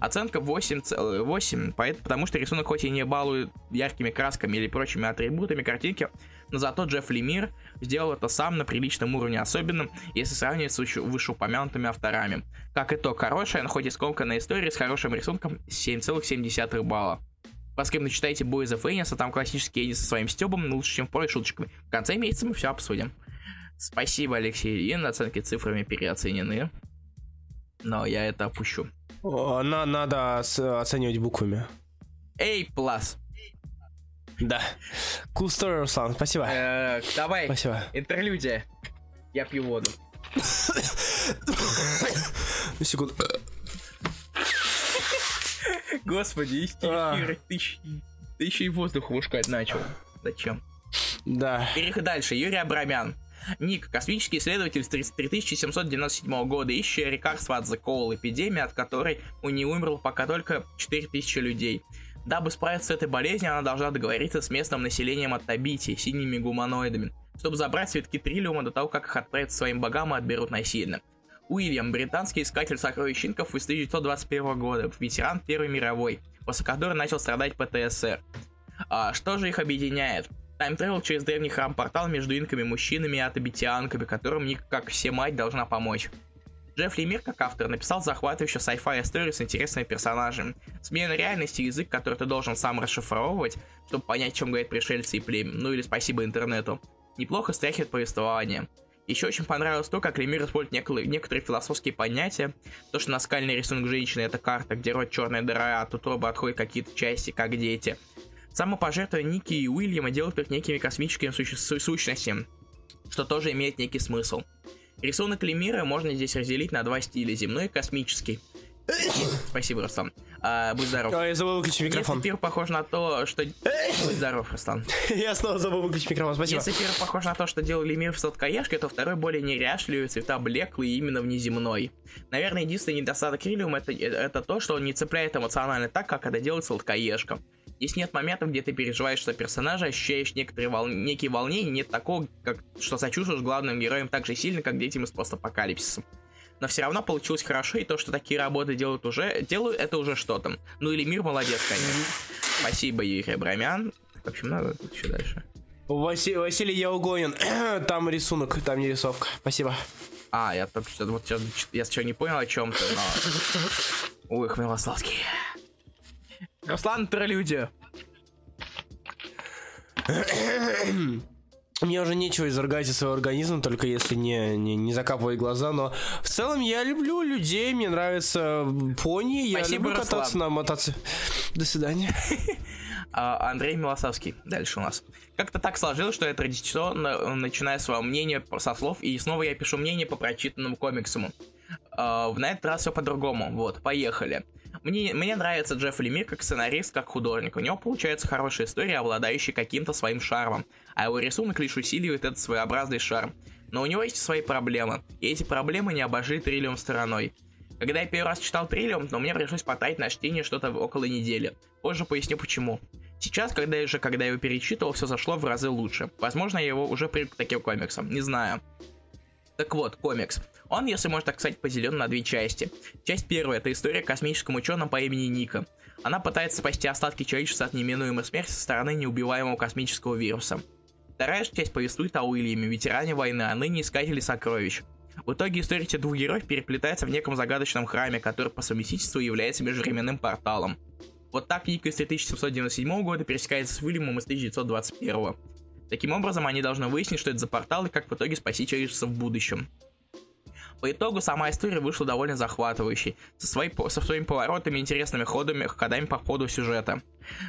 Оценка 8, 8 потому что рисунок хоть и не балует яркими красками или прочими атрибутами картинки, но зато Джефф Лемир сделал это сам на приличном уровне, особенно если сравнивать с вышеупомянутыми авторами. Как итог, хорошая, но хоть и скомканная история с хорошим рисунком 7,7 балла. Поскольку читайте Boys of Энниса, там классический Эннис со своим стебом, лучше, чем в шуточками. В конце месяца мы все обсудим. Спасибо, Алексей Ильин, оценки цифрами переоценены. Но я это опущу. О, на, надо оценивать буквами. Плюс. Да. Cool story, Руслан, спасибо. Э, давай, спасибо. интерлюдия. Я пью воду. Секунду. Господи, эфир, ты, ты еще и воздух выпускать начал. Зачем? Да. Переход дальше. Юрий Абрамян. Ник, космический исследователь с 3797 года, ищущий лекарство от The Call, эпидемии, от которой у нее умерло пока только 4000 людей. Дабы справиться с этой болезнью, она должна договориться с местным населением от Табити, синими гуманоидами, чтобы забрать цветки Триллиума до того, как их отправят своим богам и отберут насильно. Уильям, британский искатель сокровищ инков из 1921 года, ветеран Первой мировой, после которой начал страдать ПТСР. А, что же их объединяет? Тайм через древний храм-портал между инками мужчинами и атабитианками, которым Ник, как все мать, должна помочь. Джефф Лемир, как автор, написал захватывающую sci-fi историю с интересными персонажами. Смена реальности язык, который ты должен сам расшифровывать, чтобы понять, чем говорят пришельцы и племя, ну или спасибо интернету. Неплохо стряхивает повествование. Еще очень понравилось то, как Лемир использует некоторые, философские понятия. То, что наскальный рисунок женщины это карта, где рот черная дыра, а тут оба отходят какие-то части, как дети. Самопожертвование Ники и Уильяма делают их некими космическими суще- сущностями, что тоже имеет некий смысл. Рисунок Лемира можно здесь разделить на два стиля, земной и космический. Спасибо, Руслан. А, будь здоров. А, я забыл выключить микрофон. Если пир похож на то, что... Будь здоров, Руслан. Я снова забыл выключить микрофон, спасибо. Если первый похож на то, что делали мир в сладкоежке, то второй более неряшливый, цвета блеклые именно внеземной. Наверное, единственный недостаток Риллиум это, это то, что он не цепляет эмоционально так, как это делает сладкоежка. Здесь нет моментов, где ты переживаешь за персонажа, ощущаешь некоторые вол... некие волнения, нет такого, как... что сочувствуешь главным героям так же сильно, как детям из постапокалипсиса но все равно получилось хорошо, и то, что такие работы делают уже, делают, это уже что-то. Ну или мир молодец, конечно. Спасибо, Юрий Абрамян. В общем, надо тут еще дальше. Васи- Василий Яугонин. там рисунок, там не рисовка. Спасибо. А, я только что вот сейчас я сначала не понял о чем то но. Ой, Хмелославский. Руслан Прелюдия. Мне уже нечего изрыгать из своего организма, только если не, не, не закапывать глаза, но в целом я люблю людей, мне нравится пони, я Спасибо, люблю Руслан. кататься на мотоцикле. До свидания. А, Андрей Милосовский. Дальше у нас. Как-то так сложилось, что я традиционно начинаю свое мнение со слов, и снова я пишу мнение по прочитанному комиксу. А, на этот раз все по-другому. Вот, поехали. Мне, мне нравится Джефф Лемир как сценарист, как художник. У него получается хорошая история, обладающая каким-то своим шармом. А его рисунок лишь усиливает этот своеобразный шарм. Но у него есть свои проблемы. И эти проблемы не обожили Триллиум стороной. Когда я первый раз читал Триллиум, то мне пришлось потратить на чтение что-то около недели. Позже поясню почему. Сейчас, когда я же, когда я его перечитывал, все зашло в разы лучше. Возможно, я его уже привык к таким комиксам, не знаю. Так вот, комикс. Он, если можно так сказать, поделен на две части. Часть первая — это история о космическом ученом по имени Ника. Она пытается спасти остатки человечества от неминуемой смерти со стороны неубиваемого космического вируса. Вторая часть повествует о Уильяме, ветеране войны, а ныне искателе сокровищ. В итоге история этих двух героев переплетается в неком загадочном храме, который по совместительству является межвременным порталом. Вот так Ника из 3797 года пересекается с Уильямом из 1921. Таким образом, они должны выяснить, что это за портал и как в итоге спасти человечество в будущем. По итогу сама история вышла довольно захватывающей, со, своей, со своими поворотами, интересными ходами, ходами по ходу сюжета.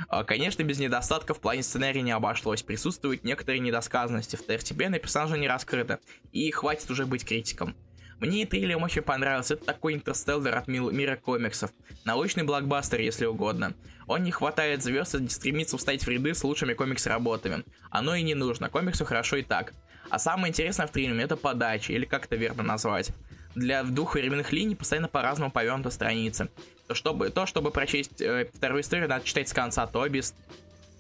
А, конечно, без недостатков в плане сценария не обошлось, присутствуют некоторые недосказанности, второстепенные персонажи не раскрыты, и хватит уже быть критиком. Мне Триллиум очень понравился, это такой интерстеллар от мира комиксов, научный блокбастер, если угодно. Он не хватает звезд и стремится встать в ряды с лучшими комикс-работами. Оно и не нужно, комиксу хорошо и так. А самое интересное в триллеме это подача, или как это верно назвать. Для двух временных линий постоянно по-разному повернута страница. То, чтобы, то, чтобы прочесть э, вторую историю, надо читать с конца, то без...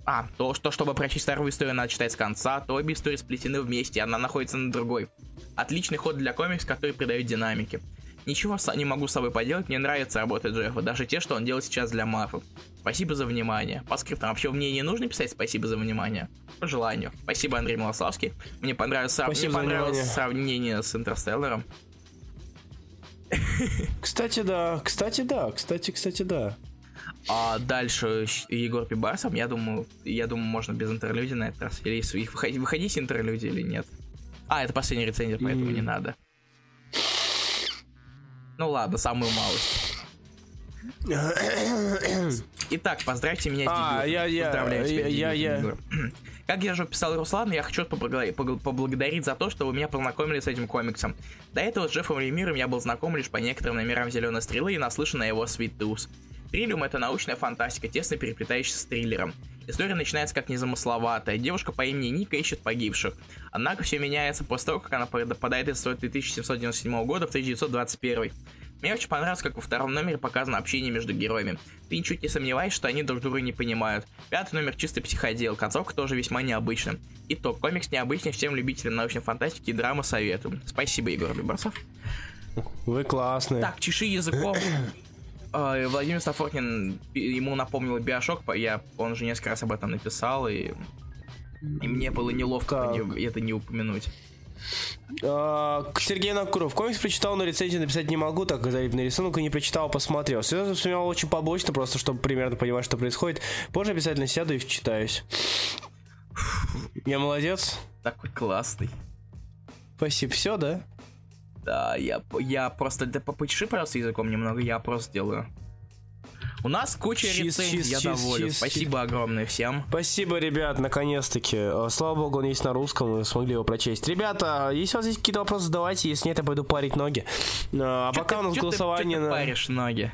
А, то, что, чтобы прочесть вторую историю, надо читать с конца, то обе истории сплетены вместе, она находится на другой. Отличный ход для комикс, который придает динамики. Ничего не могу с собой поделать, мне нравится работа Джеффа, даже те, что он делает сейчас для Марвел. Спасибо за внимание. По скриптам вообще мне не нужно писать спасибо за внимание. По желанию. Спасибо, Андрей Малославский. Мне понравилось, мне понравилось сравнение с Интерстелларом. Кстати, да. Кстати, да. Кстати, кстати, да. А дальше Егор Пибарсов, я думаю, я думаю, можно без интерлюдии на этот раз. Или выходить, выходить интерлюдии или нет. А, это последняя рецензия, поэтому mm. не надо. Ну ладно, самую малость. Итак, поздравьте меня с а, я, я, Поздравляю тебя, я, я, я. Как я уже писал Руслан, я хочу поблагодарить за то, что вы меня познакомили с этим комиксом. До этого с Джеффом Ремиром я был знаком лишь по некоторым номерам Зеленой Стрелы и наслышан на его Sweet Tooth. Триллиум — это научная фантастика, тесно переплетающаяся с триллером. История начинается как незамысловатая. Девушка по имени Ника ищет погибших. Однако все меняется после того, как она попадает из 1797 года в 1921. Мне очень понравилось, как во втором номере показано общение между героями. Ты ничуть не сомневаешься, что они друг друга не понимают. Пятый номер чистый психодел, концовка тоже весьма необычна. Итог, комикс необычный всем любителям научной фантастики и драмы советую. Спасибо, Егор Любарцев. Вы классные. Так, чеши языком. А, Владимир Сафоркин, ему напомнил Биошок, я, он же несколько раз об этом написал, и, и мне было неловко не, это не упомянуть. А, Сергей Накуров. Комикс прочитал, но рецензию написать не могу, так как на рисунок и не прочитал, посмотрел. Все вспоминал очень побочно, просто чтобы примерно понимать, что происходит. Позже обязательно сяду и вчитаюсь. Я молодец. Такой классный. Спасибо. Все, да? Да, я, я просто... Да попыши, пожалуйста, языком немного, я просто сделаю. У нас куча чиз, рецензий, чиз, я чиз, доволен. Чиз, Спасибо чиз. огромное всем. Спасибо, ребят, наконец-таки. Э, слава богу, он есть на русском, мы смогли его прочесть. Ребята, если у вас есть какие-то вопросы, задавайте. Если нет, я пойду парить ноги. Э, а чё пока ты, у нас голосование... Ты, ты паришь ноги?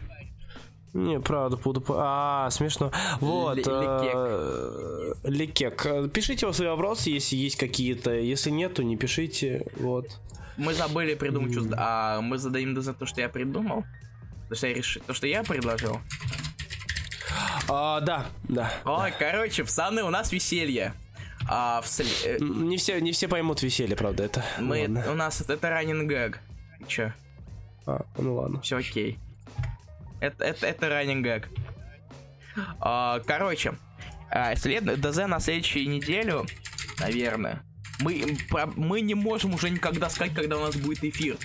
Не, правда, буду... А, смешно. Вот. Э, Лекек. Пишите свои вопросы, если есть какие-то. Если нет, то не пишите. Вот. Мы забыли придумать, что... А мы зададим за то, что я придумал? То, что я решил... То, что я предложил? А, да, да. Ой, да. короче, пацаны, у нас веселье. А, в сли... Э, не все, не все поймут веселье, правда, это. Мы, ладно. у нас это ранен гэг. Че? А, ну ладно. Все окей. Это, это, это ранен гэг. А, короче, а, след... ДЗ на следующую неделю, наверное. Мы, мы не можем уже никогда сказать, когда у нас будет эфир.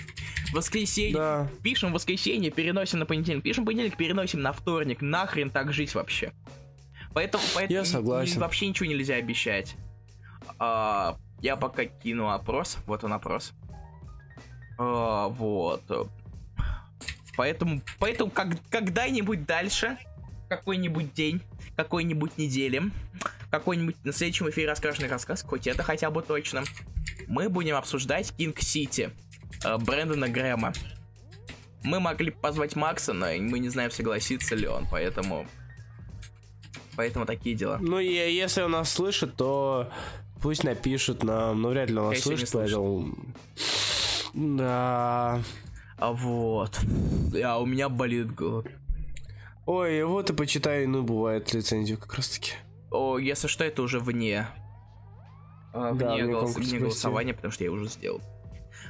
Воскресенье. Да. Пишем воскресенье, переносим на понедельник. Пишем понедельник, переносим на вторник. Нахрен так жить вообще. Поэтому, поэтому я согласен. вообще ничего нельзя обещать. А, я пока кину опрос. Вот он опрос. А, вот. Поэтому, поэтому как, когда-нибудь дальше, какой-нибудь день, какой-нибудь недели, какой-нибудь на следующем эфире расскаженный рассказ, хоть это хотя бы точно, мы будем обсуждать Кинг Сити э, Брэндона Грэма. Мы могли позвать Макса, но мы не знаем, согласится ли он, поэтому... Поэтому такие дела. Ну, и если он нас слышит, то пусть напишет нам. Ну, вряд ли он нас слышит, поэтому... Да. А вот. А у меня болит голод. Ой, вот и почитай, ну, бывает лицензию как раз таки. О, если что, это уже вне. А, вне, да, голос... вне голосования, потому что я уже сделал.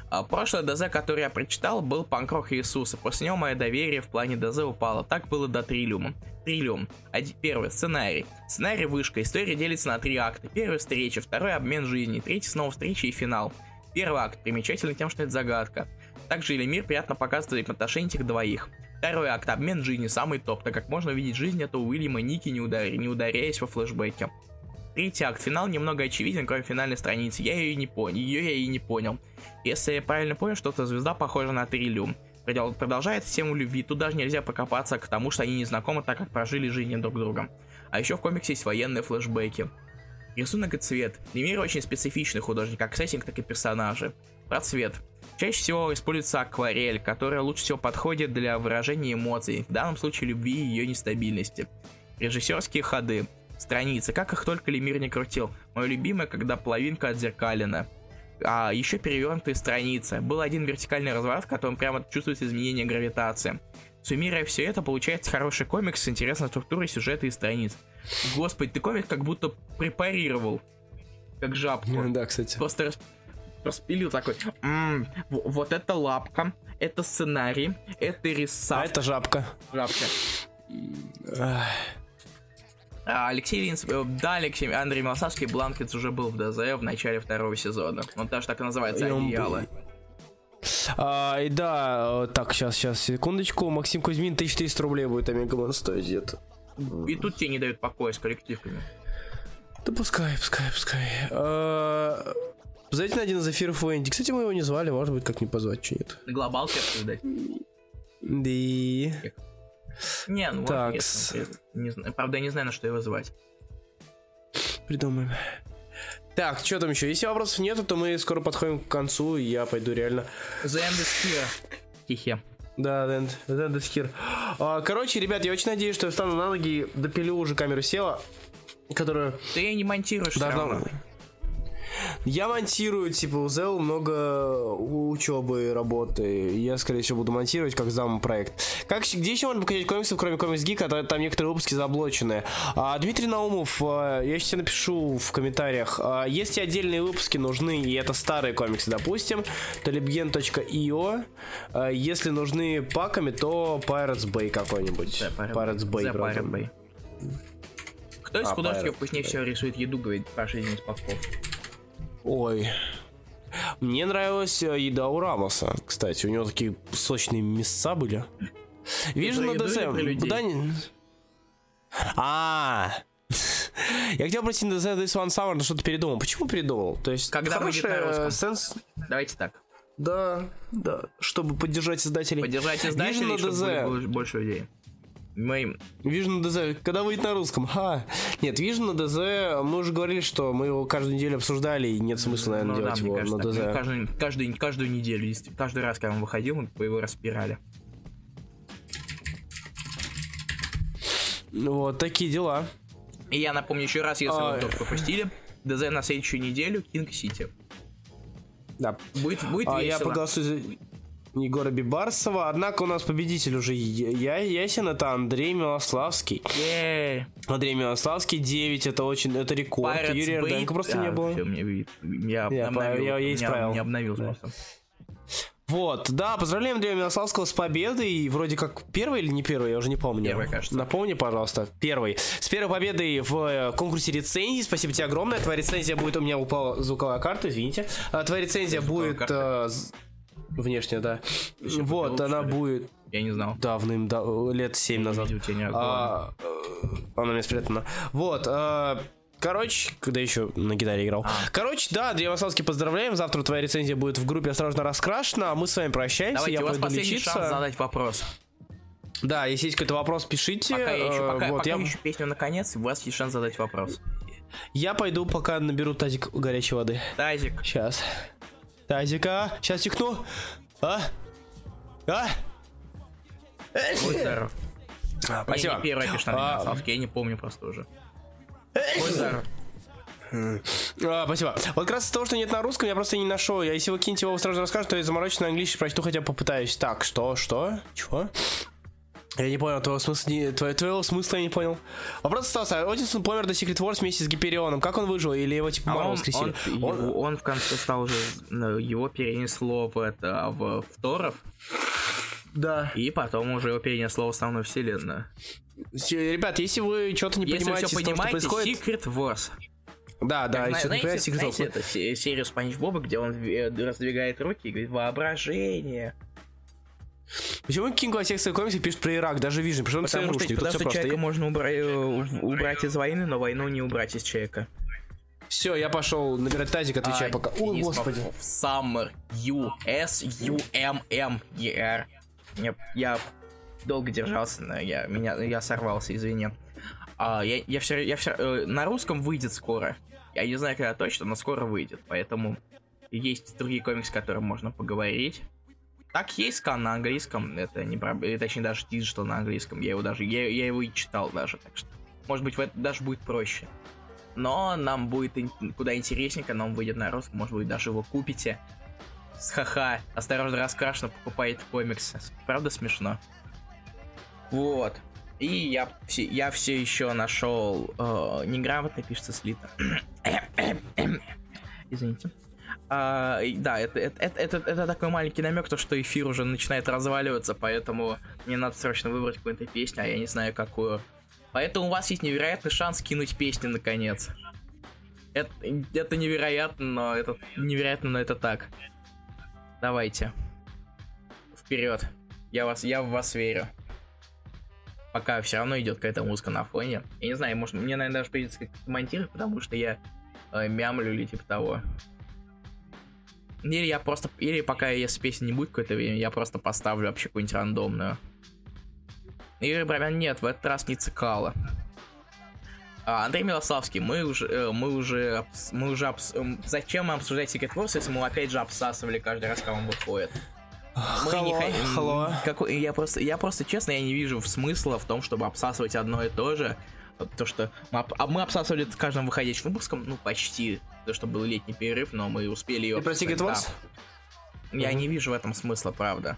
А прошлое ДЗ, который я прочитал, был панкрок Иисуса. После него мое доверие в плане ДЗ упало. Так было до Триллиума. Триллиум. Один, первый. Сценарий. Сценарий вышка. История делится на три акта. Первый встреча, второй обмен жизни, третий снова встреча и финал. Первый акт примечательный тем, что это загадка. Также Элемир приятно показывает взаимоотношения этих двоих. Второй акт обмен жизни самый топ, так как можно увидеть жизнь этого Уильяма Ники, не, удар... не ударяясь во флешбеке. Третий акт, финал немного очевиден, кроме финальной страницы. Я ее не понял, ее я и не понял. Если я правильно понял, что-то звезда похожа на Триллиум. Продолжает тему любви, тут даже нельзя покопаться к тому, что они не знакомы, так как прожили жизни друг друга. А еще в комиксе есть военные флешбеки. Рисунок и цвет. Лемир очень специфичный художник, как сеттинг, так и персонажи. Про цвет. Чаще всего используется акварель, которая лучше всего подходит для выражения эмоций, в данном случае любви и ее нестабильности. Режиссерские ходы. Страницы, как их только Лемир не крутил. Мое любимое, когда половинка отзеркалена. А еще перевернутые страницы. Был один вертикальный разворот, в котором прямо чувствуется изменение гравитации. Суммируя все это, получается хороший комикс с интересной структурой сюжета и страниц. Господи, ты комик как будто препарировал. Как жабку. Да, кстати. Просто. Распилил такой. М-м, вот это лапка, это сценарий, это рисовка. А это жабка. Жабка. А, Алексей Линц, э, да, Алексей, Андрей Малосавский, Blankets уже был в ДЗ в начале второго сезона. Он даже так и называется, одеяло. А, и да, так, сейчас, сейчас, секундочку. Максим Кузьмин, 1300 рублей будет Омега Мэн стоить где-то. И тут тебе не дают покоя с коллективками. Да пускай, пускай, пускай. А, Зайдите на один из эфиров Венди. Кстати, мы его не звали, может быть, как не позвать, что нет. Глобалки обсуждать. Да. Не, ну так. Не знаю. Правда, я не знаю, на что его звать. Придумаем. Так, что там еще? Если вопросов нету, то мы скоро подходим к концу, и я пойду реально. The end is here. Хихе. Да, the end, the end is here. А, короче, ребят, я очень надеюсь, что я встану на ноги, допилю уже камеру села, которую... Ты не монтируешь должна... Я монтирую, типа, у Зел много учебы, работы. Я, скорее всего, буду монтировать как зам проект. Как, где еще можно показать комиксы, кроме комикс гика, там некоторые выпуски заблочены. А, Дмитрий Наумов, а, я сейчас напишу в комментариях. А, если отдельные выпуски нужны, и это старые комиксы, допустим, то libgen.io. А, если нужны паками, то Pirates Bay какой-нибудь. Yeah, Pirates Bay. The Pirate Bay. Кто из а, художников вкуснее всего рисует еду, говорит Паша из Павков? Ой. Мне нравилась э, еда у Рамоса, кстати. У него такие сочные мяса были. Вижу на ДС. Да не... А, я хотел пройти на The This One Summer, но что-то передумал. Почему передумал? То есть, когда хорошая сенс... Давайте так. Да, да, чтобы поддержать издателей. Поддержать издателей, чтобы больше людей. Мы... Vision DZ, когда выйдет на русском? Ха. Нет, Vision на DZ, мы уже говорили, что мы его каждую неделю обсуждали, и нет смысла, наверное, ну, делать да, его кажется, на DZ. Каждую, каждую, каждую неделю, каждый раз, когда он выходил, мы его распирали. Вот, такие дела. И я напомню еще раз, если а... вы вдруг пропустили, ДЗ на следующую неделю Кинг Сити. Да. Будет, будет а, весело. Я проголосую Егора Бибарсова. Однако у нас победитель уже я, ясен, это Андрей Милославский. Yeah. Андрей Милославский 9, это очень, это рекорд. Pirates Юрий Эрденко просто а, не было. Все, мне, я, я, обновил, я, я исправил. Не обновил да. Вот, да, поздравляем Андрея Милославского с победой. Вроде как первый или не первый, я уже не помню. Первый, кажется. Напомни, пожалуйста, первый. С первой победой в э, конкурсе рецензий. Спасибо тебе огромное. Твоя рецензия будет... У меня упала звуковая карта, извините. А, твоя рецензия будет... Карта. Внешне, да. Еще вот, она будет... Я не знал. Давным, да, лет 7 назад. А, э, она у меня спрятана. Вот, а, Короче, когда еще на гитаре играл. А. Короче, да, Андрей поздравляем. Завтра твоя рецензия будет в группе «Осторожно, раскрашена», а мы с вами прощаемся. Давайте, Я у вас последний лечиться. шанс задать вопрос. Да, если есть какой-то вопрос, пишите. Пока я еще, пока, вот, пока я... еще песню наконец, у вас есть шанс задать вопрос. Я пойду, пока наберу тазик горячей воды. Тазик. Сейчас. Тазика, сейчас тихну. А? А? Здоров. А, Спасибо. не первая пишет А, я не помню просто уже. Здоров. А, спасибо. Вот как раз из-за того, что нет на русском, я просто не нашел. Я если вы кинете его сразу расскажет, то я заморочу на английский прочту, хотя бы попытаюсь. Так, что, что? Чего? Я не понял твоего смысла, не, твоего, твоего смысла я не понял. Вопрос остался. Одинсон помер до Secret Wars вместе с Гиперионом. Как он выжил? Или его типа А Марвел он, воскресили? он, Он- он в конце стал уже, ну, его перенесло в это, в, в Торов, Да. и потом уже его перенесло в основную вселенную. Ребят, если вы что-то не Если понимаете все из того, что понимаете, происходит... Secret Wars. Да, да, Как, если вы не знаете, понимаете Secret знаете Wars. эту се- серию Спанч Боба, где он э, раздвигает руки и говорит «Воображение». Почему Кинг во всех своих комиксах пишет про Ирак, даже Вижн? Потому Потому что, потому что человека можно убра- э, убрать из войны, но войну не убрать из человека. Все, я пошел набирать тазик, отвечай А, пока. Из, господи. Summer. U S U M M E R. Я, я долго держался, но я, меня, я сорвался, извини. А, я, я все, я все, э, на русском выйдет скоро. Я не знаю, когда точно, но скоро выйдет. Поэтому есть другие комиксы, о которых можно поговорить. Так, есть скан на английском, это не проблема, точнее даже диджитал на английском, я его даже, я, я его и читал даже, так что, может быть, в это даже будет проще. Но нам будет куда интереснее, когда он выйдет на русском, может быть, даже его купите. С ха-ха, осторожно раскрашено, покупаете комиксы. Правда смешно? Вот. И я я все еще нашел э, неграмотно пишется слито. Извините. А, да, это, это, это, это, такой маленький намек, то что эфир уже начинает разваливаться, поэтому мне надо срочно выбрать какую-то песню, а я не знаю какую. Поэтому у вас есть невероятный шанс кинуть песню наконец. Это, это невероятно, но это невероятно, но это так. Давайте. Вперед. Я вас, я в вас верю. Пока все равно идет какая-то музыка на фоне. Я не знаю, может, мне, наверное, даже придется как-то монтировать, потому что я э, мямлю или типа того. Или я просто... Или пока, если песни не будет какое-то время, я просто поставлю вообще какую-нибудь рандомную. Или прям нет, в этот раз не цикало. А, Андрей Милославский, мы уже, э, мы уже, обс- мы уже, обс- эм, зачем обсуждать Secret Wars, если мы опять же обсасывали каждый раз, когда он выходит? Мы не Hello, хо- hello. Какой, я просто, я просто честно, я не вижу смысла в том, чтобы обсасывать одно и то же. То, что мы, об- а мы обсасывали это каждым выходящим выпуском, ну почти. То, что был летний перерыв, но мы успели ее. Ты про Secret Wars? Я Мгм. не вижу в этом смысла, правда.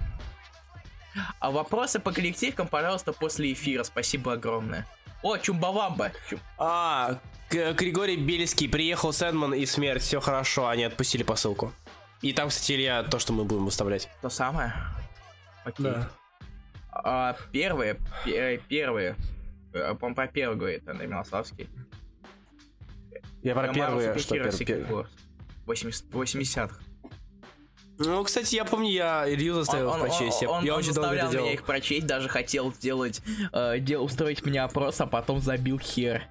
А вопросы по коллективкам, пожалуйста, после эфира. Спасибо огромное. О, Чумбавамба. Чум- А, Григорий Бельский, приехал Сэндман и смерть, все хорошо, они отпустили посылку. И там, кстати, Илья, то, что мы будем выставлять. То самое? Окей. А, первые, пе- первые. э, по про первый говорит Андрей Милославский. Я про первые, что Hero пер- Secret пер- Wars. 80 80-х. Ну, кстати, я помню, я Илью заставил Он- он- прочесть. Я, он- я он очень долго заставлял это делал. меня их прочесть, даже хотел сделать, э, дел- устроить мне опрос, а потом забил хер.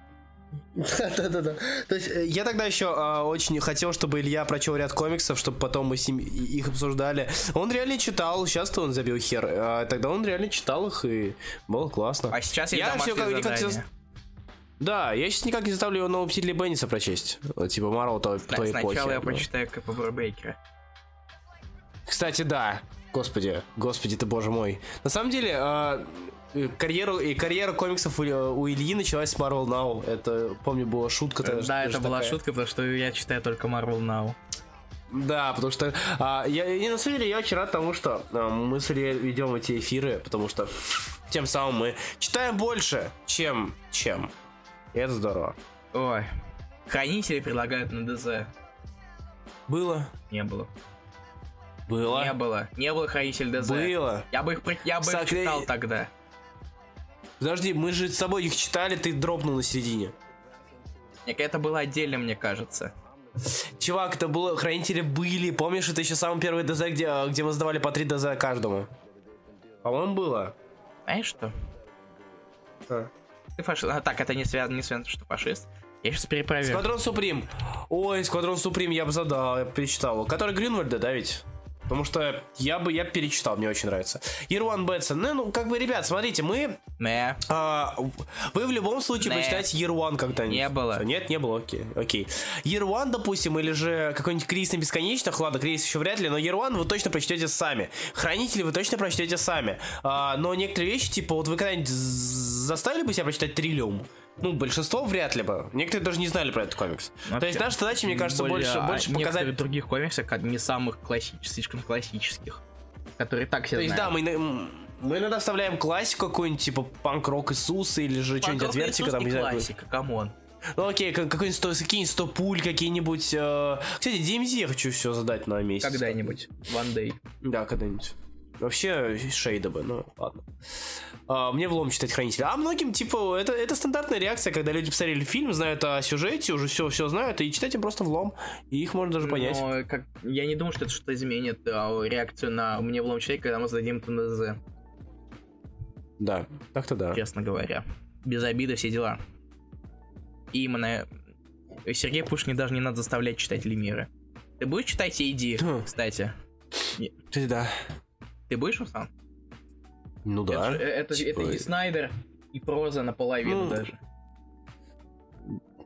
Да-да-да. То есть э, я тогда еще а, очень хотел, чтобы Илья прочел ряд комиксов, чтобы потом мы с ним их обсуждали. Он реально читал, сейчас-то он забил хер. А тогда он реально читал их, и было классно. А сейчас Я домашнее всё как- задание. Да, я сейчас никак не заставлю его нового Мстителя Бенниса прочесть. Типа Марвел той, Сна- той эпохи. Сначала я Ну. прочитаю КП Брейкера. Кстати, да. Господи, господи ты, боже мой. На самом деле, а, э, карьеру, и карьера комиксов у, у Ильи началась с Marvel Now. Это, помню, была шутка. Да, даже это была такая. шутка, потому что я читаю только Marvel Now. Да, потому что а, я, и на самом деле я очень рад тому, что а, мы с Ильей ведем эти эфиры, потому что тем самым мы читаем больше, чем чем. Это здорово. Ой. Хранители предлагают на ДЗ. Было. Не было. Было. Не было. Не было хранитель ДЗ. Было. Я бы их, я бы их Сакре- читал тогда. Подожди, мы же с тобой их читали, ты дропнул на середине. Нет, Это было отдельно, мне кажется. Чувак, это было, хранители были. Помнишь, это еще самый первый ДЗ, где, где мы сдавали по 3 ДЗ каждому? По-моему, было. Знаешь что? А. Ты фашист. А, так, это не связано, не связано, что фашист. Я сейчас перепроверю. Сквадрон Суприм. Ой, Сквадрон Суприм я бы задал, я бы перечитал. Который Гринвальда, да ведь? Потому что я бы я перечитал, мне очень нравится. Ирван Бэтсон. Ну, ну, как бы, ребят, смотрите, мы... Не, а, вы в любом случае Не. почитаете Year One когда-нибудь. Не было. Нет, не было, окей. окей. One, допустим, или же какой-нибудь Кризис на бесконечных, ладно, Кризис еще вряд ли, но One вы точно прочтете сами. Хранители вы точно прочтете сами. А, но некоторые вещи, типа, вот вы когда-нибудь заставили бы себя прочитать Триллиум? Ну, большинство вряд ли бы. Некоторые даже не знали про этот комикс. То есть наша задача, мне кажется, более- больше, а больше некоторых показать... других комиксов, как не самых классических, слишком классических, которые так все То есть, да, знают. мы, мы иногда вставляем классику какую-нибудь, типа панк-рок Иисуса или же что-нибудь от Vertigo, там, не классика, come on. Ну окей, как- какой-нибудь сто, какие-нибудь 100 пуль, какие-нибудь... э, Кстати, DMZ я хочу все задать на месяц. Когда-нибудь. One day. Да, когда-нибудь. Вообще, Шейда бы, ну ладно. А, мне влом читать хранителя. А многим, типа, это, это стандартная реакция, когда люди посмотрели фильм, знают о сюжете, уже все, все знают, и читать им просто влом. И их можно даже понять. Но как, я не думаю, что это что-то изменит а, реакцию на мне влом человека, когда мы зададим ТНЗ, Да, так-то да. честно говоря. Без обиды все дела. И именно Сергей Пушкин даже не надо заставлять читать Лемиры. Ты будешь читать Иди, кстати? Кстати, да. Ты будешь, Руслан? Ну Это, да. же- это, Типа, это и Снайдер, и проза наполовину Ну, даже.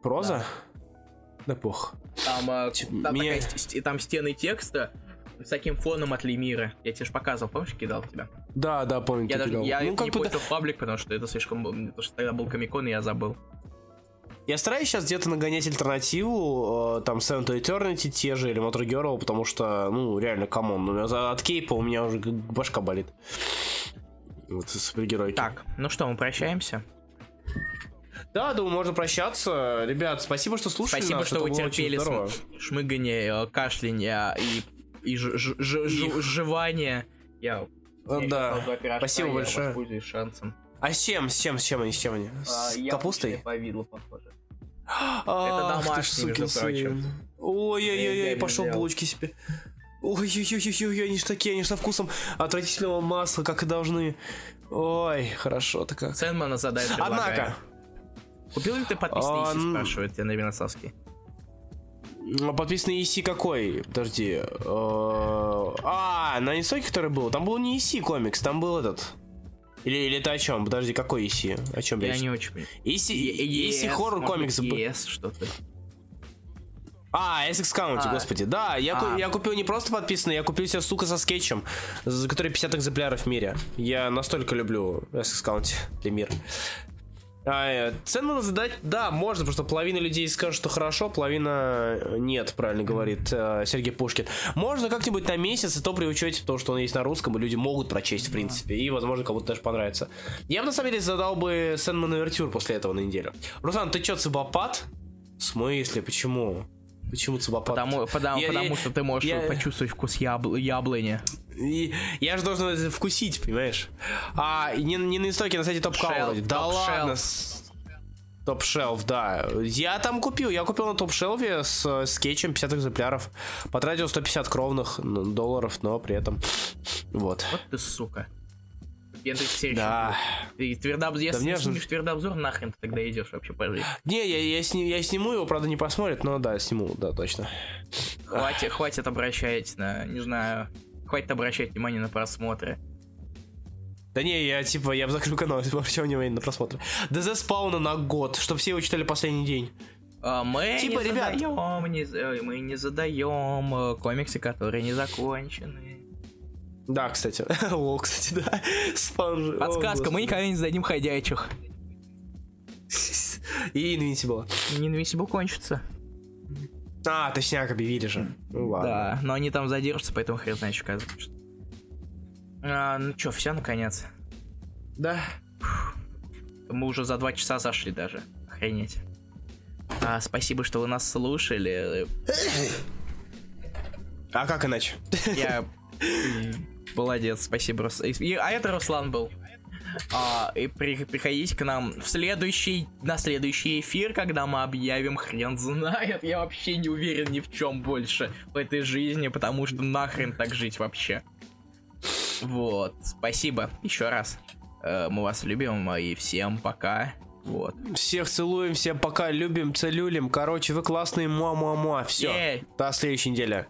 Проза? Да пох. Там, Типа, там, меня- такая там стены текста с таким фоном от Лемира. Я тебе же показывал, помнишь, кидал тебя? Да, да, помню. Я даже кидал. я ну, не как в паблик, потому что это слишком... Потому что тогда был Комикон, и я забыл. Я стараюсь сейчас где-то нагонять альтернативу, э, там Seven to Eternity те же, или Motor Girl, потому что, ну, реально, come on, от кейпа у меня уже башка болит. Вот, супергеройки. Так, ну что, мы прощаемся. Да, думаю, можно прощаться. Ребят, спасибо, что слушали Спасибо, нас, что это вы терпели см- шмыгание, э, кашляние и, и ж- ж- ж- ж- жевание. Я Э, я Да. Спасибо я большое. шансом. А с чем, с чем, с чем они, с чем они? А, С я капустой? повидло, похоже. Ты домашний, между прочим. Ой-ой-ой, пошел булочки себе. Ой-ой-ой, они ж такие, они ж со вкусом отвратительного масла, как и должны. Ой, хорошо-то как. Сэндмана задает. Однако, Купил ли ты подписный А, Иси, спрашивает тебя Новиносовский. м, подписанный EC какой? Подожди. э, А, на Инстоке, который был? Там был не EC комикс, там был этот. Или, или это о чем? Подожди, какой EC? О чем Я речь? не очень понимаю. EC Yes, хоррор комикс. Yes, что-то. А, SX County, А. господи. Да, я, А. я купил не просто подписанный, я купил себе, сука, со скетчем, за который 50 экземпляров в мире. Я настолько люблю SX County для мира. А, э, цену задать, да, можно, потому что половина людей скажет, что хорошо, половина э, нет, правильно говорит э, Сергей Пушкин. Можно как-нибудь на месяц, и то при учете того, что он есть на русском, и люди могут прочесть, в принципе, и, возможно, кому-то даже понравится. Я бы, на самом деле, задал бы Сэндман Овертюр после этого на неделю. Руслан, ты чё, цибопат? В смысле, почему? Почему цибопат? Потому, потому, Я- потому я- что ты можешь я- почувствовать вкус ябл- яблони. И я же должен это вкусить, понимаешь? А не, не на истоке, на сайте Топ Shelf, Да Top ладно. Топ Шелф, да. Я там купил. Я купил на Топ Шелфе с скетчем 50 экземпляров. Потратил 150 кровных долларов, но при этом... Вот. Вот ты сука. Ты все Да. Ты твердообзор, если мне не же- снимешь твердообзор, нахрен ты тогда идешь вообще по жизни. Не, я, я, сни- я сниму его, правда, не посмотрит, но да, сниму, да, точно. Хватит, хватит обращать на, не знаю, хватит обращать внимание на просмотры. Да не, я типа, я бы закрыл канал, если бы обращал внимание на просмотр. ДЗ спауна на год, чтобы все его читали последний день. А мы Типа, не ребят- задаем, не за- мы не задаем э, комиксы, которые не закончены. Да, кстати. О, кстати, да. Спаун же. О, Подсказка, мы никогда не зададим ходячих. И Invincible. Не Invincible кончится. А, точняк, объявили же. Ну ладно. Да, но они там задержатся, поэтому хрен знает, что закончится. А, ну чё, все наконец. Да. Мы уже за два часа зашли даже. Охренеть. А, спасибо, что вы нас слушали. А как иначе? Я молодец, спасибо, Рус. И- А это Руслан был. А, и при- приходите к нам в следующий, на следующий эфир, когда мы объявим хрен знает. Я вообще не уверен ни в чем больше в этой жизни, потому что нахрен так жить вообще. Вот, спасибо еще раз. Э, Мы вас любим и всем пока. Вот. Всех целуем, всем пока, любим, целюлим. Короче, вы классные, муа-муа-муа. Все. Ей. До следующей недели.